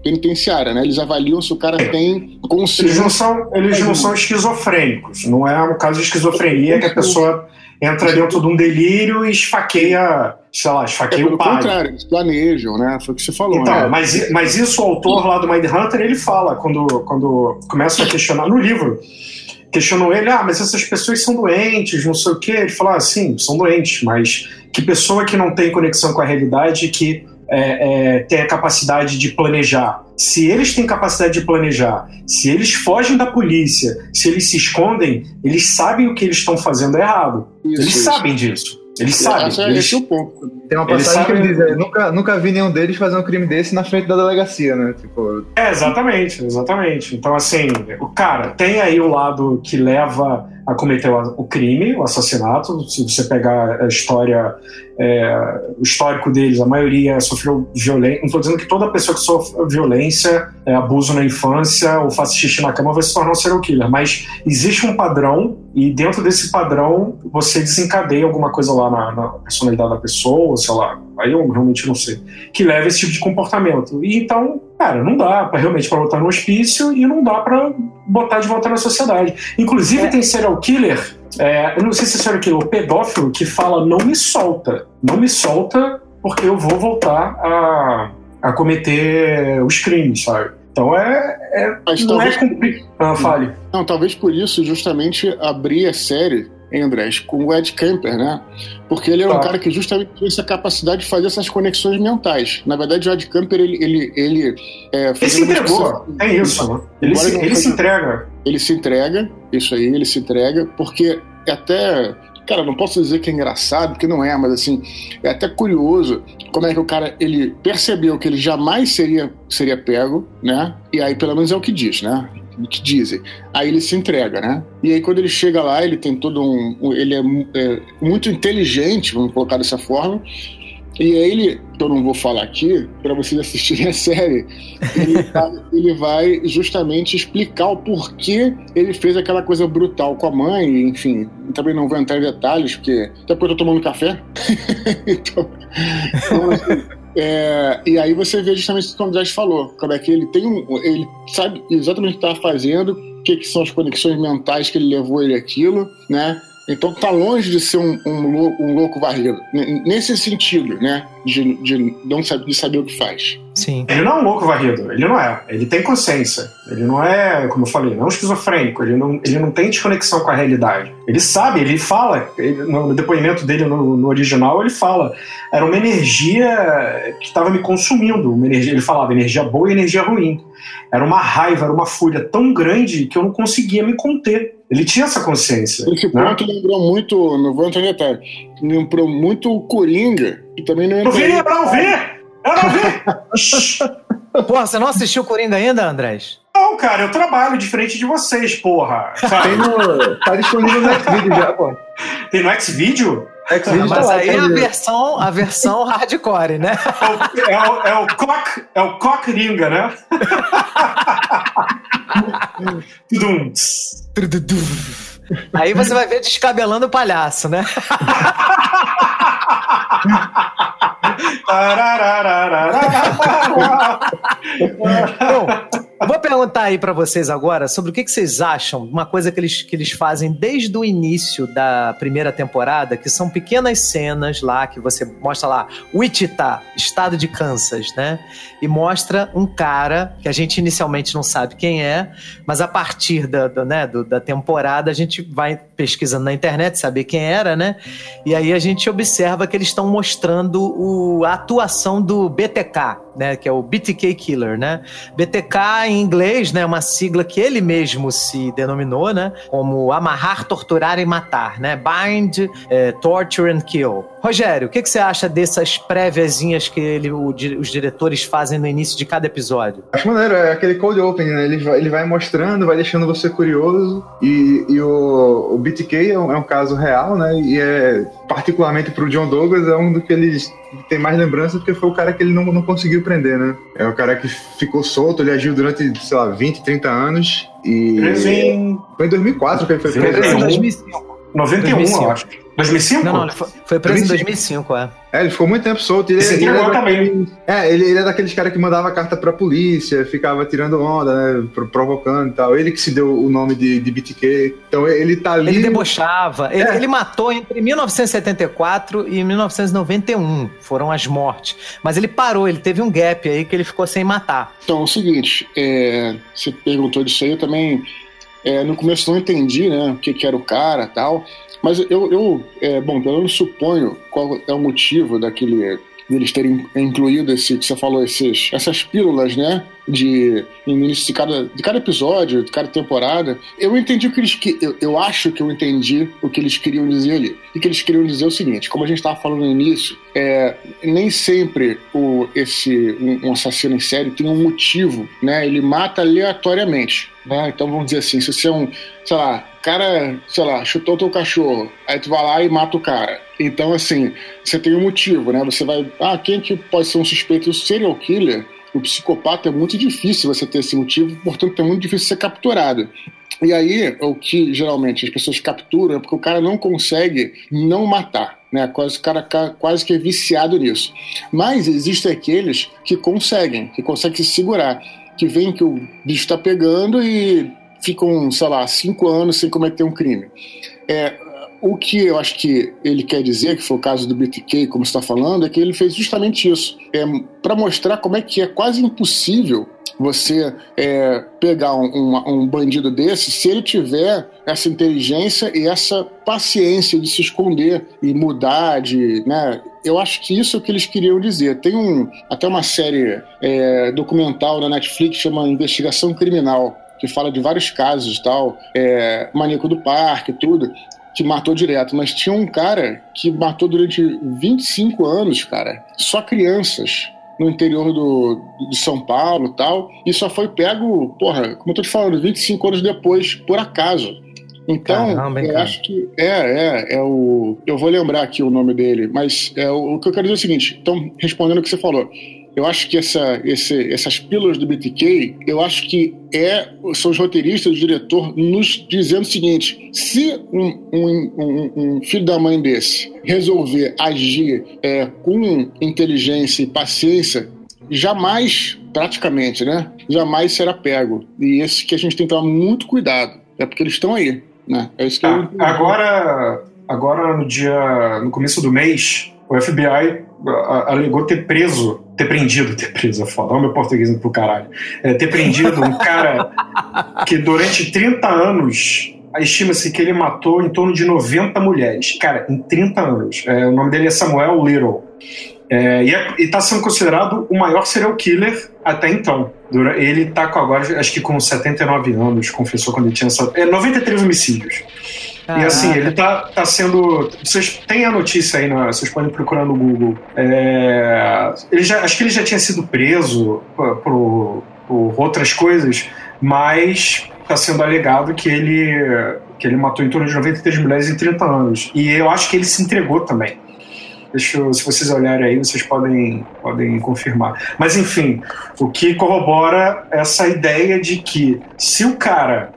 penitenciária, né? Eles avaliam se o cara tem consciência. Eles não são, eles não são esquizofrênicos. Não é um caso de esquizofrenia que a pessoa entra dentro de um delírio e esfaqueia, sei lá, esfaqueia é, o pai. contrário, eles planejam, né? Foi o que você falou. Então, né? mas, mas isso o autor lá do Mind Hunter, ele fala, quando, quando começa a questionar no livro, questionou ele, ah, mas essas pessoas são doentes, não sei o quê. Ele fala, ah, sim, são doentes, mas que pessoa que não tem conexão com a realidade que é, é, tem a capacidade de planejar. Se eles têm capacidade de planejar, se eles fogem da polícia, se eles se escondem, eles sabem o que eles estão fazendo errado. Isso, eles isso. sabem disso. Eles é, sabem. É, eles... é o ponto. Tem uma passagem que ele diz: é, nunca, nunca vi nenhum deles fazer um crime desse na frente da delegacia, né? Tipo... É, exatamente, exatamente. Então, assim, o cara tem aí o lado que leva o, o crime, o assassinato. Se você pegar a história, é, o histórico deles, a maioria sofreu violência. Não estou dizendo que toda pessoa que sofre violência, é, abuso na infância ou faz xixi na cama vai se tornar um serial killer, mas existe um padrão e dentro desse padrão você desencadeia alguma coisa lá na, na personalidade da pessoa, sei lá, aí eu realmente não sei, que leva esse tipo de comportamento. E então, cara, não dá pra, realmente para botar no hospício e não dá para botar de volta na sociedade. Inclusive, é. tem serial killer, é, eu não sei se é serial killer ou pedófilo, que fala: não me solta, não me solta porque eu vou voltar a, a cometer os crimes, sabe? Então é. é Mas não talvez, é cumprir. Ah, fale. Não, talvez por isso, justamente, abrir a série hein, Andrés, com o Ed Kemper, né? Porque ele era tá. um cara que justamente tinha essa capacidade de fazer essas conexões mentais. Na verdade, o Ed Kemper, ele. Ele, ele, é, ele se entregou, é isso. Ele, se, ele se entrega. Ele se entrega, isso aí, ele se entrega, porque até cara, não posso dizer que é engraçado, porque não é, mas assim, é até curioso como é que o cara, ele percebeu que ele jamais seria, seria pego, né? E aí, pelo menos é o que diz, né? Que dizem. Aí ele se entrega, né? E aí quando ele chega lá, ele tem todo um. Ele é, é muito inteligente, vamos colocar dessa forma. E aí ele, que eu não vou falar aqui, para vocês assistirem a série, ele, [laughs] tá, ele, vai justamente explicar o porquê ele fez aquela coisa brutal com a mãe, enfim, também não vou entrar em detalhes, porque até porque eu tô tomando café. [laughs] então, então assim, é, e aí você vê justamente o que o André falou, como é que ele tem um. Ele sabe exatamente o que está fazendo, o que, que, são as conexões mentais que ele levou ele aquilo, né? Então tá longe de ser um, um, um louco varrido. Nesse sentido, né? De, de não saber, de saber o que faz. Sim. Ele não é um louco varrido, ele não é. Ele tem consciência. Ele não é, como eu falei, não é um esquizofrênico. Ele não, ele não tem desconexão com a realidade. Ele sabe, ele fala, ele, no depoimento dele no, no, original, ele fala. Era uma energia que estava me consumindo. Uma energia, ele falava energia boa e energia ruim. Era uma raiva, era uma fúria tão grande que eu não conseguia me conter. Ele tinha essa consciência. Esse né? ponto lembrou muito, não vou entrar em detalhe, lembrou muito o Coringa, que também não é. Eu vi, eu não vi! Eu não vi! [laughs] Porra, você não assistiu Coringa ainda, Andrés? Não, cara, eu trabalho diferente de vocês, porra. Tem no, tá disponível no Xvideo já, pô. Tem no Xvideo? Xvideo mas tá aí é a versão, a versão hardcore, né? É o, é o, é o, cock, é o cockringa, né? [laughs] Tudum. Aí você vai ver descabelando o palhaço, né? [laughs] Bom, vou perguntar aí para vocês agora sobre o que, que, vocês acham, uma coisa que eles, que eles fazem desde o início da primeira temporada, que são pequenas cenas lá, que você mostra lá, Wichita, estado de Kansas, né? E mostra um cara que a gente inicialmente não sabe quem é, mas a partir da, da, né, do, da temporada a gente vai pesquisando na internet saber quem era, né? E aí a gente observa que eles estão mostrando o, a atuação do BTK, né? Que é o BTK Killer, né? BTK em inglês, né? Uma sigla que ele mesmo se denominou, né? Como amarrar, torturar e matar, né? Bind, é, torture and kill. Rogério, o que, que você acha dessas préviazinhas que ele, o, os diretores fazem no início de cada episódio? Acho maneiro, é aquele cold open, né? Ele vai, ele vai mostrando, vai deixando você curioso. E, e o, o BTK é um, é um caso real, né? E é particularmente pro John Douglas, é um do que eles tem mais lembrança porque foi o cara que ele não, não conseguiu prender, né? É o cara que ficou solto, ele agiu durante, sei lá, 20, 30 anos e... Sim. Foi em 2004 que ele foi preso. Em 2005. 91, 2005. eu acho. 2005? Não, não, foi, foi preso 2005. em 2005, é. É, ele ficou muito tempo solto. Ele, Esse ele, ele também. É, ele, ele é daqueles caras que mandava carta pra polícia, ficava tirando onda, né, provocando e tal. Ele que se deu o nome de, de BTK. Então ele tá ali... Ele debochava. É. Ele, ele, matou entre 1974 e 1991. Foram as mortes. Mas ele parou, ele teve um gap aí que ele ficou sem matar. Então, é o seguinte, é, você perguntou disso aí, eu também... É, no começo não entendi, né, o que, que era o cara tal. Mas eu, eu é, bom, pelo menos suponho qual é o motivo daquele deles terem incluído esse que você falou esses, essas pílulas, né, de início de cada, de cada episódio, de cada temporada. Eu entendi o que eles eu, eu acho que eu entendi o que eles queriam dizer ali. E que eles queriam dizer é o seguinte, como a gente estava falando no início, é, nem sempre o esse um, um assassino em série tem um motivo, né? Ele mata aleatoriamente. Né? Então vamos dizer assim, se você é um, sei lá, cara, sei lá, chutou teu cachorro, aí tu vai lá e mata o cara. Então, assim, você tem um motivo, né? Você vai. Ah, quem que pode ser um suspeito? Serial killer, o psicopata, é muito difícil você ter esse motivo, portanto, é muito difícil ser capturado. E aí, o que geralmente as pessoas capturam é porque o cara não consegue não matar. Né, quase, o cara quase que é viciado nisso. Mas existem aqueles que conseguem, que conseguem se segurar, que veem que o bicho está pegando e ficam, sei lá, cinco anos sem cometer um crime. É, o que eu acho que ele quer dizer, que foi o caso do BTK, como está falando, é que ele fez justamente isso. É, para mostrar como é que é quase impossível você é, pegar um, um, um, bandido desse se ele tiver essa inteligência e essa paciência de se esconder e mudar de. Né? Eu acho que isso é o que eles queriam dizer. Tem um, até uma série é, documental na Netflix chama Investigação Criminal que fala de vários casos tal, é, maníaco do parque, tudo que matou direto, mas tinha um cara que matou durante 25 anos, cara, só crianças no interior do, de São Paulo tal, e só foi pego, porra, como eu tô te falando, 25 anos depois, por acaso. Então, Caramba, eu cara. acho que é, é, é o. Eu vou lembrar aqui o nome dele, mas é, o, o que eu quero dizer é o seguinte: então, respondendo o que você falou, eu acho que essa, esse, essas pílulas do BTK, eu acho que é, são os roteiristas, o diretor, nos dizendo o seguinte: se um, um, um, um filho da mãe desse resolver agir é, com inteligência e paciência, jamais, praticamente, né? Jamais será pego. E esse que a gente tem que tomar muito cuidado. É porque eles estão aí. Né? É isso que ah, eu... Agora, agora, no dia. no começo do mês, o FBI alegou ter preso, ter prendido, [laughs] ter preso, é foda, olha meu português pro caralho, é, ter prendido um cara que durante 30 anos estima-se que ele matou em torno de 90 mulheres. Cara, em 30 anos. É, o nome dele é Samuel Little. É, e é, está sendo considerado o maior serial killer até então. Ele está com agora, acho que com 79 anos, confessou quando ele tinha essa. É, 93 homicídios. Caraca. E assim, ele tá, tá sendo. Vocês têm a notícia aí, né? vocês podem procurar no Google. É, ele já, acho que ele já tinha sido preso por, por, por outras coisas, mas está sendo alegado que ele, que ele matou em torno de 93 mulheres em 30 anos. E eu acho que ele se entregou também. Deixa eu, se vocês olharem aí, vocês podem, podem confirmar. Mas enfim, o que corrobora essa ideia de que se o cara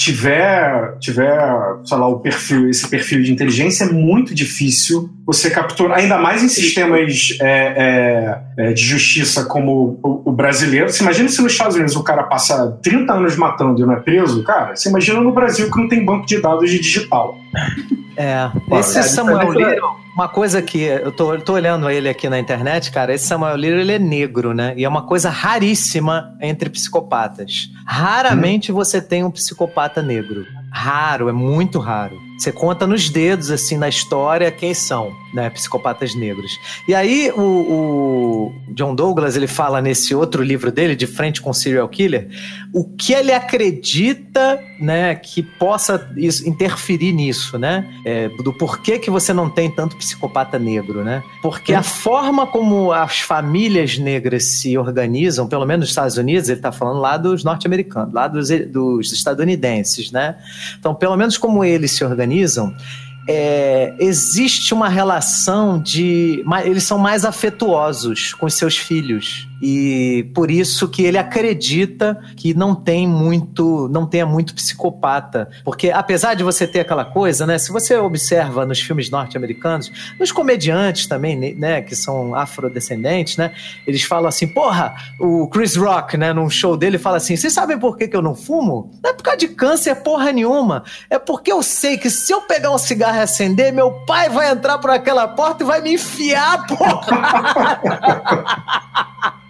tiver, tiver, sei lá, o perfil, esse perfil de inteligência, é muito difícil você capturar, ainda mais em sistemas é, é, é, de justiça como o, o, brasileiro. Você imagina se nos Estados Unidos o cara passa 30 anos matando e não é preso? Cara, você imagina no Brasil que não tem banco de dados de digital. É, esse Samuel Little, uma coisa que eu tô, eu tô olhando ele aqui na internet, cara, esse Samuel Little ele é negro, né? E é uma coisa raríssima entre psicopatas. Raramente hum. você tem um psicopata negro. Raro, é muito raro. Você conta nos dedos, assim, na história, quem são, né? Psicopatas negros. E aí, o, o, John Douglas, ele fala nesse outro livro dele, De Frente com o Serial Killer, o que ele acredita, né, que possa isso, interferir nisso, né? É, do porquê que você não tem tanto psicopata negro, né? Porque a forma como as famílias negras se organizam, pelo menos nos Estados Unidos, ele está falando lá dos norte-americanos, lá dos, dos estadunidenses, né? Então, pelo menos como eles se organizam, é, existe uma relação de. Eles são mais afetuosos com seus filhos. E por isso que ele acredita que não tem muito, não tenha muito psicopata. Porque apesar de você ter aquela coisa, né? Se você observa nos filmes norte-americanos, nos comediantes também, né? Que são afrodescendentes, né? Eles falam assim, porra, o Chris Rock, né? Num show dele, fala assim: vocês sabem por que, que eu não fumo? Não é por causa de câncer, porra nenhuma. É porque eu sei que se eu pegar um cigarro e acender, meu pai vai entrar por aquela porta e vai me enfiar, porra! [laughs]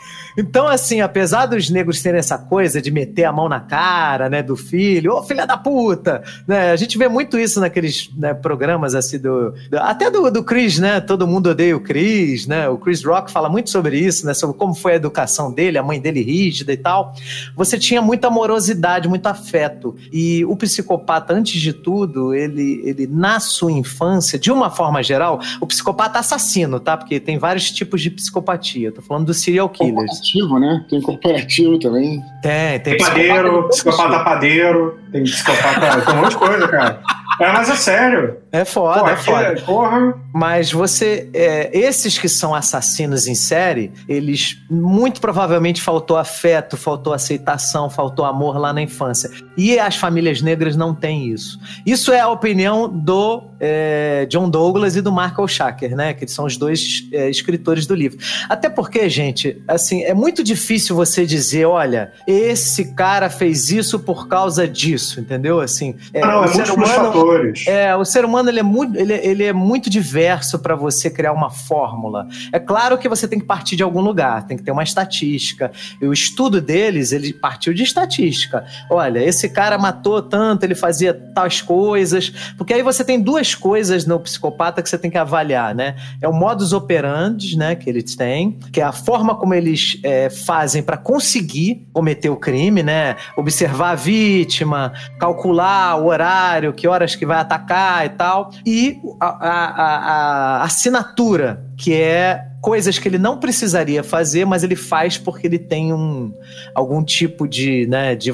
Então, assim, apesar dos negros terem essa coisa de meter a mão na cara, né, do filho, ô oh, filha da puta, né, a gente vê muito isso naqueles né, programas, assim, do, do, até do, do Chris, né, todo mundo odeia o Chris, né, o Chris Rock fala muito sobre isso, né, sobre como foi a educação dele, a mãe dele rígida e tal. Você tinha muita amorosidade, muito afeto, e o psicopata, antes de tudo, ele, ele na sua infância, de uma forma geral, o psicopata assassino, tá, porque tem vários tipos de psicopatia, tô falando dos serial killers. Corporativo, né? Tem corporativo também. Tem, tem Tem padeiro, psicopata padeiro, tem psicopata. tem um monte de coisa, cara. É, mas é sério. É foda, Pô, é foda. porra. Mas você. é, esses que são assassinos em série, eles muito provavelmente faltou afeto, faltou aceitação, faltou amor lá na infância. E as famílias negras não têm isso. Isso é a opinião do é, John Douglas e do Michael Shacker, né? Que são os dois é, escritores do livro. Até porque, gente, assim, é muito difícil você dizer, olha, esse cara fez isso por causa disso, entendeu? Assim, é, não, o é ser humano- fatores. é, o ser humano ele é muito, ele, ele é muito diverso para você criar uma fórmula. É claro que você tem que partir de algum lugar, tem que ter uma estatística. E o estudo deles, ele partiu de estatística. Olha, esse cara matou tanto, ele fazia tais coisas. Porque aí você tem duas coisas no psicopata que você tem que avaliar, né? É o modus operandi, né, que eles têm, que é a forma como eles é, fazem para conseguir cometer o crime, né? Observar a vítima, calcular o horário, que horas que vai atacar e tal. E a, a- a- a assinatura, que é coisas que ele não precisaria fazer, mas ele faz porque ele tem um algum tipo de, né, de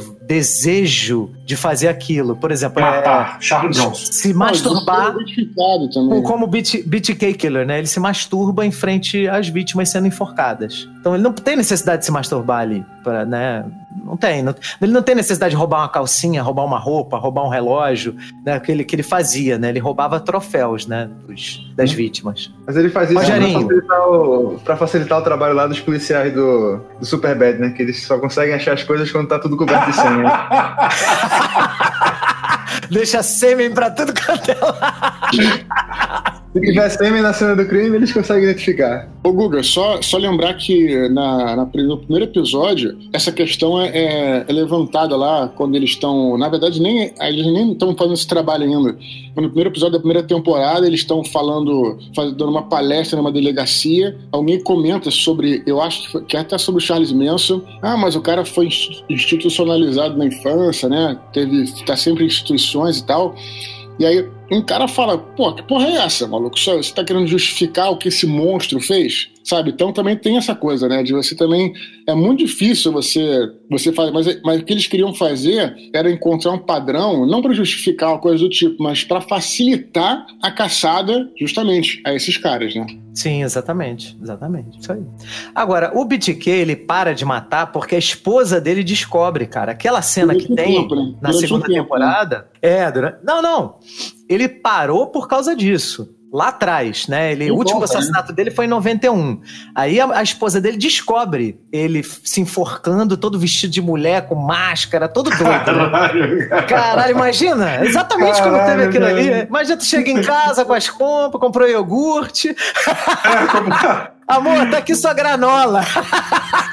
desejo de fazer aquilo. Por exemplo, é, Matar. Charles Bronson. se masturbar é com- como o BT- BTK Killer, né? Ele se masturba em frente às vítimas sendo enforcadas. Então ele não tem necessidade de se masturbar ali, pra, né? Não tem. não- ele não tem necessidade de roubar uma calcinha, roubar uma roupa, roubar um relógio, né? Que ele, que ele fazia, né? Ele roubava troféus, né? dos- das vítimas. Mas ele faz isso pra facilitar, o, pra facilitar o trabalho lá dos policiais do, do Superbad, né? Que eles só conseguem achar as coisas quando tá tudo coberto de sangue. né? [laughs] Deixa sêmen pra tudo quanto é lado. [laughs] Se tiver sêmen na cena do crime, eles conseguem identificar. Ô Guga, só, só lembrar que na, na, no primeiro episódio, essa questão é, é- é levantada lá quando eles estão. Na verdade, nem, eles nem estão fazendo esse trabalho ainda. No primeiro episódio da primeira temporada, eles estão falando, faz- dando uma palestra numa delegacia. Alguém comenta sobre, eu acho que, é até sobre o Charles Manson. Ah, mas o cara foi insti- institucionalizado na infância, né? Teve, tá sempre em instituições e tal. E aí um cara fala, pô, que porra é essa, maluco? Você tá querendo justificar o que esse monstro fez? Sabe? Então também tem essa coisa, né? De você também. É muito difícil você, você fazer. Mas, mas o que eles queriam fazer era encontrar um padrão, não para justificar uma coisa do tipo, mas para facilitar a caçada justamente a esses caras, né? Sim, exatamente. Exatamente. Isso aí. Agora, o BTK, ele para de matar porque a esposa dele descobre, cara. Aquela cena que Durante um tem tempo, né? na segunda tempo, temporada. É, durante... Não, não. Ele parou por causa disso. Lá atrás, né? Ele, o último volta, né? assassinato dele foi em 91. Aí a, a esposa dele descobre ele se enforcando, todo vestido de mulher, com máscara, todo doido. né? Caralho, cara. Caralho, imagina! Exatamente como teve Caralho, aquilo ali. Imagina tu chega em casa com as compras, comprou iogurte. [laughs] É, como- Amor, tá aqui sua granola. [laughs]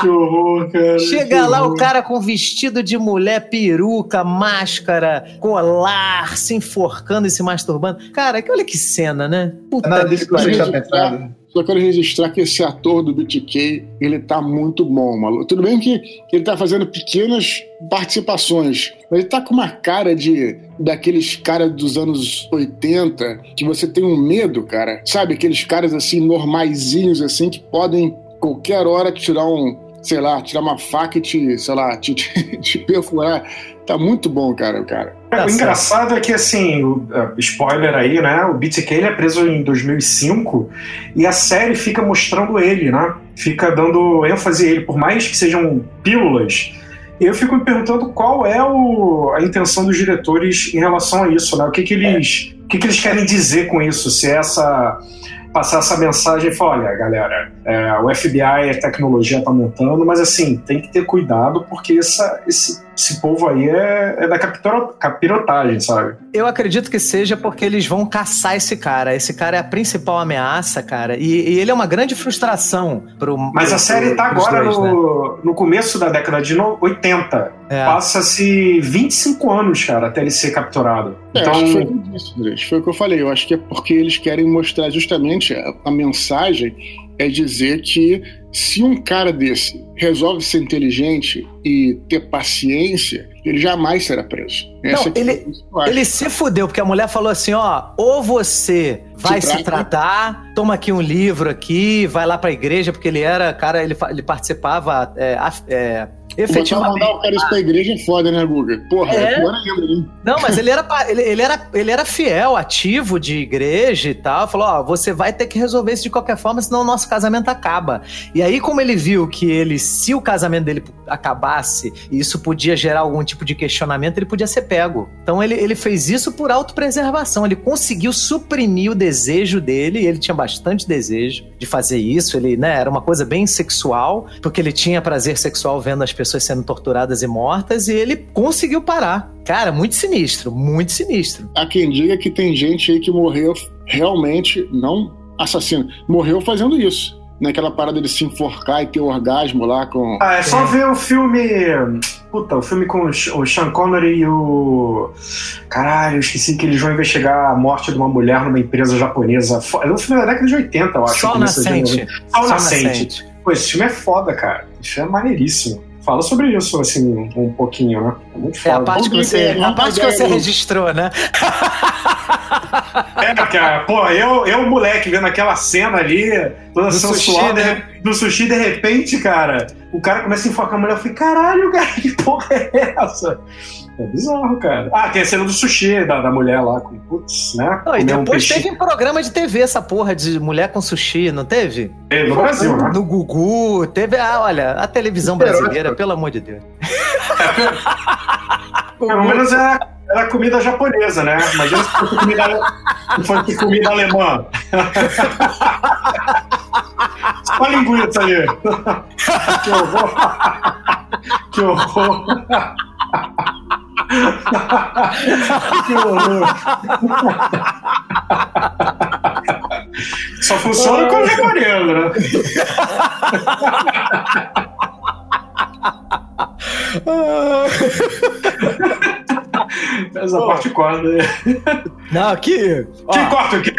que horror, cara. Chega que lá o horror. cara com vestido de mulher, peruca, máscara, colar, se enforcando e se masturbando. Cara, que- olha que cena, né? Puta Nada que disso que você pariu. está pensando. Só quero registrar que esse ator do BTK, ele tá muito bom, maluco. Tudo bem que ele tá fazendo pequenas participações, mas ele tá com uma cara de daqueles caras dos anos 80 que você tem um medo, cara. Sabe, aqueles caras assim normaizinhos assim que podem qualquer hora tirar um, sei lá, tirar uma faca e te, sei lá, te, [laughs] te, te perfurar. Tá muito bom, cara, o cara. É, Tá o engraçado é que, assim, o, uh, spoiler aí, né? O BTK ele é preso em 2005 e a série fica mostrando ele, né? Fica dando ênfase a ele, por mais que sejam pílulas. E eu fico me perguntando qual é o- a intenção dos diretores em relação a isso, né? O que, que eles, o que, que eles querem dizer com isso? Se é essa passar essa mensagem e falar, olha, galera, é, o FBI, a tecnologia tá aumentando, mas assim, tem que ter cuidado porque essa, esse, esse povo aí é, é da capiro- capirotagem, sabe? Eu acredito que seja porque eles vão caçar esse cara. Esse cara é a principal ameaça, cara. E, e ele é uma grande frustração pro. Mas pro- a série tá agora dois, né? no, no começo da década de no- 80. É. Passa-se 25 anos, cara, até ele ser capturado. É, Então, acho que foi o que eu disse, Andrés. Foi o que eu falei. Eu acho que é porque eles querem mostrar justamente a, a mensagem é dizer que se um cara desse resolve ser inteligente e ter paciência, ele jamais será preso. Não, ele, ele se fudeu, porque a mulher falou assim: ó, ou você vai se, se tratar, toma aqui um livro aqui, vai lá pra igreja, porque ele era, cara, ele, ele participava é, é, Efetivamente. mandar o cara isso pra igreja é foda, né, Guga? Porra, é, é pior ainda, hein? Não, mas ele era, ele, ele, era, ele era fiel, ativo de igreja e tal. Falou: ó, você vai ter que resolver isso de qualquer forma, senão o nosso casamento acaba. E aí, como ele viu que ele, se o casamento dele acabasse, e isso podia gerar algum tipo de questionamento, ele podia ser pego. Então ele, ele fez isso por autopreservação. Ele conseguiu suprimir o desejo dele, e ele tinha bastante desejo de fazer isso. Ele, né, era uma coisa bem sexual, porque ele tinha prazer sexual vendo as pessoas sendo torturadas e mortas, e ele conseguiu parar. Cara, muito sinistro, muito sinistro. Há quem diga que tem gente aí que morreu realmente, não assassino, morreu fazendo isso. Naquela parada de se enforcar e ter orgasmo lá com. Ah, é só ver o filme. Puta, o filme com o Sean Connery e o. Caralho, eu esqueci que eles vão investigar a morte de uma mulher numa empresa japonesa. É um filme da década de 80, eu acho. Sol Nascente. Sol Nascente. Pô, esse filme é foda, cara. Esse filme é maneiríssimo fala sobre isso, assim, um pouquinho, né? É muito foda. É a parte, que você, a parte que você registrou, né? É, cara, pô, eu, eu, moleque, vendo aquela cena ali, toda sensual, sushi, né? do sushi, de repente, cara, o cara começa a enfocar a mulher, eu falei, caralho, cara, que porra é essa? É bizarro, cara. Ah, tem a cena do sushi da, da mulher lá com putz, né? Não, e depois um teve um programa de TV essa porra de mulher com sushi, não teve? Teve no Brasil, né? No Gugu, teve, ah, olha, a televisão brasileira, pelo amor de Deus. [laughs] Pelo menos é era comida japonesa, né? Imagina se fosse comida, se fosse comida alemã. [laughs] Só linguiça ali. [laughs] que horror. Que horror. Que horror. Só funciona com o japonês, né? [laughs] Essa parte corta. Não, aqui. Que corta o quê?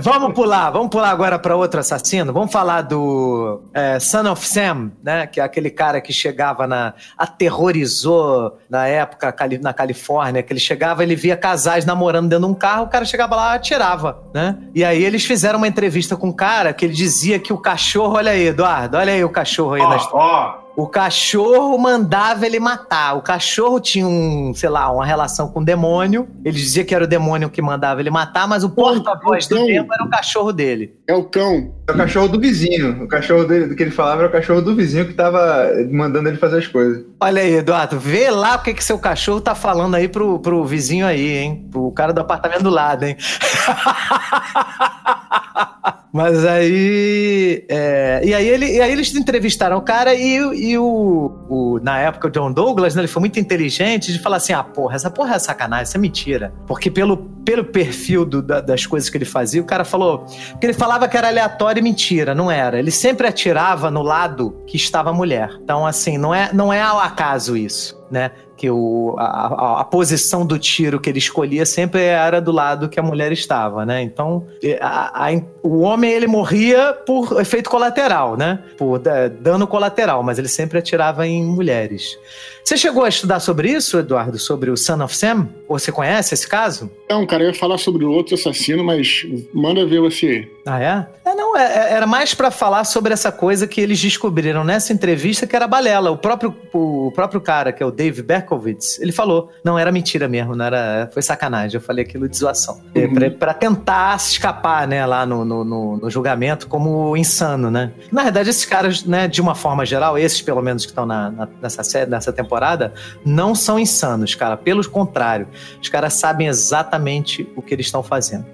Vamos pular, vamos pular agora para outro assassino. Vamos falar do é, Son of Sam, né? Que é aquele cara que chegava na. aterrorizou na época na Califórnia, que ele chegava, ele via casais namorando dentro de um carro, o cara chegava lá e atirava, né? E aí eles fizeram uma entrevista com um cara que ele dizia que o cachorro, olha aí, Eduardo, olha aí o cachorro aí ó, na história. Ó, o cachorro mandava ele matar. O cachorro tinha um, sei lá, uma relação com o demônio. Ele dizia que era o demônio que mandava ele matar, mas o porta-voz do tempo era o cachorro dele. É o cão. É o cachorro do vizinho. O cachorro dele, do que ele falava era o cachorro do vizinho que tava mandando ele fazer as coisas. Olha aí, Eduardo, vê lá o que, que seu cachorro tá falando aí pro, pro vizinho aí, hein? Pro cara do apartamento do lado, hein? [laughs] Mas aí. É, e, aí ele, e aí eles entrevistaram o cara e, e o, o, Na época, o John Douglas, né, ele foi muito inteligente de falar assim: ah, porra, essa porra é sacanagem, isso é mentira. Porque pelo, pelo perfil do, da, das coisas que ele fazia, o cara falou. Porque ele falava que era aleatório e mentira, não era. Ele sempre atirava no lado que estava a mulher. Então, assim, não é, não é ao acaso isso, né? Que o, a, a, posição do tiro que ele escolhia sempre era do lado que a mulher estava, né? Então, a, a, o homem ele morria por efeito colateral, né? Por dano colateral, mas ele sempre atirava em mulheres. Você chegou a estudar sobre isso, Eduardo? Sobre o Son of Sam? Você conhece esse caso? Não, cara, eu ia falar sobre o outro assassino, mas manda ver você. Ah, é? é não, é, é era mais para falar sobre essa coisa que eles descobriram nessa entrevista que era balela. O próprio, o próprio cara, que é o Dave Berkowitz, ele falou, não, era mentira mesmo, não era, foi sacanagem. Eu falei aquilo de zoação. É, uhum. para tentar se escapar, né, lá no, no, no, no, julgamento como insano, né? Na verdade, esses caras, né, de uma forma geral, esses pelo menos que estão na, na, nessa, série, nessa temporada, não são insanos, cara. Pelo contrário, os caras sabem exatamente o que eles estão fazendo.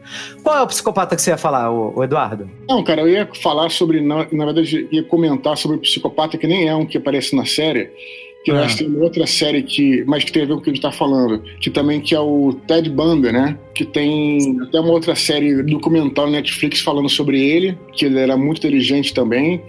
Qual é o psicopata que você ia falar, o, Eduardo? Não, cara, eu ia falar sobre, na, na verdade, ia comentar sobre o psicopata que nem é um que aparece na série que ah. tem outra série que, mas que tem a ver com o que a gente está falando, que também que é o Ted Bundy, né? Que tem até uma outra série documental na Netflix falando sobre ele, que ele era muito inteligente também.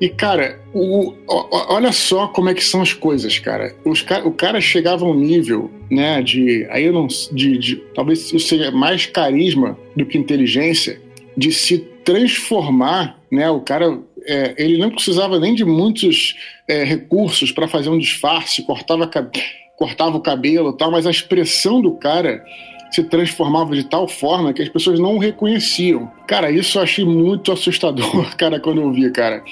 E, cara, o, o, olha só como é que são as coisas, cara. Os, o cara chegava a um nível, né, de. Aí eu não. De, de, talvez isso seja mais carisma do que inteligência, de se transformar, né? O cara é, ele não precisava nem de muitos é, recursos para fazer um disfarce, cortava, cortava o cabelo e tal, mas a expressão do cara se transformava de tal forma que as pessoas não o reconheciam. Cara, isso eu achei muito assustador, [laughs] cara, quando eu vi, cara.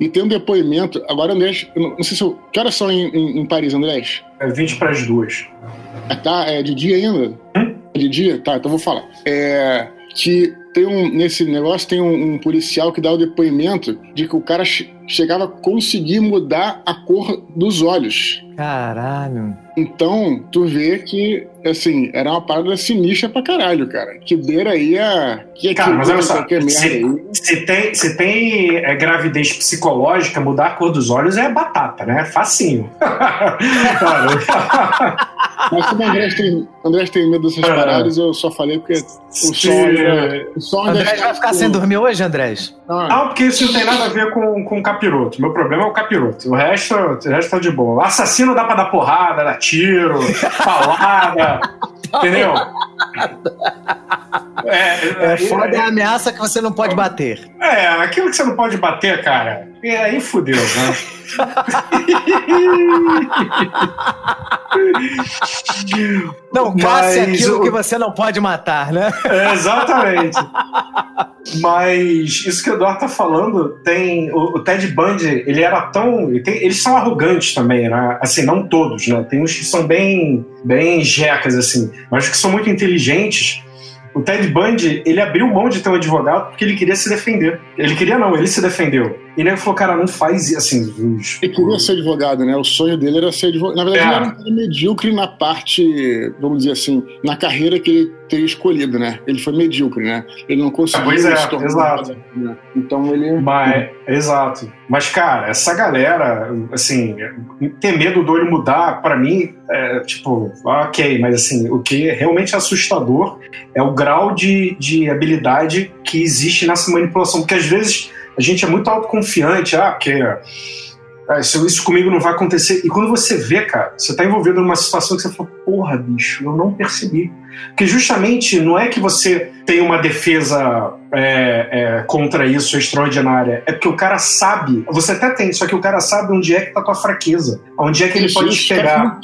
E tem um depoimento. Agora, Andrés, não sei se eu. Que horas são em, em, em Paris, Andrés? É 20 para as duas. É, tá, é de dia ainda? Hum? É de dia? Tá, então vou falar. É. Que tem um, nesse negócio tem um, um, policial que dá o depoimento de que o cara chegava a conseguir mudar a cor dos olhos. Caralho. Então, tu vê que, assim, era uma parada sinistra pra caralho, cara. Que beira aí a. Que cara, mas olha só, se, se, tem, se tem é, gravidez psicológica, mudar a cor dos olhos é batata, né? Facinho. [laughs] mas como o André tem, André tem medo dessas é. paradas, eu só falei porque o som. É, o vai ficar sem dormir hoje, Andrés? Ah. Não, porque isso não tem nada a ver com, com o capiroto. Meu problema é o capiroto. O resto, o resto tá de boa. Assassino dá pra dar porrada, dar tiro, [laughs] falada. entendeu? É, é, foda é, é a ameaça que você não pode bater. É, aquilo que você não pode bater, cara, é, aí fudeu, né? [laughs] não, caça é aquilo o... que você não pode matar, né? É, exatamente. Mas isso que o Eduardo tá falando, tem. O, o Ted Bundy, ele era tão. Ele tem, eles são arrogantes também, né? Assim, não todos, né? Tem uns que são bem, bem jecas, assim, mas que são muito inteligentes o Ted Bundy, ele abriu mão de ter um advogado porque ele queria se defender. Ele queria não, ele se defendeu. E ele falou, cara, não faz isso, assim. Os... Ele queria ser advogado, né? O sonho dele era ser advogado. Na verdade, é. ele era um cara medíocre na parte, vamos dizer assim, na carreira que ele teria escolhido, né? Ele foi medíocre, né? Ele não conseguiu pois é, exato. Né? Então ele. Mas, exato. Mas, cara, essa galera, assim, ter medo do olho mudar, para mim, é tipo, ok, mas assim, o que é realmente assustador é o grau de, de habilidade que existe nessa manipulação. Porque às vezes a gente é muito autoconfiante, ah, porque ah, isso, isso comigo não vai acontecer. E quando você vê, cara, você tá envolvido numa situação que você fala, porra, bicho, eu não percebi. Porque justamente não é que você tem uma defesa é, é, contra isso extraordinária, é porque o cara sabe, você até tem, só que o cara sabe onde é que tá a tua fraqueza, onde é que ele pode te pegar.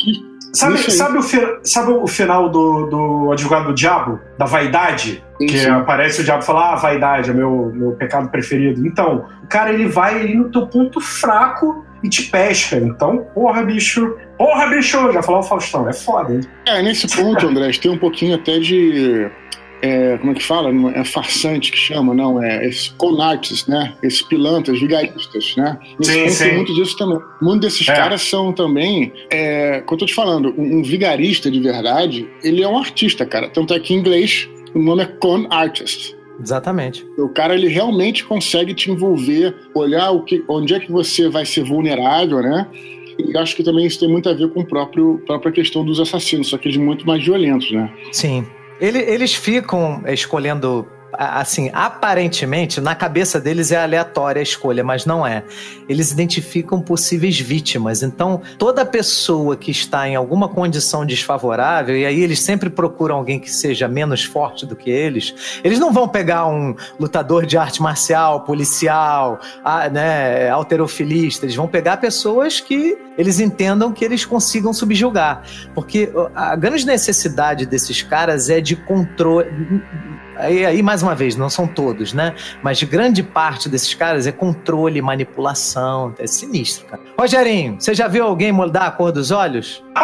Sabe, sabe, o, sabe o final do, do Advogado do Diabo? Da vaidade? Que aparece o diabo e fala, ah, vaidade é meu, meu pecado preferido. Então, o cara ele vai ali no teu ponto fraco e te pesca. Então, porra, bicho. Porra, bicho! Já falou o Faustão, é foda, hein? É, nesse ponto, [laughs] André, tem um pouquinho até de é, como é que fala? É farsante que chama, não, é esses conartes, né? Esses pilantras, vigaristas, né? Nesse sim, sim. tem muito disso também. Muitos desses é. caras são também, é, como eu tô te falando, um, um, vigarista de verdade, ele é um artista, cara. Tanto é que em inglês o nome é con artist. Exatamente. O cara ele realmente consegue te envolver, olhar o que, onde é que você vai ser vulnerável, né? E acho que também isso tem muito a ver com a própria questão dos assassinos, só que eles muito mais violentos, né? Sim. Ele, eles ficam escolhendo assim, aparentemente, na cabeça deles é aleatória a escolha, mas não é. Eles identificam possíveis vítimas. Então, toda pessoa que está em alguma condição desfavorável, e aí eles sempre procuram alguém que seja menos forte do que eles, eles não vão pegar um lutador de arte marcial, policial, né, alterofilista, eles vão pegar pessoas que eles entendam que eles consigam subjugar. Porque a grande necessidade desses caras é de controle Aí, aí, mais uma vez, não são todos, né? Mas grande parte desses caras é controle, manipulação. É sinistro, cara. Rogerinho, você já viu alguém mudar a cor dos olhos? [laughs]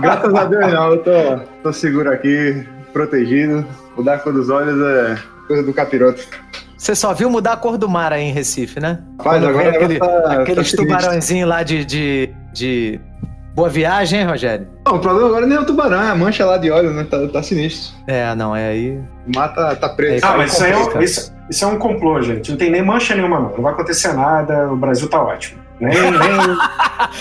Graças a Deus, não. Eu tô, tô seguro aqui, protegido. Mudar a cor dos olhos é coisa do capiroto. Você só viu mudar a cor do mar aí em Recife, né? Rapaz, agora aquele, tá, aqueles tá tubarãozinhos lá de, de, de Boa viagem, hein, Rogério? Não, o problema agora nem é o tubarão, é a mancha lá de óleo, né? Tá, tá sinistro. É, não, é aí. O mar tá, preto. Ah, mas isso, é, isso, isso, é um complô, gente. Não tem nem mancha nenhuma, não. Não vai acontecer nada, o Brasil tá ótimo. Nem, nem,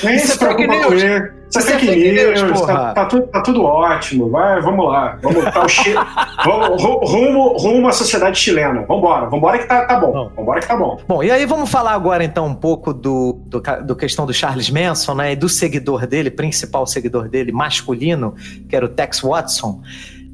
nem se preocupa com ele. Isso é fake news, tá, tá, tudo, tá tudo ótimo. Vai, vamos lá. Vamos, tá o che... [laughs] vamos rumo, rumo à sociedade chilena. Vambora, vambora que tá, tá bom. Vambora que tá bom. Bom, e aí vamos falar agora então um pouco do, do, do questão do Charles Manson, né? E do seguidor dele, principal seguidor dele, masculino, que era o Tex Watson.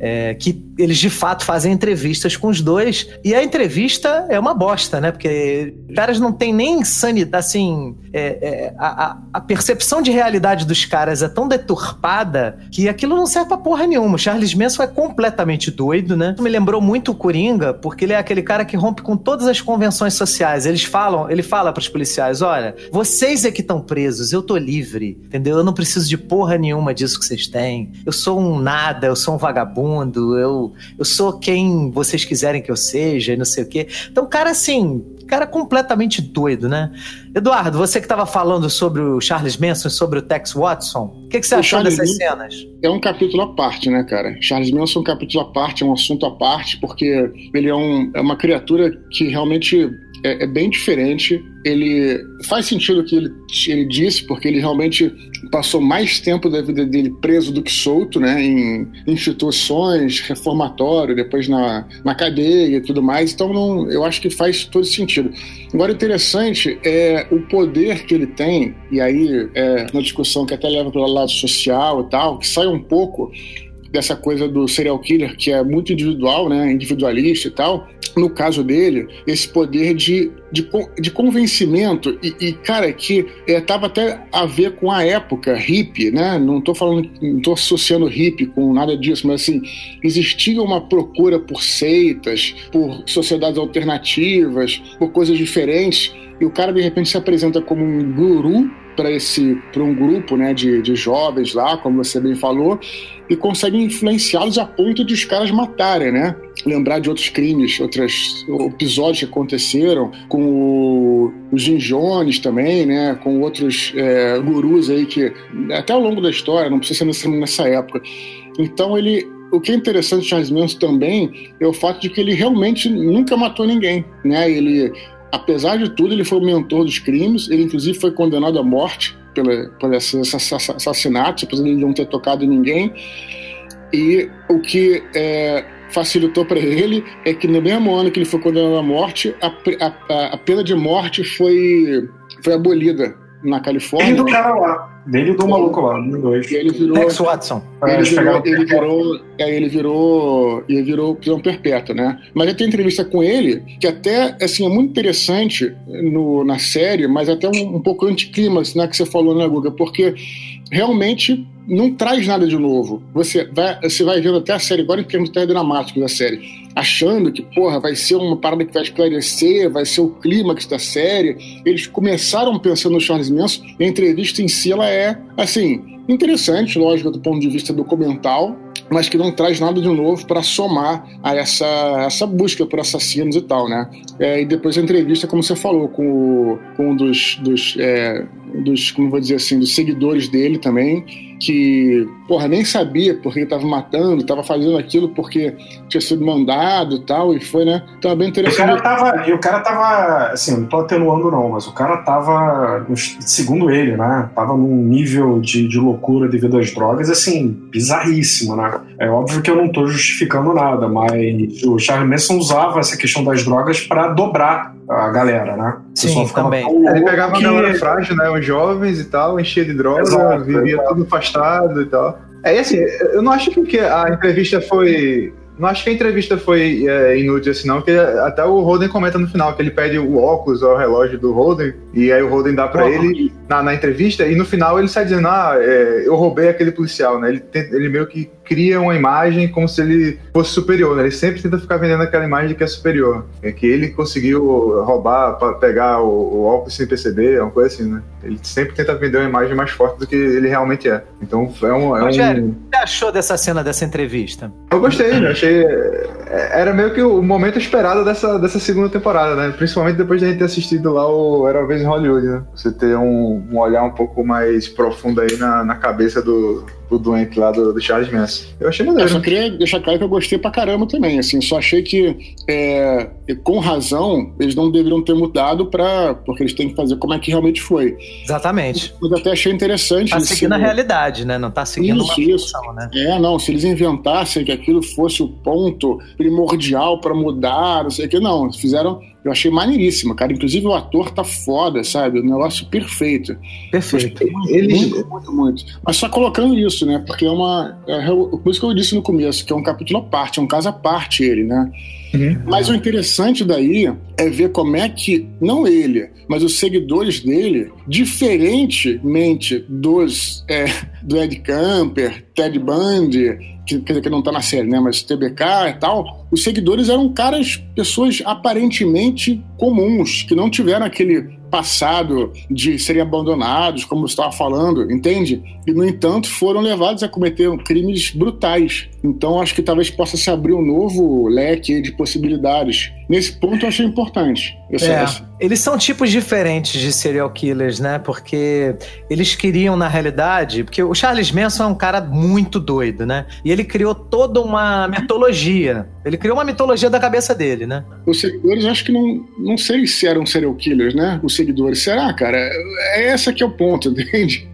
É, que eles de fato fazem entrevistas com os dois, e a entrevista é uma bosta, né? Porque os caras não têm nem sanidade, assim, é, é, a, a, percepção de realidade dos caras é tão deturpada que aquilo não serve pra porra nenhuma. O Charles Manson é completamente doido, né? Me lembrou muito o Coringa, porque ele é aquele cara que rompe com todas as convenções sociais. Eles falam, ele fala pros policiais: olha, vocês é que estão presos, eu tô livre, entendeu? Eu não preciso de porra nenhuma disso que vocês têm. Eu sou um nada, eu sou um vagabundo, eu, eu sou quem vocês quiserem que eu seja e não sei o quê. Então, cara, assim, cara completamente doido, né? Eduardo, você que estava falando sobre o Charles Manson, sobre o Tex Watson, o que, que você o achou Charles dessas cenas? É um capítulo à parte, né, cara? Charles Manson é um capítulo à parte, é um assunto à parte, porque ele é, um, é uma criatura que realmente é, é, bem diferente. Ele faz sentido o que ele, ele disse, porque ele realmente passou mais tempo da vida dele preso do que solto, né? Em instituições, reformatório, depois na, na cadeia e tudo mais. Então, não, eu acho que faz todo sentido. Agora, interessante é o poder que ele tem, e aí é uma discussão que até leva para o lado social e tal, que sai um pouco dessa coisa do serial killer, que é muito individual, né, individualista e tal. No caso dele, esse poder de, de, de convencimento, e, e, cara, que estava é, até a ver com a época hippie, né? Não estou falando, não estou associando hippie com nada disso, mas assim, existia uma procura por seitas, por sociedades alternativas, por coisas diferentes, e o cara de repente se apresenta como um guru para esse para um grupo né, de, de jovens lá, como você bem falou, e consegue influenciá-los a ponto de os caras matarem, né? Lembrar de outros crimes, outros episódios que aconteceram com o, o Jim Jones também, né? Com outros é, gurus aí que até ao longo da história, não precisa ser nessa época. Então ele o que é interessante de Charles Manson também é o fato de que ele realmente nunca matou ninguém, né? Ele apesar de tudo, ele foi o mentor dos crimes, ele inclusive foi condenado à morte pela, por esse assassinato, apesar de não ter tocado ninguém. E o que é, facilitou para ele é que no mesmo ano que ele foi condenado à morte, a, a, a pena de morte foi, foi abolida na Califórnia. Ele do cara lá, dele do maluco lá, no dois. Ele virou. Tex Watson. Ele virou, ele virou, é, ele virou, ele virou prisão perpétua, né? Mas eu tenho entrevista com ele que até assim é muito interessante no, na série, mas até um, um pouco anticlímax, né, que você falou, né, Guga? Porque realmente não traz nada de novo. Você vai, você vai vendo até a série agora em termos até dramáticos da série, achando que, porra, vai ser uma parada que vai esclarecer, vai ser o clímax da série. Eles começaram pensando no Charles Manson, e a entrevista em si ela é, assim, interessante, lógico, do ponto de vista documental, mas que não traz nada de novo para somar a essa, essa busca por assassinos e tal, né? É, e depois a entrevista, como você falou, com, o, com um dos, dos, é, dos, como vou dizer assim, dos seguidores dele também, que, porra, nem sabia porque ele tava matando, tava fazendo aquilo porque tinha sido mandado e tal, e foi, né? Então é bem interessante. O cara tava, e o cara tava, assim, não tô atenuando não, mas o cara tava, segundo ele, né, tava num nível de, de loucura devido às drogas, assim, bizarríssimo, né? É óbvio que eu não tô justificando nada, mas o Charles Manson usava essa questão das drogas para dobrar a galera, né? Sim, também. Ele pegava que... a galera frágil, né? Os jovens e tal, enchia de droga, exato, vivia exato. tudo afastado e tal. É, e assim, eu não acho que a entrevista foi não acho que a entrevista foi é, inútil assim, não, porque até o Holden comenta no final que ele pede o óculos ou o relógio do Holden, e aí o Holden dá para ele na, na, entrevista, e no final ele sai dizendo: Ah, é, eu roubei aquele policial, né? Ele, tem, ele meio que cria uma imagem como se ele fosse superior, né? Ele sempre tenta ficar vendendo aquela imagem de que é superior. É que ele conseguiu roubar, para pegar o, o, óculos sem perceber, é uma coisa assim, né? Ele sempre tenta vender uma imagem mais forte do que ele realmente é. Então é um. É Rogério, um... o que você achou dessa cena dessa entrevista? Eu gostei, né? Achei é, era meio que o momento esperado dessa, dessa segunda temporada, né? Principalmente depois de a gente ter assistido lá o Era uma Vez em Hollywood, né? Você ter um, um olhar um pouco mais profundo aí na, na cabeça do, do doente lá do, do Charles Manson. Eu achei maneiro. Eu só queria deixar claro que eu gostei pra caramba também, assim, só achei que é, com razão eles não deveriam ter mudado para porque eles têm que fazer como é que realmente foi. Exatamente. Mas até achei interessante. Tá seguindo a realidade, né? Não tá seguindo isso, uma função, né? É, não, se eles inventassem que aquilo fosse o ponto primordial para mudar, não sei o que, não, fizeram Eu achei maneiríssima, cara. Inclusive o ator tá foda, sabe? O negócio perfeito. Perfeito. Ele... Muito, muito, muito. Mas só colocando isso, né? Porque é uma. É, por isso que eu disse no começo, que é um capítulo à parte, é um caso à parte ele, né? Uhum. Mas o interessante daí é ver como é que, não ele, mas os seguidores dele, diferentemente dos é, do Ed Camper, Ted Bundy, que, quer dizer, que não tá na série, né? Mas TBK e tal, os seguidores eram caras, pessoas aparentemente comuns, que não tiveram aquele passado de serem abandonados, como você estava falando, entende? E, no entanto, foram levados a cometer crimes brutais. Então, acho que talvez possa se abrir um novo leque de possibilidades. Nesse ponto, eu achei importante. É, eles são tipos diferentes de serial killers, né? Porque eles queriam, na realidade, porque o Charles Manson é um cara muito doido, né? E ele criou toda uma mitologia. Ele criou uma mitologia da cabeça dele, né? Os seguidores, acho que não, não sei se eram serial killers, né? Os seguidores. Será, cara? É essa que é o ponto, [laughs] entende?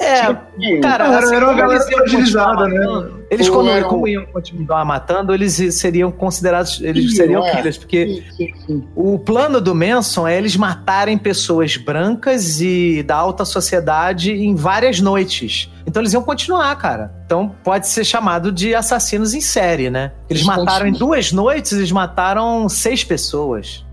É, cara, assim, era uma galera fragilizada, né? Eles, quando, eram... como iam continuar matando, eles seriam considerados. Eles sim, seriam é. killers, porque sim, sim, o plano do Manson é eles matarem pessoas brancas e da alta sociedade em várias noites. Então eles iam continuar, cara. Então pode ser chamado de assassinos em série, né? Eles mataram em duas noites, eles mataram seis pessoas.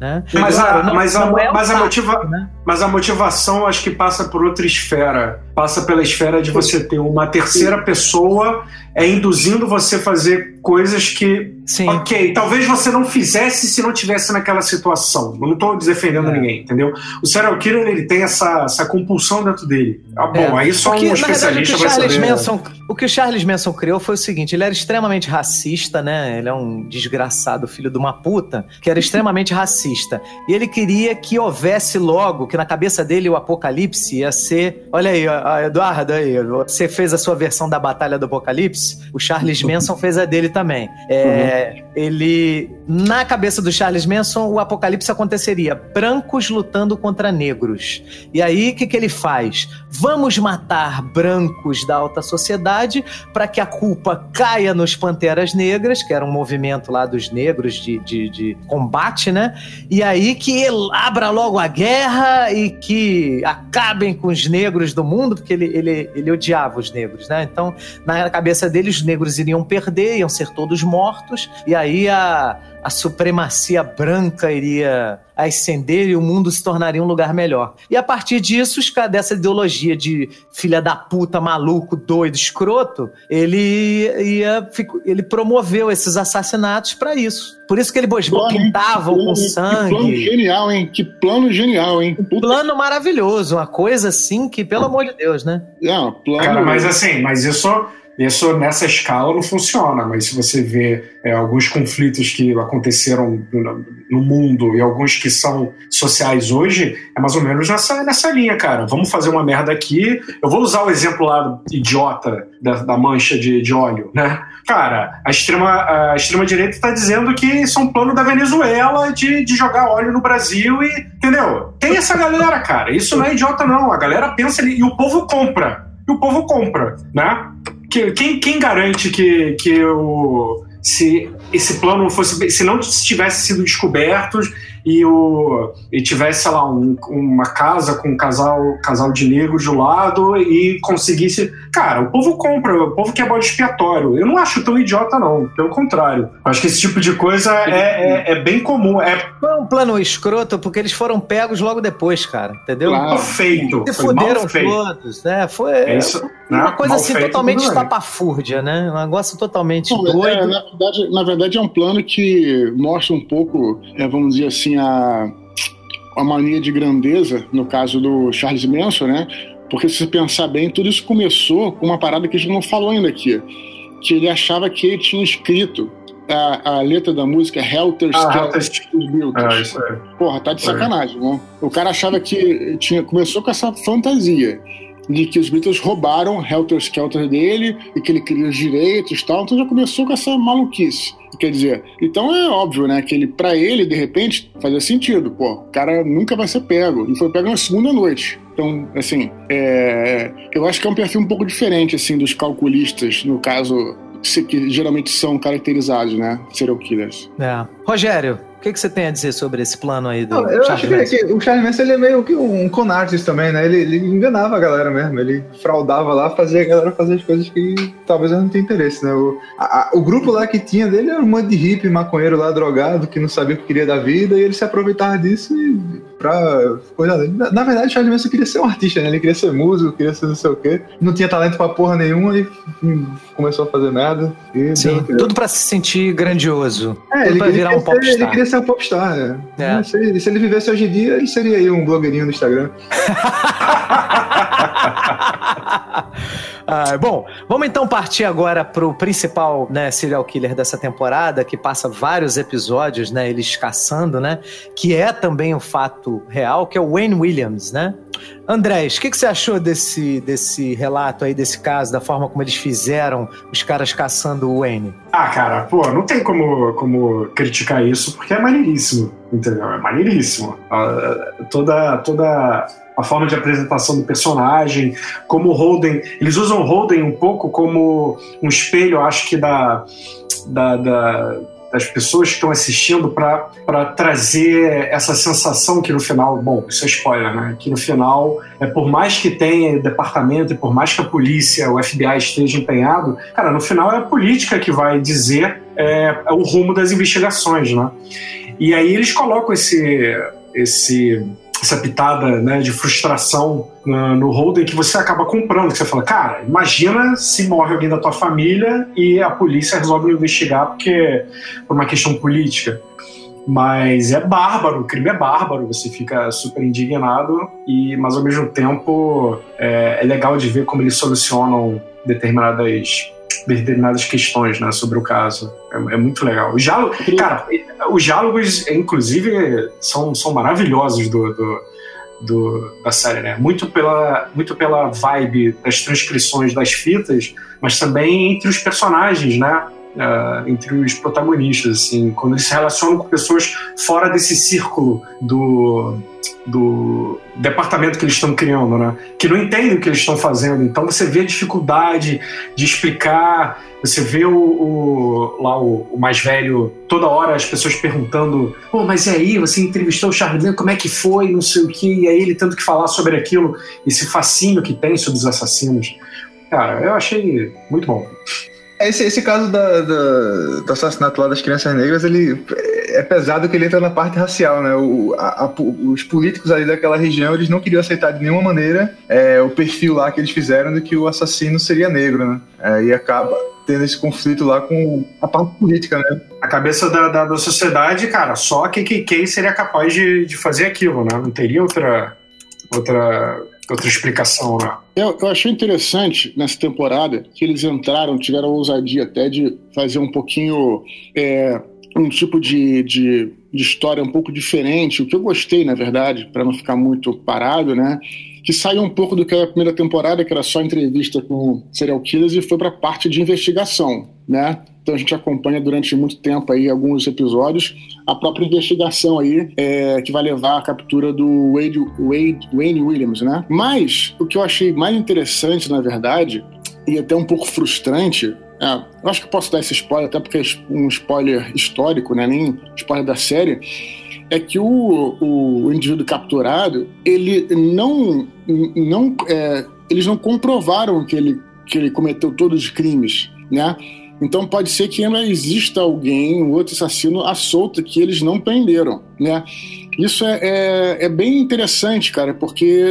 Né? Mas, a, não, mas, a, é mas, a motiva, né? Mas a motivação acho que passa por outra esfera. Passa pela esfera de você ter uma terceira pessoa é induzindo você a fazer coisas que, Sim. ok, talvez você não fizesse se não tivesse naquela situação. Eu não estou defendendo é. ninguém, entendeu? O serial killer ele tem essa, essa compulsão dentro dele. Ah, bom, é. aí só Porque, um especialista verdade, vai saber. Manson, o que o Charles Manson criou foi o seguinte: ele era extremamente racista, né? Ele é um desgraçado filho de uma puta que era extremamente racista. E ele queria que houvesse logo, que na cabeça dele o apocalipse ia ser. Olha aí, Eduardo, aí, você fez a sua versão da Batalha do Apocalipse, o Charles [laughs] Manson fez a dele também. É, uhum. Ele, na cabeça do Charles Manson, o apocalipse aconteceria brancos lutando contra negros. E aí, o que, que ele faz? Vamos matar brancos da alta sociedade para que a culpa caia nos Panteras Negras, que era um movimento lá dos negros de, de, de combate, né? E aí que ele abra logo a guerra e que acabem com os negros do mundo, porque ele, ele, ele odiava os negros, né? Então, na cabeça dele, os negros iriam perder, iam ser todos mortos, e aí a, a supremacia branca iria ascender e o mundo se tornaria um lugar melhor. E a partir disso, dessa ideologia de filha da puta, maluco, doido, escroto, ele ia, ele promoveu esses assassinatos para isso. Por isso que ele plano, pintavam com sangue. Que plano genial, hein? Que plano genial, hein? Puta. Plano maravilhoso, uma coisa assim que, pelo amor de Deus, né? É, plano... Cara, mas assim, mas isso isso nessa escala não funciona, mas se você vê é, alguns conflitos que aconteceram no, mundo e alguns que são sociais hoje, é mais ou menos nessa, nessa linha, cara. Vamos fazer uma merda aqui. Eu vou usar o exemplo lá idiota da, da mancha de, de óleo, né? Cara, a extrema, a extrema direita está dizendo que isso é um plano da Venezuela de, de jogar óleo no Brasil e. Entendeu? Tem essa galera, cara. Isso não é idiota, não. A galera pensa e o povo compra. E o povo compra, né? Que, quem, quem garante que, que o, se esse plano fosse se não tivesse sido descobertos e, o, e tivesse, sei lá, um, uma casa com um casal, casal de negros do lado e conseguisse. Cara, o povo compra, o povo quer bode expiatório. Eu não acho tão idiota, não. Pelo contrário. Acho que esse tipo de coisa é, é, é bem comum. É... Foi um plano escroto porque eles foram pegos logo depois, cara. Entendeu? Mal feito. Se fuderam todos, né? Foi é isso, uma né? coisa assim totalmente estapafúrdia, né? Um negócio totalmente não, é, doido. É, na, verdade, na verdade, é um plano que mostra um pouco, é, vamos dizer assim, a, a mania de grandeza, no caso do Charles Manson, né? Porque se você pensar bem, tudo isso começou com uma parada que a gente não falou ainda aqui, que ele achava que ele tinha escrito a, a letra da música Helter ah, Beatles. Ah, Porra, tá de sacanagem, né? O cara achava que tinha começou com essa fantasia de que os Beatles roubaram Helter Skelter dele e que ele queria os direitos e tal, então já começou com essa maluquice. Quer dizer, então é óbvio, né, que ele, para ele, de repente, fazia sentido, pô, o cara nunca vai ser pego, e foi pego na segunda noite. Então, assim, é, eu acho que é um perfil um pouco diferente, assim, dos calculistas, no caso, que geralmente são caracterizados, né, serial killers. É. Rogério, O que, que você tem a dizer sobre esse plano aí do Não, eu Charles acho que, Manson? que o Charles Manson ele é meio que um con artist também, né? Ele, ele enganava a galera mesmo. Ele fraudava lá, fazia a galera fazer as coisas que talvez ela não tenha interesse, né? O, a- o grupo lá que tinha dele era um monte de hippie, maconheiro lá, drogado, que não sabia o que queria da vida, e ele se aproveitava disso e pra coisa. Na, na verdade, o Charles Manson queria ser um artista, né? Ele queria ser músico, queria ser não sei o quê. Não tinha talento pra porra nenhuma e hum, começou a fazer. E Sim, tudo pra se sentir grandioso. É, tudo ele, pra virar queria um ser, ele popstar. queria ser um popstar, né? É. Se, ele, se ele vivesse hoje em dia, ele seria aí um blogueirinho no Instagram. [laughs] Ah, bom, vamos então partir agora pro principal né, serial killer dessa temporada, que passa vários episódios, né? Eles caçando, né? Que é também um fato real, que é o Wayne Williams, né? Andrés, o que, que você achou desse, desse relato aí, desse caso, da forma como eles fizeram os caras caçando o Wayne? Ah, cara, pô, não tem como, como criticar isso, porque é maneiríssimo, entendeu? É maneiríssimo. Ah, toda, toda a forma de apresentação do personagem, como o Holden. Eles usam Holden um pouco como um espelho, acho que, da, da, da- das pessoas que estão assistindo para trazer essa sensação que no final, bom, isso é spoiler, né? Que no final, é por mais que tenha departamento e por mais que a polícia, o FBI esteja empenhado, cara, no final é a política que vai dizer é, é o rumo das investigações, né? E aí eles colocam esse, esse essa pitada né, de frustração no, no Holden que você acaba comprando, que você fala, cara, imagina se morre alguém da tua família e a polícia resolve investigar porque por uma questão política. Mas é bárbaro, o crime é bárbaro, você fica super indignado, e mas ao mesmo tempo é, é legal de ver como eles solucionam determinadas determinadas questões né, sobre o caso. É, é muito legal. Os diálogos, cara, os diálogos, inclusive, são, são maravilhosos do, do, do- da série, né? Muito pela, muito pela vibe das transcrições das fitas, mas também entre os personagens, né? Ah, entre os protagonistas, assim, quando eles se relacionam com pessoas fora desse círculo do, do departamento que eles estão criando, né? Que não entendem o que eles estão fazendo. Então você vê a dificuldade de explicar. Você vê o, o- lá o, o mais velho, toda hora as pessoas perguntando: pô, mas e aí, você entrevistou o Manson, como é que foi, não sei o que, e aí ele tendo que falar sobre aquilo, esse fascínio que tem sobre os assassinos. Cara, eu achei muito bom. Esse, esse caso da, da- do assassinato lá das crianças negras, ele é pesado que ele entra na parte racial, né? O- a- a- os políticos ali daquela região, eles não queriam aceitar de nenhuma maneira é, o perfil lá que eles fizeram de que o assassino seria negro, né? É, e acaba tendo esse conflito lá com a parte política, né? A cabeça da, da, da sociedade, cara, só a KKK seria capaz de, de fazer aquilo, né? Não teria outra, outra, outra explicação, né? Eu, eu achei interessante nessa temporada que eles entraram, tiveram a ousadia até de fazer um pouquinho. é, um tipo de, de, de história um pouco diferente, o que eu gostei, na verdade, para não ficar muito parado, né? Que saiu um pouco do que era a primeira temporada, que era só entrevista com serial killers, e foi para a parte de investigação, né? Então a gente acompanha durante muito tempo aí alguns episódios a própria investigação aí é, que vai levar à captura do Wade, Wade, Wayne Williams, né? Mas o que eu achei mais interessante, na verdade, e até um pouco frustrante, é, eu acho que posso dar esse spoiler, até porque é um spoiler histórico, né? Nem spoiler da série, é que o, o indivíduo capturado, ele não, não é, eles não comprovaram que ele, que ele cometeu todos os crimes, né? Então pode ser que ainda exista alguém, um outro assassino à solta que eles não prenderam, né? Isso é, é, é bem interessante, cara, porque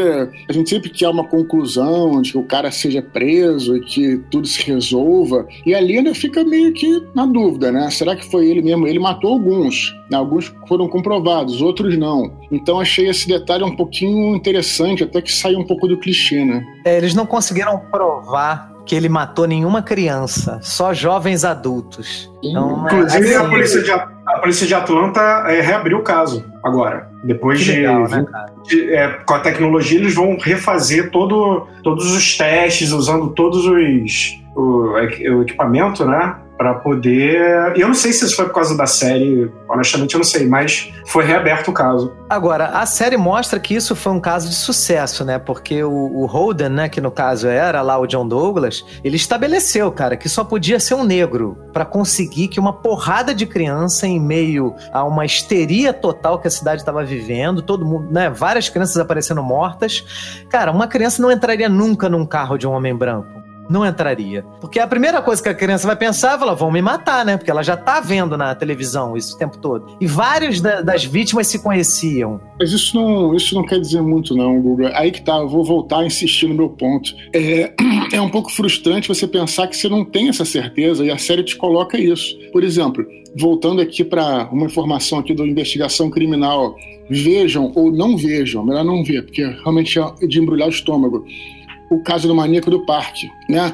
a gente sempre quer uma conclusão de que o cara seja preso e que tudo se resolva, e ali ainda fica meio que na dúvida, né? Será que foi ele mesmo? Ele matou alguns, né? alguns foram comprovados, outros não. Então achei esse detalhe um pouquinho interessante, até que sai um pouco do clichê, né? É, eles não conseguiram provar que ele matou nenhuma criança, só jovens adultos. Então, Inclusive, assim, a, polícia de, a polícia de Atlanta é, reabriu o caso agora. Depois de, legal, né, de- é, com a tecnologia, eles vão refazer todo, todos os testes, usando todos os. O, o equipamento, né? Para poder. Eu não sei se isso foi por causa da série, honestamente eu não sei, mas foi reaberto o caso. Agora, a série mostra que isso foi um caso de sucesso, né? Porque o, o Holden, né, que no caso era lá o John Douglas, ele estabeleceu, cara, que só podia ser um negro para conseguir que uma porrada de criança em meio a uma histeria total que a cidade estava vivendo, todo mundo, né, várias crianças aparecendo mortas. Cara, uma criança não entraria nunca num carro de um homem branco não entraria. Porque a primeira coisa que a criança vai pensar é, ela vão me matar, né? Porque ela já tá vendo na televisão isso o tempo todo. E vários da, das vítimas se conheciam. Mas isso não, isso não quer dizer muito, não, Guga. Aí que tá, eu vou voltar a insistir no meu ponto. É, [clears throat] é um pouco frustrante você pensar que você não tem essa certeza e a série te coloca isso. Por exemplo, voltando aqui para uma informação aqui da investigação criminal, vejam ou não vejam, melhor não ver, porque realmente é de embrulhar o estômago o caso do maníaco do parque, né?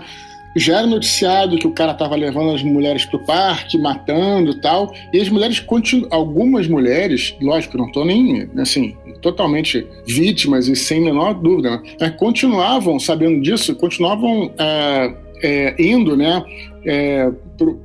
Já era noticiado que o cara estava levando as mulheres para o parque, matando e tal, e as mulheres, algumas mulheres, lógico, não estou nem, assim, totalmente vítimas e sem menor dúvida, né? continuavam sabendo disso, continuavam é, é, indo, né, é,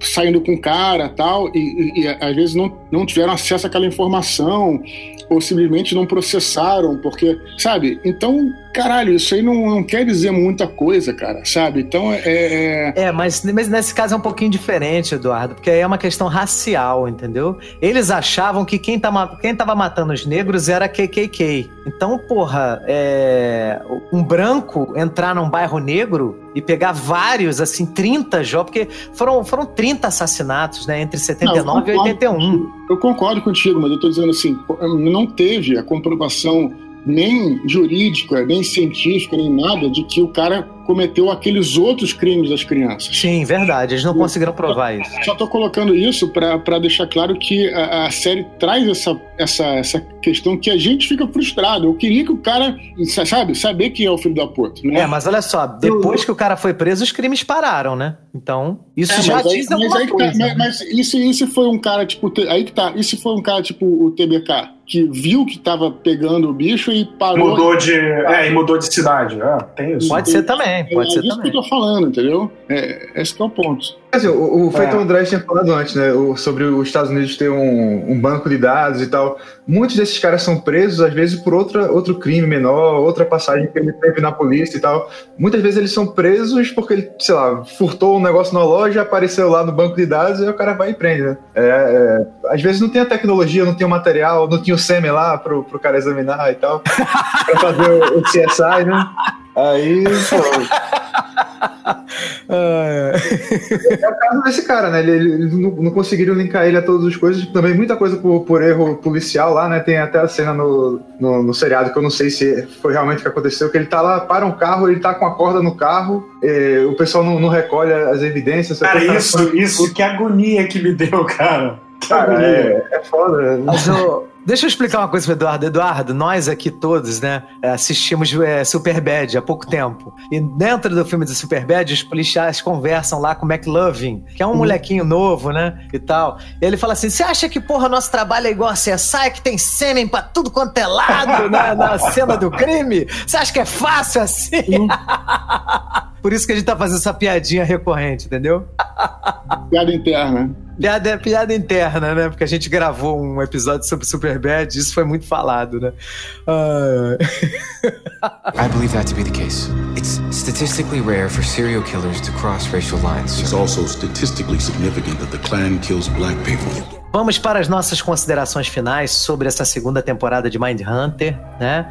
saindo com cara tal, e, e, e, às vezes não, não tiveram acesso àquela informação, ou simplesmente não processaram, porque, sabe? Então, caralho, isso aí não, não quer dizer muita coisa, cara, sabe? Então é. É, é mas, mas nesse caso é um pouquinho diferente, Eduardo, porque aí é uma questão racial, entendeu? Eles achavam que quem, tá, quem tava matando os negros era KKK. Então, porra, é, um branco entrar num bairro negro e pegar vários, assim, 30 jovens, porque foram, foram 30 assassinatos, né, entre 79 não, e 81. Eu concordo contigo, mas eu tô dizendo assim, não teve a comprovação nem jurídica, nem científica, nem nada de que o cara cometeu aqueles outros crimes das crianças. Sim, verdade. Eles não conseguiram provar isso. Só estou colocando isso para deixar claro que a, a, série traz essa, essa, essa questão que a gente fica frustrado. Eu queria que o cara, sabe, saber quem é o filho da puta. Né? É, mas olha só, depois que o cara foi preso, os crimes pararam, né? Então, isso é, já diz alguma mas coisa. Tá, mas, mas isso, isso foi um cara, tipo, aí que tá, isso foi um cara, tipo, o TBK, que viu que tava pegando o bicho e parou. Mudou de. É, e mudou de cidade. É, tem isso. Pode ser também, pode é, ser isso também. que eu tô falando, entendeu? É, esse é o ponto. Assim, o, o Feito é. André tinha falado antes, né? O, sobre os Estados Unidos ter um, um, banco de dados e tal. Muitos desses caras são presos, às vezes, por outra, outro crime menor, outra passagem que ele teve na polícia e tal. Muitas vezes eles são presos porque ele, sei lá, furtou um negócio na loja, apareceu lá no banco de dados e o cara vai e prende, né? É, é, às vezes não tem a tecnologia, não tem o material, não tinha o SEME lá pro, pro cara examinar e tal, [laughs] pra fazer o, o CSI, né? Aí, pô. [laughs] é o caso desse cara, né? Eles ele não, não, conseguiram linkar ele a todas as coisas. Também muita coisa por, por erro policial lá, né? Tem até a cena no, no, no, seriado que eu não sei se foi realmente o que aconteceu, que ele tá lá, para um carro, ele tá com a corda no carro, o pessoal não, não, recolhe as evidências. Cara, isso, isso, que agonia que me deu, cara. Que cara, agonia. É, é foda. Mas eu, Deixa eu explicar uma coisa pro Eduardo. Eduardo, nós aqui todos, né, assistimos é, Superbad há pouco tempo. E dentro do filme de Superbad, os policiais conversam lá com o McLovin, que é um uhum. molequinho novo, né, e tal. E ele fala assim, você acha que, porra, nosso trabalho é igual a CSI, que tem sêmen pra tudo quanto é lado na, na cena do crime? Você acha que é fácil assim? Uhum. [laughs] Por isso que a gente tá fazendo essa piadinha recorrente, entendeu? Piada interna. Piada, piada interna, né? Porque a gente gravou um episódio sobre Superbad e isso foi muito falado, né? Uh... I believe that to be the case. It's statistically rare for serial killers to cross racial lines. It's also statistically significant that the Klan kills black people. Vamos para as nossas considerações finais sobre essa segunda temporada de Mindhunter, né?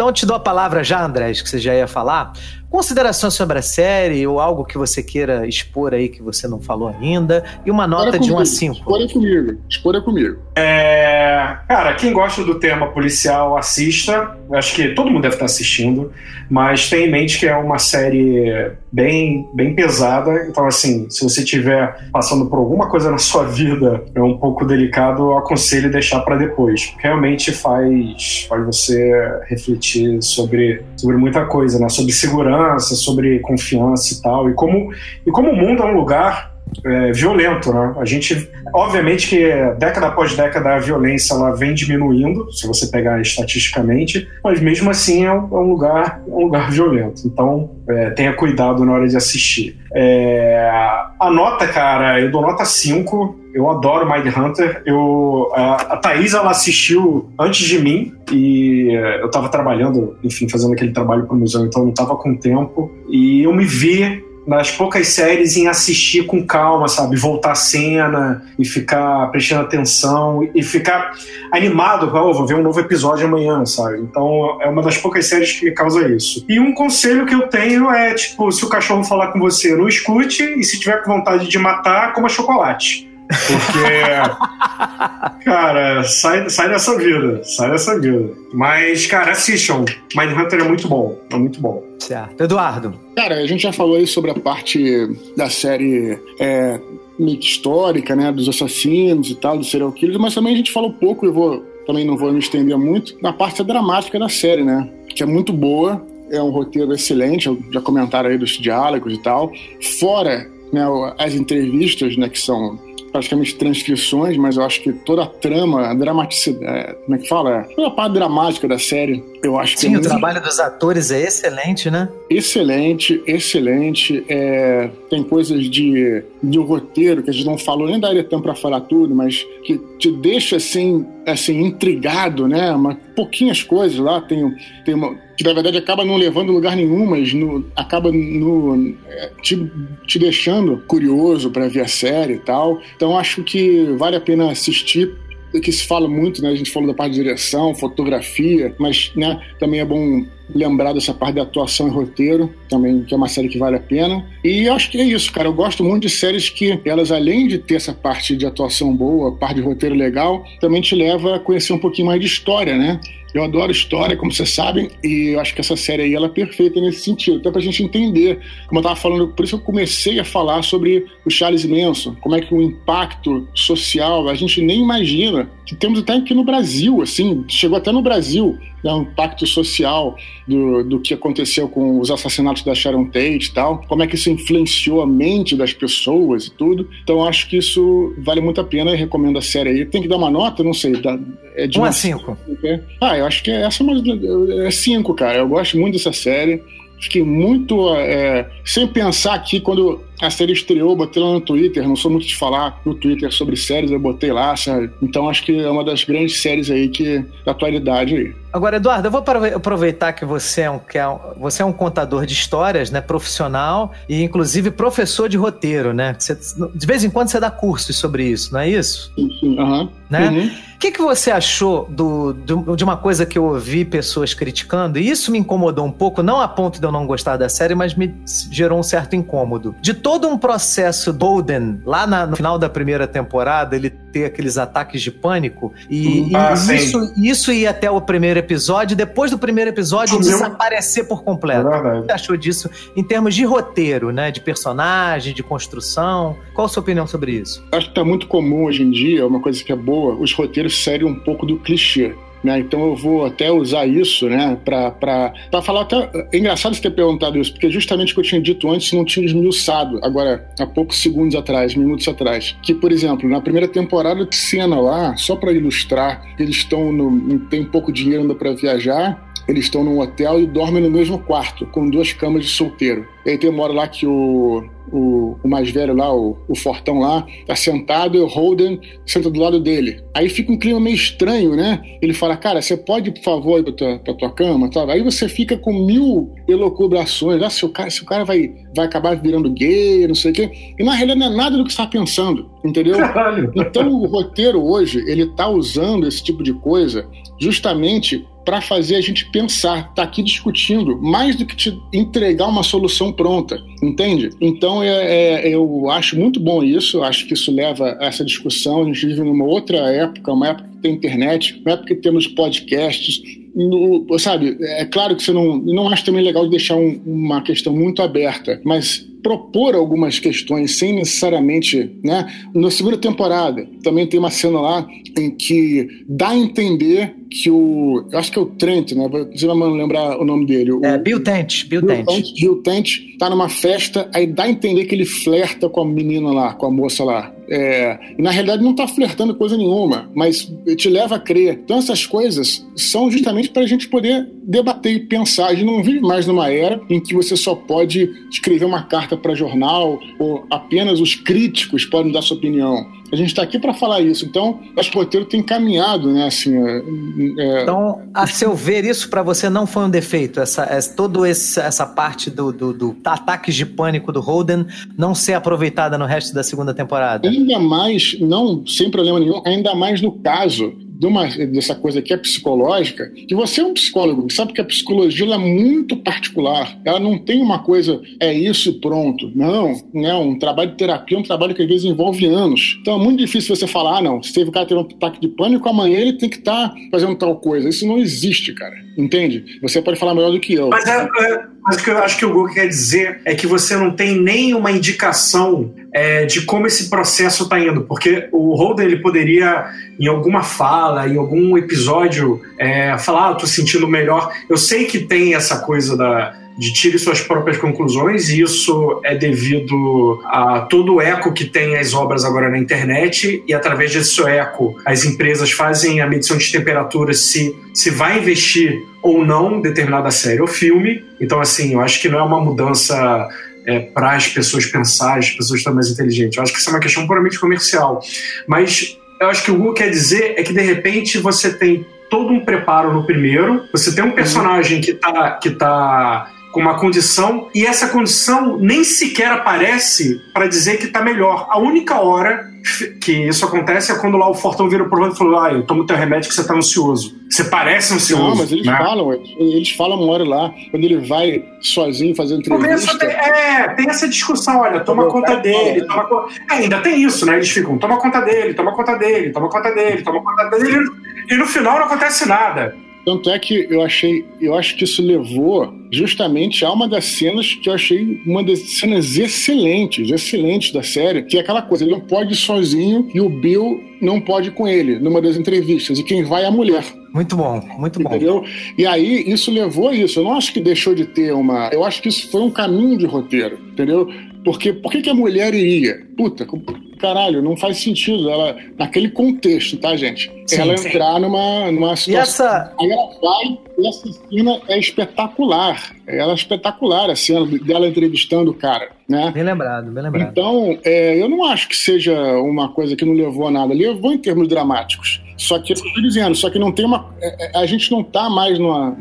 Então eu te dou a palavra já, Andrés, que você já ia falar. Considerações sobre a série ou algo que você queira expor aí que você não falou ainda. E uma nota de 1 a 5. Expor é comigo. Expor é comigo. É... Cara, quem gosta do tema policial, assista. Acho que todo mundo deve estar assistindo. Mas tenha em mente que é uma série bem, bem pesada. Então, assim, se você estiver passando por alguma coisa na sua vida é um pouco delicado, eu aconselho deixar para depois. Realmente faz, faz você refletir sobre, sobre muita coisa, né? Sobre segurança, sobre confiança e tal. E como, e como o mundo é um lugar é, violento, né? A gente, obviamente que década após década a violência ela vem diminuindo, se você pegar estatisticamente, mas mesmo assim é um, é lugar, é um lugar violento. Então é, tenha cuidado na hora de assistir. É, a nota, cara, eu dou nota 5. Eu adoro Mind Hunter. Eu, a, a Thaís, ela assistiu antes de mim e eu tava trabalhando, enfim, fazendo aquele trabalho pro museu, então eu não tava com tempo. E eu me vi nas poucas séries em assistir com calma, sabe? Voltar a cena e ficar prestando atenção e ficar animado, oh, vou ver um novo episódio amanhã, sabe? Então é uma das poucas séries que causa isso. E um conselho que eu tenho é, tipo, se o cachorro falar com você, não escute e se tiver com vontade de matar, coma chocolate. Porque, cara, sai, sai dessa vida, sai dessa vida. Mas, cara, assistam. Mindhunter é muito bom, é muito bom. Certo. Eduardo. Cara, a gente já falou aí sobre a parte da série é, histórica, né, dos assassinos e tal, dos serial killers, mas também a gente falou pouco, eu vou também não vou me estender muito, na parte dramática da série, né, que é muito boa, é um roteiro excelente, já comentaram aí dos diálogos e tal, fora né, as entrevistas, né, que são praticamente transcrições, mas eu acho que toda a trama, a dramaticidade, é, como é que fala? Toda a parte dramática da série, eu acho que. Sim, é o trabalho dos atores é excelente, né? Excelente, excelente. É, tem coisas de, de um roteiro que a gente não falou, nem daria tempo para falar tudo, mas que te deixa assim, assim intrigado, né? Uma, pouquinhas coisas lá, tem, tem uma que na verdade acaba não levando lugar nenhum, mas no, acaba no, é, te, te deixando curioso para ver a série e tal. Então acho que vale a pena assistir que se fala muito, né? A gente falou da parte de direção, fotografia, mas né, também é bom lembrar dessa parte de atuação e roteiro, também, que é uma série que vale a pena. E acho que é isso, cara. Eu gosto muito de séries que elas, além de ter essa parte de atuação boa, parte de roteiro legal, também te leva a conhecer um pouquinho mais de história, né? Eu adoro história, como vocês sabem, e eu acho que essa série aí ela é perfeita nesse sentido, até pra gente entender, como eu tava falando, por isso eu comecei a falar sobre o Charles Manson, como é que o impacto social, a gente nem imagina, que temos até aqui no Brasil, assim, chegou até no Brasil, né, impacto social do, do que aconteceu com os assassinatos da Sharon Tate e tal, como é que isso influenciou a mente das pessoas e tudo. Então acho que isso vale muito a pena e recomendo a série aí. Tem que dar uma nota, não sei, dá, é de 1 um a 5. Ah, eu acho que essa é 5, cara. Eu gosto muito dessa série. Fiquei muito. É, sem pensar aqui, quando a série estreou, botei lá no Twitter. Não sou muito de falar no Twitter sobre séries, eu botei lá, sabe? Então acho que é uma das grandes séries aí que da atualidade aí. Agora, Eduardo, eu vou aproveitar que você é um, que é um, você é um contador de histórias, né? Profissional e, inclusive, professor de roteiro, né? Você, de vez em quando você dá cursos sobre isso, não é isso? Sim, sim. Uhum. Né? Uhum. O que, que você achou do, do, de uma coisa que eu ouvi pessoas criticando? E isso me incomodou um pouco, não a ponto de eu não gostar da série, mas me gerou um certo incômodo. De todo um processo Bolden, lá na, no final da primeira temporada, ele ter aqueles ataques de pânico, e, ah, e isso, isso ia até o primeiro episódio, depois do primeiro episódio desaparecer por completo. É o que você achou disso em termos de roteiro, né? De personagem, de construção? Qual a sua opinião sobre isso? Acho que tá muito comum hoje em dia, uma coisa que é boa, os roteiros seguem um pouco do clichê. Né? Então eu vou até usar isso né, para falar até. É engraçado você ter perguntado isso, porque justamente o que eu tinha dito antes não tinha esmiuçado, agora, há poucos segundos atrás, minutos atrás. Que, por exemplo, na primeira temporada de cena lá, só para ilustrar, eles estão no. tem pouco dinheiro ainda para viajar, eles estão num hotel e dormem no mesmo quarto, com duas camas de solteiro. E aí tem uma hora lá que o, o, o mais velho lá, o, o, Fortão lá, tá sentado e o Holden senta do lado dele. Aí fica um clima meio estranho, né? Ele fala, cara, você pode, por favor, ir pra tua, pra tua cama? Tá? Aí você fica com mil elocubrações. Ah, se o cara, se o cara vai, vai acabar virando gay, não sei o quê. E na realidade não é nada do que você tá pensando, entendeu? Caralho. Então o roteiro hoje, ele tá usando esse tipo de coisa justamente para fazer a gente pensar, tá aqui discutindo, mais do que te entregar uma solução pronta, entende? Então é, é, eu acho muito bom isso, acho que isso leva a essa discussão. A gente vive numa outra época, uma época que tem internet, uma época que temos podcasts. No, sabe, é claro que você não, não acho também legal de deixar um, uma questão muito aberta, mas propor algumas questões sem necessariamente, né? Na segunda temporada também tem uma cena lá em que dá a entender que o. Eu acho que é o Trent, né? Você vai lembrar o nome dele. O, É, Bill Tent, Bill, Bill Tent. Bill Tent tá numa festa, aí dá a entender que ele flerta com a menina lá, com a moça lá. É, e na realidade não tá flertando coisa nenhuma, mas te leva a crer. Então essas coisas são justamente para a gente poder debater e pensar. A gente não vive mais numa era em que você só pode escrever uma carta para jornal ou apenas os críticos podem dar sua opinião. A gente está aqui para falar isso. Então, acho que o roteiro tem caminhado, né? Assim, é, é, Então, a seu ver, isso pra você não foi um defeito? Essa, essa, toda essa, essa parte do, do, do ataques de pânico do Holden não ser aproveitada no resto da segunda temporada? Ainda mais, não sem problema nenhum, ainda mais no caso de uma, dessa coisa que é psicológica, que você é um psicólogo, sabe que a psicologia é muito particular. Ela não tem uma coisa, é isso e pronto. Não, não. Um trabalho de terapia é um trabalho que às vezes envolve anos. Então é muito difícil você falar, ah, não, se teve o cara ter um ataque de pânico, amanhã ele tem que estar tá fazendo tal coisa. Isso não existe, cara. Entende? Você pode falar melhor do que eu. Mas, é, é, mas o que eu acho que o Google quer dizer é que você não tem nenhuma indicação é, de como esse processo está indo, porque o Holden ele poderia, em alguma fala, em algum episódio, é, falar: ah, tô sentindo melhor. Eu sei que tem essa coisa da, de tire suas próprias conclusões, e isso é devido a todo o eco que tem as obras agora na internet, e através desse eco, as empresas fazem a medição de temperatura se, se vai investir ou não determinada série ou filme. Então, assim, eu acho que não é uma mudança. É, para as pessoas pensar, as pessoas estarem mais inteligentes. Eu acho que isso é uma questão puramente comercial. Mas eu acho que o Google quer dizer é que, de repente, você tem todo um preparo no primeiro, você tem um personagem que está que tá com uma condição e essa condição nem sequer aparece para dizer que está melhor. A única hora que isso acontece é quando lá o Fortão vira pro outro e falou: Ah, eu tomo teu remédio que você tá ansioso. Você parece ansioso. Não, mas eles né? falam, eles falam uma hora lá, quando ele vai sozinho fazer entrevista. Tem, é, tem essa discussão, olha, toma conta dele, toma é, ainda tem isso, né? Eles ficam, toma conta dele, toma conta dele, toma conta dele, toma conta dele, e no final não acontece nada. Tanto é que eu achei, eu acho que isso levou justamente a uma das cenas que eu achei uma das cenas excelentes, excelentes da série, que é aquela coisa, ele não pode ir sozinho e o Bill não pode ir com ele numa das entrevistas, e quem vai é a mulher. Muito bom, muito bom. Entendeu? E aí isso levou a isso. Eu não acho que deixou de ter uma. Eu acho que isso foi um caminho de roteiro, entendeu? Porque por que, que a mulher iria? Puta, caralho, não faz sentido ela, naquele contexto, tá, gente? Sim, ela sim. entrar numa, numa situação. E essa, Aí ela vai, e essa cena é espetacular. Ela é espetacular, a cena dela entrevistando o cara, né? bem lembrado, bem lembrado. Então, é, eu não acho que seja uma coisa que não levou a nada. Levou em termos dramáticos. Só que, eu estou dizendo, só que não tem uma. é, é, A gente não está mais numa.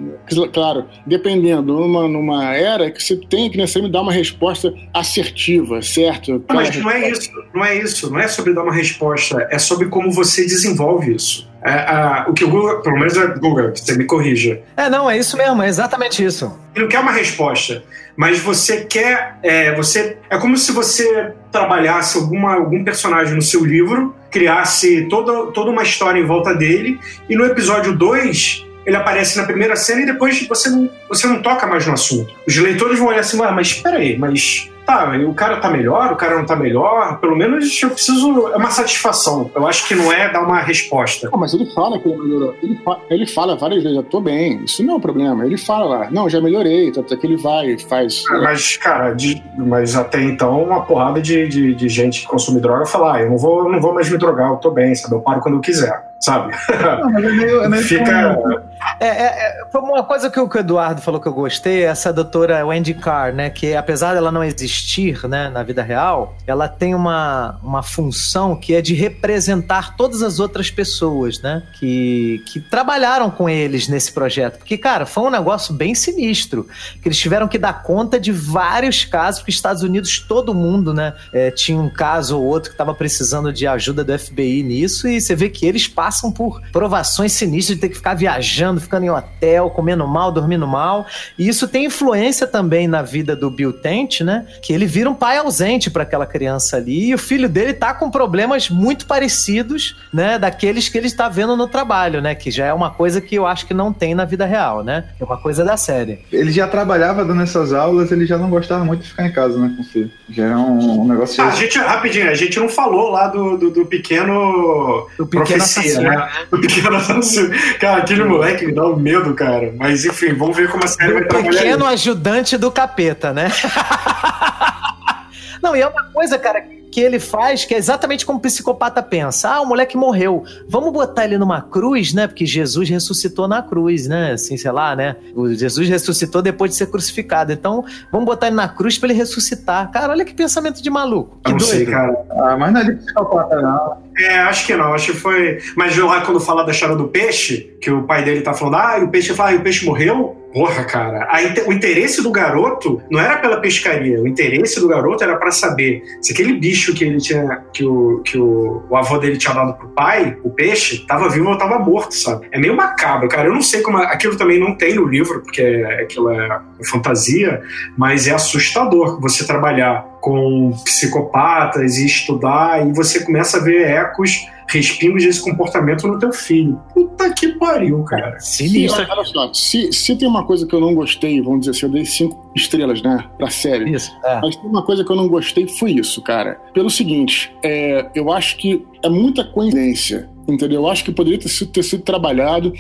Claro, dependendo, numa, numa era que você tem que necessariamente dar uma resposta assertiva, certo? Não, mas não é isso, não é isso, não é sobre dar uma resposta, é sobre como você desenvolve isso. É, a- o que o Google, pelo menos é Google, você me corrija. É, não, é isso mesmo, é exatamente isso. Ele não quer uma resposta, mas você quer. É, você, é como se você trabalhasse alguma, algum personagem no seu livro, criasse toda, toda uma história em volta dele, e no episódio 2 ele aparece na primeira cena e depois você não, você não toca mais no assunto. Os leitores vão olhar assim, ah, mas espera aí, mas tá, o cara tá melhor, o cara não tá melhor, pelo menos eu preciso. É uma satisfação. Eu acho que não é dar uma resposta. Não, mas ele fala que ele melhorou. Ele, fa- ele fala várias vezes, eu tô bem, isso não é um problema. Ele fala lá, não, já melhorei, tanto é que ele vai, faz. Ah, Mas, cara, de- mas até então, uma porrada de, de, de gente que consome droga fala: ah, eu não vou, não vou mais me drogar, eu tô bem, sabe? Eu paro quando eu quiser, sabe? Não, mas é meio, é meio [laughs] Fica. É, é, é, uma coisa que o, Eduardo falou que eu gostei, essa doutora Wendy Carr, né? Que apesar dela não existir né, na vida real, ela tem uma, uma função que é de representar todas as outras pessoas, né? Que, que trabalharam com eles nesse projeto. Porque, cara, foi um negócio bem sinistro. Que eles tiveram que dar conta de vários casos, porque Estados Unidos, todo mundo, né? é, tinha um caso ou outro que estava precisando de ajuda do FBI nisso, e você vê que eles passam por provações sinistras de ter que ficar viajando viajando, ficando em hotel, comendo mal, dormindo mal. E isso tem influência também na vida do Bill Tent, né? Que ele vira um pai ausente para aquela criança ali e o filho dele tá com problemas muito parecidos, né, daqueles que ele está vendo no trabalho, né? Que já é uma coisa que eu acho que não tem na vida real, né? É uma coisa da série. Ele já trabalhava dando essas aulas, ele já não gostava muito de ficar em casa, né, com o filho. Já era um, um negócio. Ah, a gente, rapidinho, a gente não falou lá do, do, do pequeno. Do pequeno profecia, assassino, né? Do pequeno assassino. Cara, aquele moleque me dá um medo, cara. Mas enfim, vamos ver como a série vai trabalhar. pequeno ajudante do capeta, né? [laughs] Não, e é uma coisa, cara, que ele faz que é exatamente como o psicopata pensa. Ah, o moleque morreu. Vamos botar ele numa cruz, né? Porque Jesus ressuscitou na cruz, né? Assim, sei lá, né? O Jesus ressuscitou depois de ser crucificado. Então, vamos botar ele na cruz pra ele ressuscitar. Cara, olha que pensamento de maluco. Que Eu não sei, doido. cara. Ah, mas não é de psicopata, não. É, acho que não, acho que foi. Mas lá quando fala da história do peixe, que o pai dele tá falando, ah, e o peixe fala, ah, e o peixe morreu? Porra, cara. A o interesse do garoto não era pela pescaria, o interesse do garoto era pra saber se aquele bicho que ele tinha, que o, que o, o avô dele tinha dado pro pai, o peixe, tava vivo ou tava morto, sabe? É meio macabro, cara. Eu não sei como. Aquilo também não tem no livro, porque é- aquilo é fantasia, mas é assustador você trabalhar com psicopatas e estudar, e você começa a ver ecos, respingos desse comportamento no teu filho. Puta que pariu, cara. Sinistro. Olha só, se, se tem uma coisa que eu não gostei, vamos dizer assim, eu dei cinco estrelas, né, pra série. Isso. É. Mas tem uma coisa que eu não gostei foi isso, cara. Pelo seguinte, é, eu acho que é muita coincidência, entendeu? Eu acho que poderia ter sido, ter sido trabalhado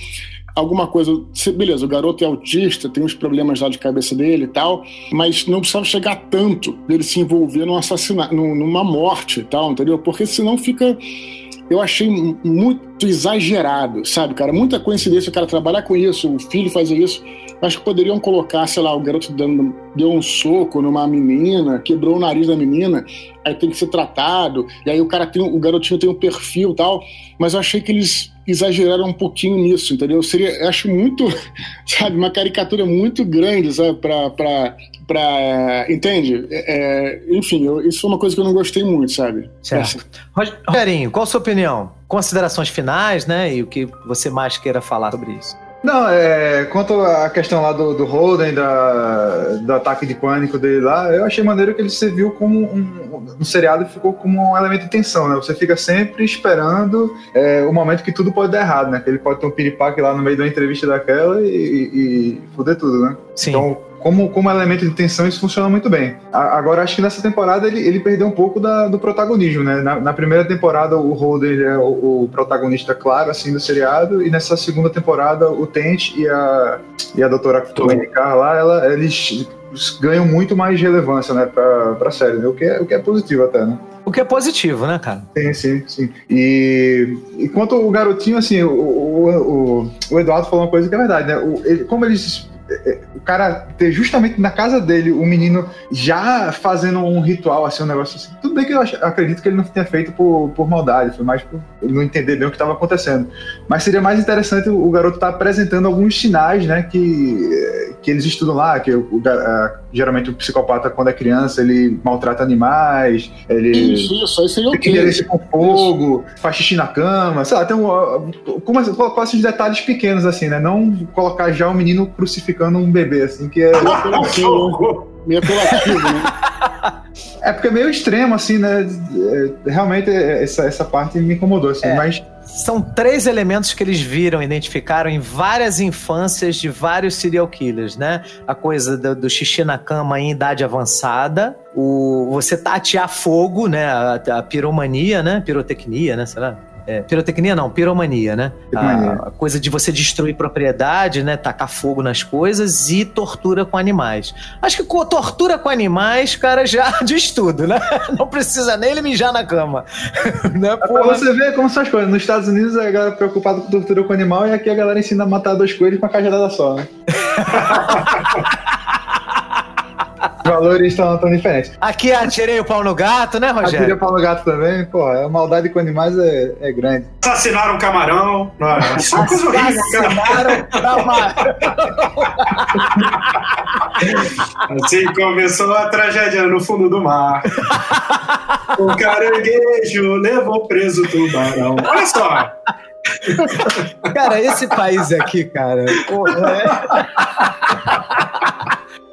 alguma coisa. se- Beleza, o garoto é autista, tem uns problemas lá de cabeça dele e tal, mas não precisava chegar tanto dele se envolver num assassinato, num- numa morte e tal, entendeu? Porque senão fica. Eu achei muito exagerado, sabe, cara? Muita coincidência o cara trabalhar com isso, o filho fazer isso. Acho que poderiam colocar, sei lá, o garoto dando, deu um soco numa menina, quebrou o nariz da menina, aí tem que ser tratado, e aí o cara tem, o garotinho tem um perfil tal, mas eu achei que eles exageraram um pouquinho nisso, entendeu? Seria, acho muito, [laughs] sabe, uma caricatura muito grande, sabe, pra, pra, pra entende? É, é, enfim, eu- isso foi uma coisa que eu não gostei muito, sabe? Certo. Rog- Rogerinho, qual a sua opinião? Considerações finais, né? E o que você mais queira falar sobre isso? Não, é, quanto à questão lá do, do Holden, da, do ataque de pânico dele lá, eu achei maneiro que ele serviu como um, um seriado ficou como um elemento de tensão, né? Você fica sempre esperando é, o momento que tudo pode dar errado, né? Que ele pode ter um piripaque lá no meio uma entrevista daquela e, e, e foder tudo, né? Sim. Então, como, como elemento de tensão, isso funciona muito bem. A- agora, acho que nessa temporada ele, ele perdeu um pouco da- do protagonismo, né? Na, na primeira temporada, o Holden ele é o, o protagonista claro, assim, do seriado, e nessa segunda temporada, o Tent e a, e a doutora Wendy Carr lá, ela, eles ganham muito mais relevância, né, pra, pra série, né? O que, é, o que é positivo até, né? O que é positivo, né, cara? Sim, sim, sim. E, e quanto o garotinho, assim, o, o, o, o Eduardo falou uma coisa que é verdade, né? O, ele- como eles. É, O cara ter justamente na casa dele o menino já fazendo um ritual, assim, um negócio assim. Tudo bem que eu acredito que ele não tenha feito por, por maldade, foi mais por ele não entender bem o que estava acontecendo. Mas seria mais interessante o, garoto estar apresentando alguns sinais, né, que, que eles estudam lá, que o, a- geralmente o psicopata, quando é criança, ele maltrata animais, ele Isso, isso, aí seria tem ok. interesse com fogo, faz xixi na cama, sei lá, tem um, como, colocar esses detalhes pequenos assim, né? Não colocar já o menino crucificando um bebê, assim, que é. [laughs] Meio apelativo, né? [laughs] é porque é meio extremo, assim, né? É, realmente é, essa, essa parte me incomodou, assim, É. mas São três elementos que eles viram, identificaram em várias infâncias de vários serial killers, né? A coisa do, do xixi na cama em idade avançada, o você tatear fogo, né? A, a piromania, né? Pirotecnia, né? Sei lá. É, pirotecnia não, piromania, né? Piromania. A, a coisa de você destruir propriedade, né? Tacar fogo nas coisas e tortura com animais. Acho que com tortura com animais, cara, já [laughs] diz tudo, né? Não precisa nem ele mijar na cama. [laughs] né? pra Porra. você ver como são as coisas. Nos Estados Unidos a galera é preocupada com tortura com animal e aqui a galera ensina a matar dois coelhos com uma cajadada só, né? [laughs] Os valores estão tão diferentes. Aqui atirei o pau no gato, né, Rogério? Paulo Gato também, pô, a maldade com animais é, é grande. Assassinaram um camarão. Não, é só coisa horrível. Assassinaram camarão. Assim começou a tragédia no fundo do mar. O caranguejo levou preso o tubarão. Olha só. Cara, esse país aqui, cara. Porra, é...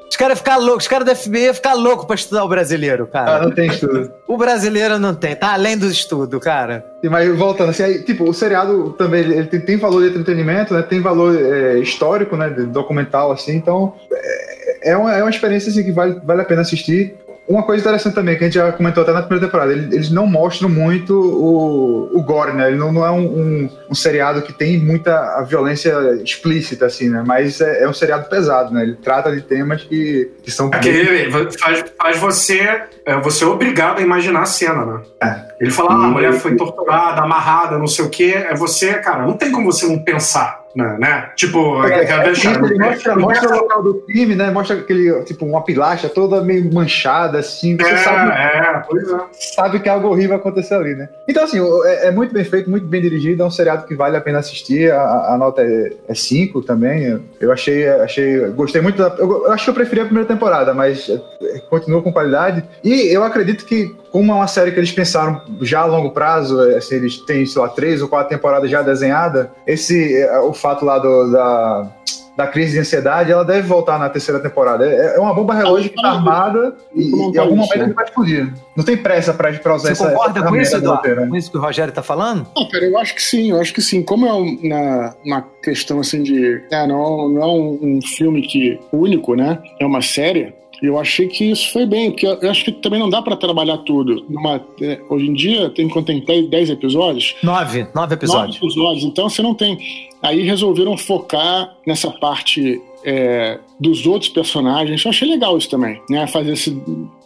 Os caras ficam loucos, os caras da FBI ficar loucos pra estudar o brasileiro, Ah, cara. não tem estudo. O brasileiro não tem, tá além do estudo, cara. Mas voltando, assim, aí, tipo, o seriado também ele tem, tem valor de entretenimento, né? Tem valor é, histórico, né? de documental, assim, então é, é uma, é uma experiência assim, que vale, vale a pena assistir. Uma coisa interessante também, que a gente já comentou até na primeira temporada, ele- eles não mostram muito o, o gore, né? Ele não, não é um, um, um seriado que tem muita violência explícita, assim, né? Mas é, é um seriado pesado, né? Ele trata de temas que, que são Aquele faz, faz você, é, você é obrigado a imaginar a cena, né? Ele fala, ah, a mulher foi torturada, amarrada, não sei o quê. É você, cara, não tem como você não pensar, né? né? Tipo, É, aquela é, ele mostra, mostra o local do crime, né? Mostra aquele, tipo, uma pilastra toda meio manchada, assim. Você É, sabe, é, pois é. sabe que algo horrível vai acontecer ali, né? Então, assim, é, é muito bem feito, muito bem dirigido. É um seriado que vale a pena assistir. A, a nota é 5 também. Eu achei, achei. Gostei muito da. Eu, eu acho que eu preferi a primeira temporada, mas é, continua com qualidade. E eu acredito que, como é uma série que eles pensaram já a longo prazo, é, assim, eles têm, sei lá, três ou quatro temporadas já desenhada, esse. é, O fato lá do, da. Da crise de ansiedade, ela deve voltar na terceira temporada. É, é uma bomba relógio que tá armada e, e em algum momento ele vai explodir. Não tem pressa pra, pra usar Você essa. concorda essa com isso, Eduardo? né? Com isso que o Rogério tá falando? Não, cara, eu acho que sim, eu acho que sim. Como é um- na, na questão assim de. É, não, não é um, um filme que único, né? É uma série. Eu achei que isso foi bem, porque eu acho que também não dá pra trabalhar tudo. Numa, é, hoje em dia, tem quanto tem 10 10 episódios? Nove, nove episódios. Nove episódios, então você não tem. Aí resolveram focar nessa parte é, dos outros personagens. Eu achei legal isso também, né? Fazer esse.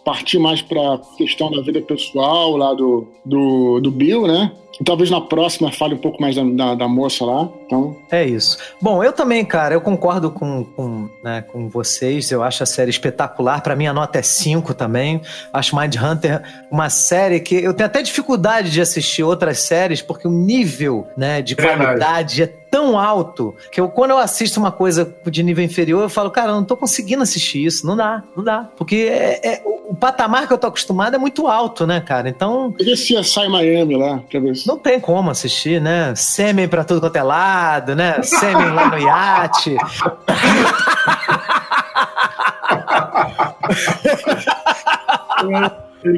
partir mais pra questão da vida pessoal lá do, do, do Bill, né? E talvez na próxima fale um pouco mais da, da, da moça lá. Então, É isso. Bom, eu também, cara, eu concordo com, com, né, com vocês. Eu acho a série espetacular. Pra mim, a nota é 5 também. Acho Mind Hunter uma série que eu tenho até dificuldade de assistir outras séries, porque o nível né, de qualidade é tão alto que eu, quando eu assisto uma coisa de nível inferior, eu falo, cara, eu não tô conseguindo assistir isso. Não dá, não dá. Porque é- é- o, patamar que eu tô acostumado é muito alto, né, cara? Então. eu vi CSI Miami lá, pra ver Não tem como assistir, né? Sêmen pra tudo quanto é lado, né? Sêmen lá no iate.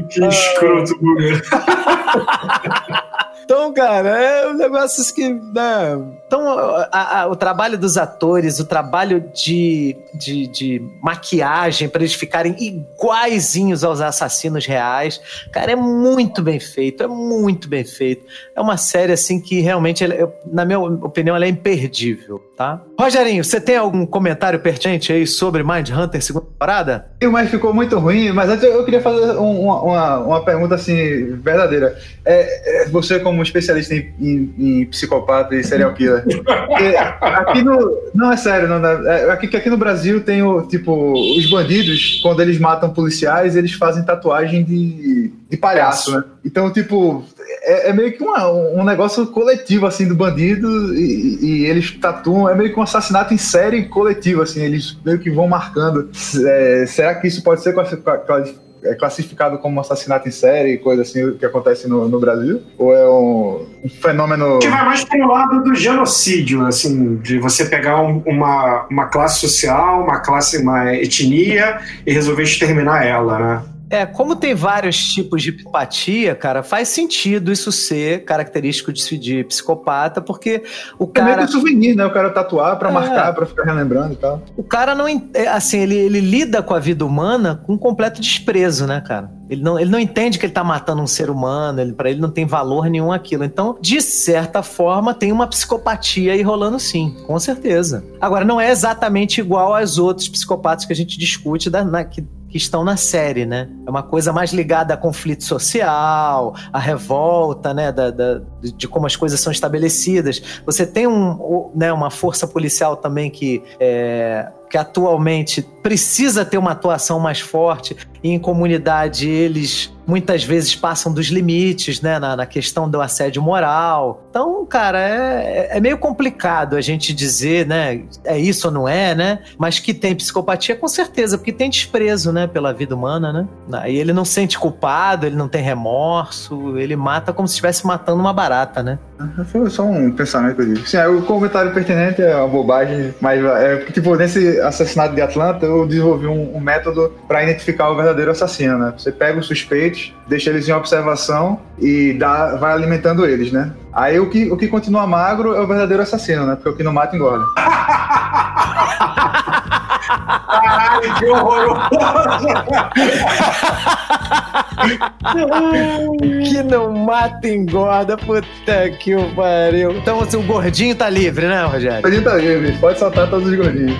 Que escroto, Guga. Então, cara, é um negócio que. Né? Então, a- a- o trabalho dos atores, o trabalho de, de, de maquiagem para eles ficarem iguaizinhos aos assassinos reais, cara, é muito bem feito, é muito bem feito. É uma série, assim, que realmente, eu- na minha opinião, ela é imperdível, tá? Rogerinho, você tem algum comentário pertinente aí sobre Mind Hunter segunda temporada? Sim, Mas ficou muito ruim. Mas antes eu queria fazer um- uma, uma, uma pergunta assim, verdadeira. É, é, você, como especialista em, em- em psicopata e serial killer, aqui no. Não, é sério, não, é, aqui, aqui no Brasil tem o, tipo, os bandidos, quando eles matam policiais, eles fazem tatuagem de, de palhaço, né? Então, tipo, é, é meio que uma- um negócio coletivo, assim, do bandido, e, e eles tatuam, é meio que um assassinato em série coletivo, assim, eles meio que vão marcando. É, será que isso pode ser é classificado como um assassinato em série, coisa assim, que acontece no, no Brasil? Ou é um, um fenômeno... Que vai mais pro lado do genocídio, assim, de você pegar um- uma, uma classe social, uma classe, uma etnia e resolver exterminar ela, né? É, como tem vários tipos de psicopatia, cara, faz sentido isso ser característico de, de psicopata, porque o É meio que cara, souvenir, né? O cara tatuar pra É. marcar, pra ficar relembrando e tal. o cara não, é, assim, ele, ele lida com a vida humana com um completo desprezo, né, cara? Ele não, ele não entende que ele tá matando um ser humano, ele, para ele não tem valor nenhum aquilo. Então, de certa forma, tem uma psicopatia aí rolando sim, com certeza. Agora, não é exatamente igual aos outros psicopatas que a gente discute da, na- que, que estão na série, né? É uma coisa mais ligada a conflito social, a revolta, né? Da, da- de como as coisas são estabelecidas. Você tem um, né, uma força policial também que é, que atualmente precisa ter uma atuação mais forte, e em comunidade eles muitas vezes passam dos limites, né, na, na questão do assédio moral. Então, cara, é, é, meio complicado a gente dizer, né, é isso ou não é, né, mas que tem psicopatia com certeza, porque tem desprezo, né, pela vida humana, né, e ele não sente culpado, ele não tem remorso, ele mata como se estivesse matando uma barata, né. Foi só um pensamento disse. Sim, o comentário pertinente é uma bobagem, mas é, tipo, nesse assassinato de Atlanta, eu desenvolvi um, um método para identificar o verdadeiro assassino, né? Você pega os suspeitos, deixa eles em observação e dá, vai alimentando eles, né? Aí o que, o que continua magro é o verdadeiro assassino, né? Porque o que não mata engorda. Caralho, que horroroso! que não mata engorda, puta que pariu. Então assim, o gordinho tá livre, né, Rogério? O gordinho tá livre, pode soltar todos os gordinhos.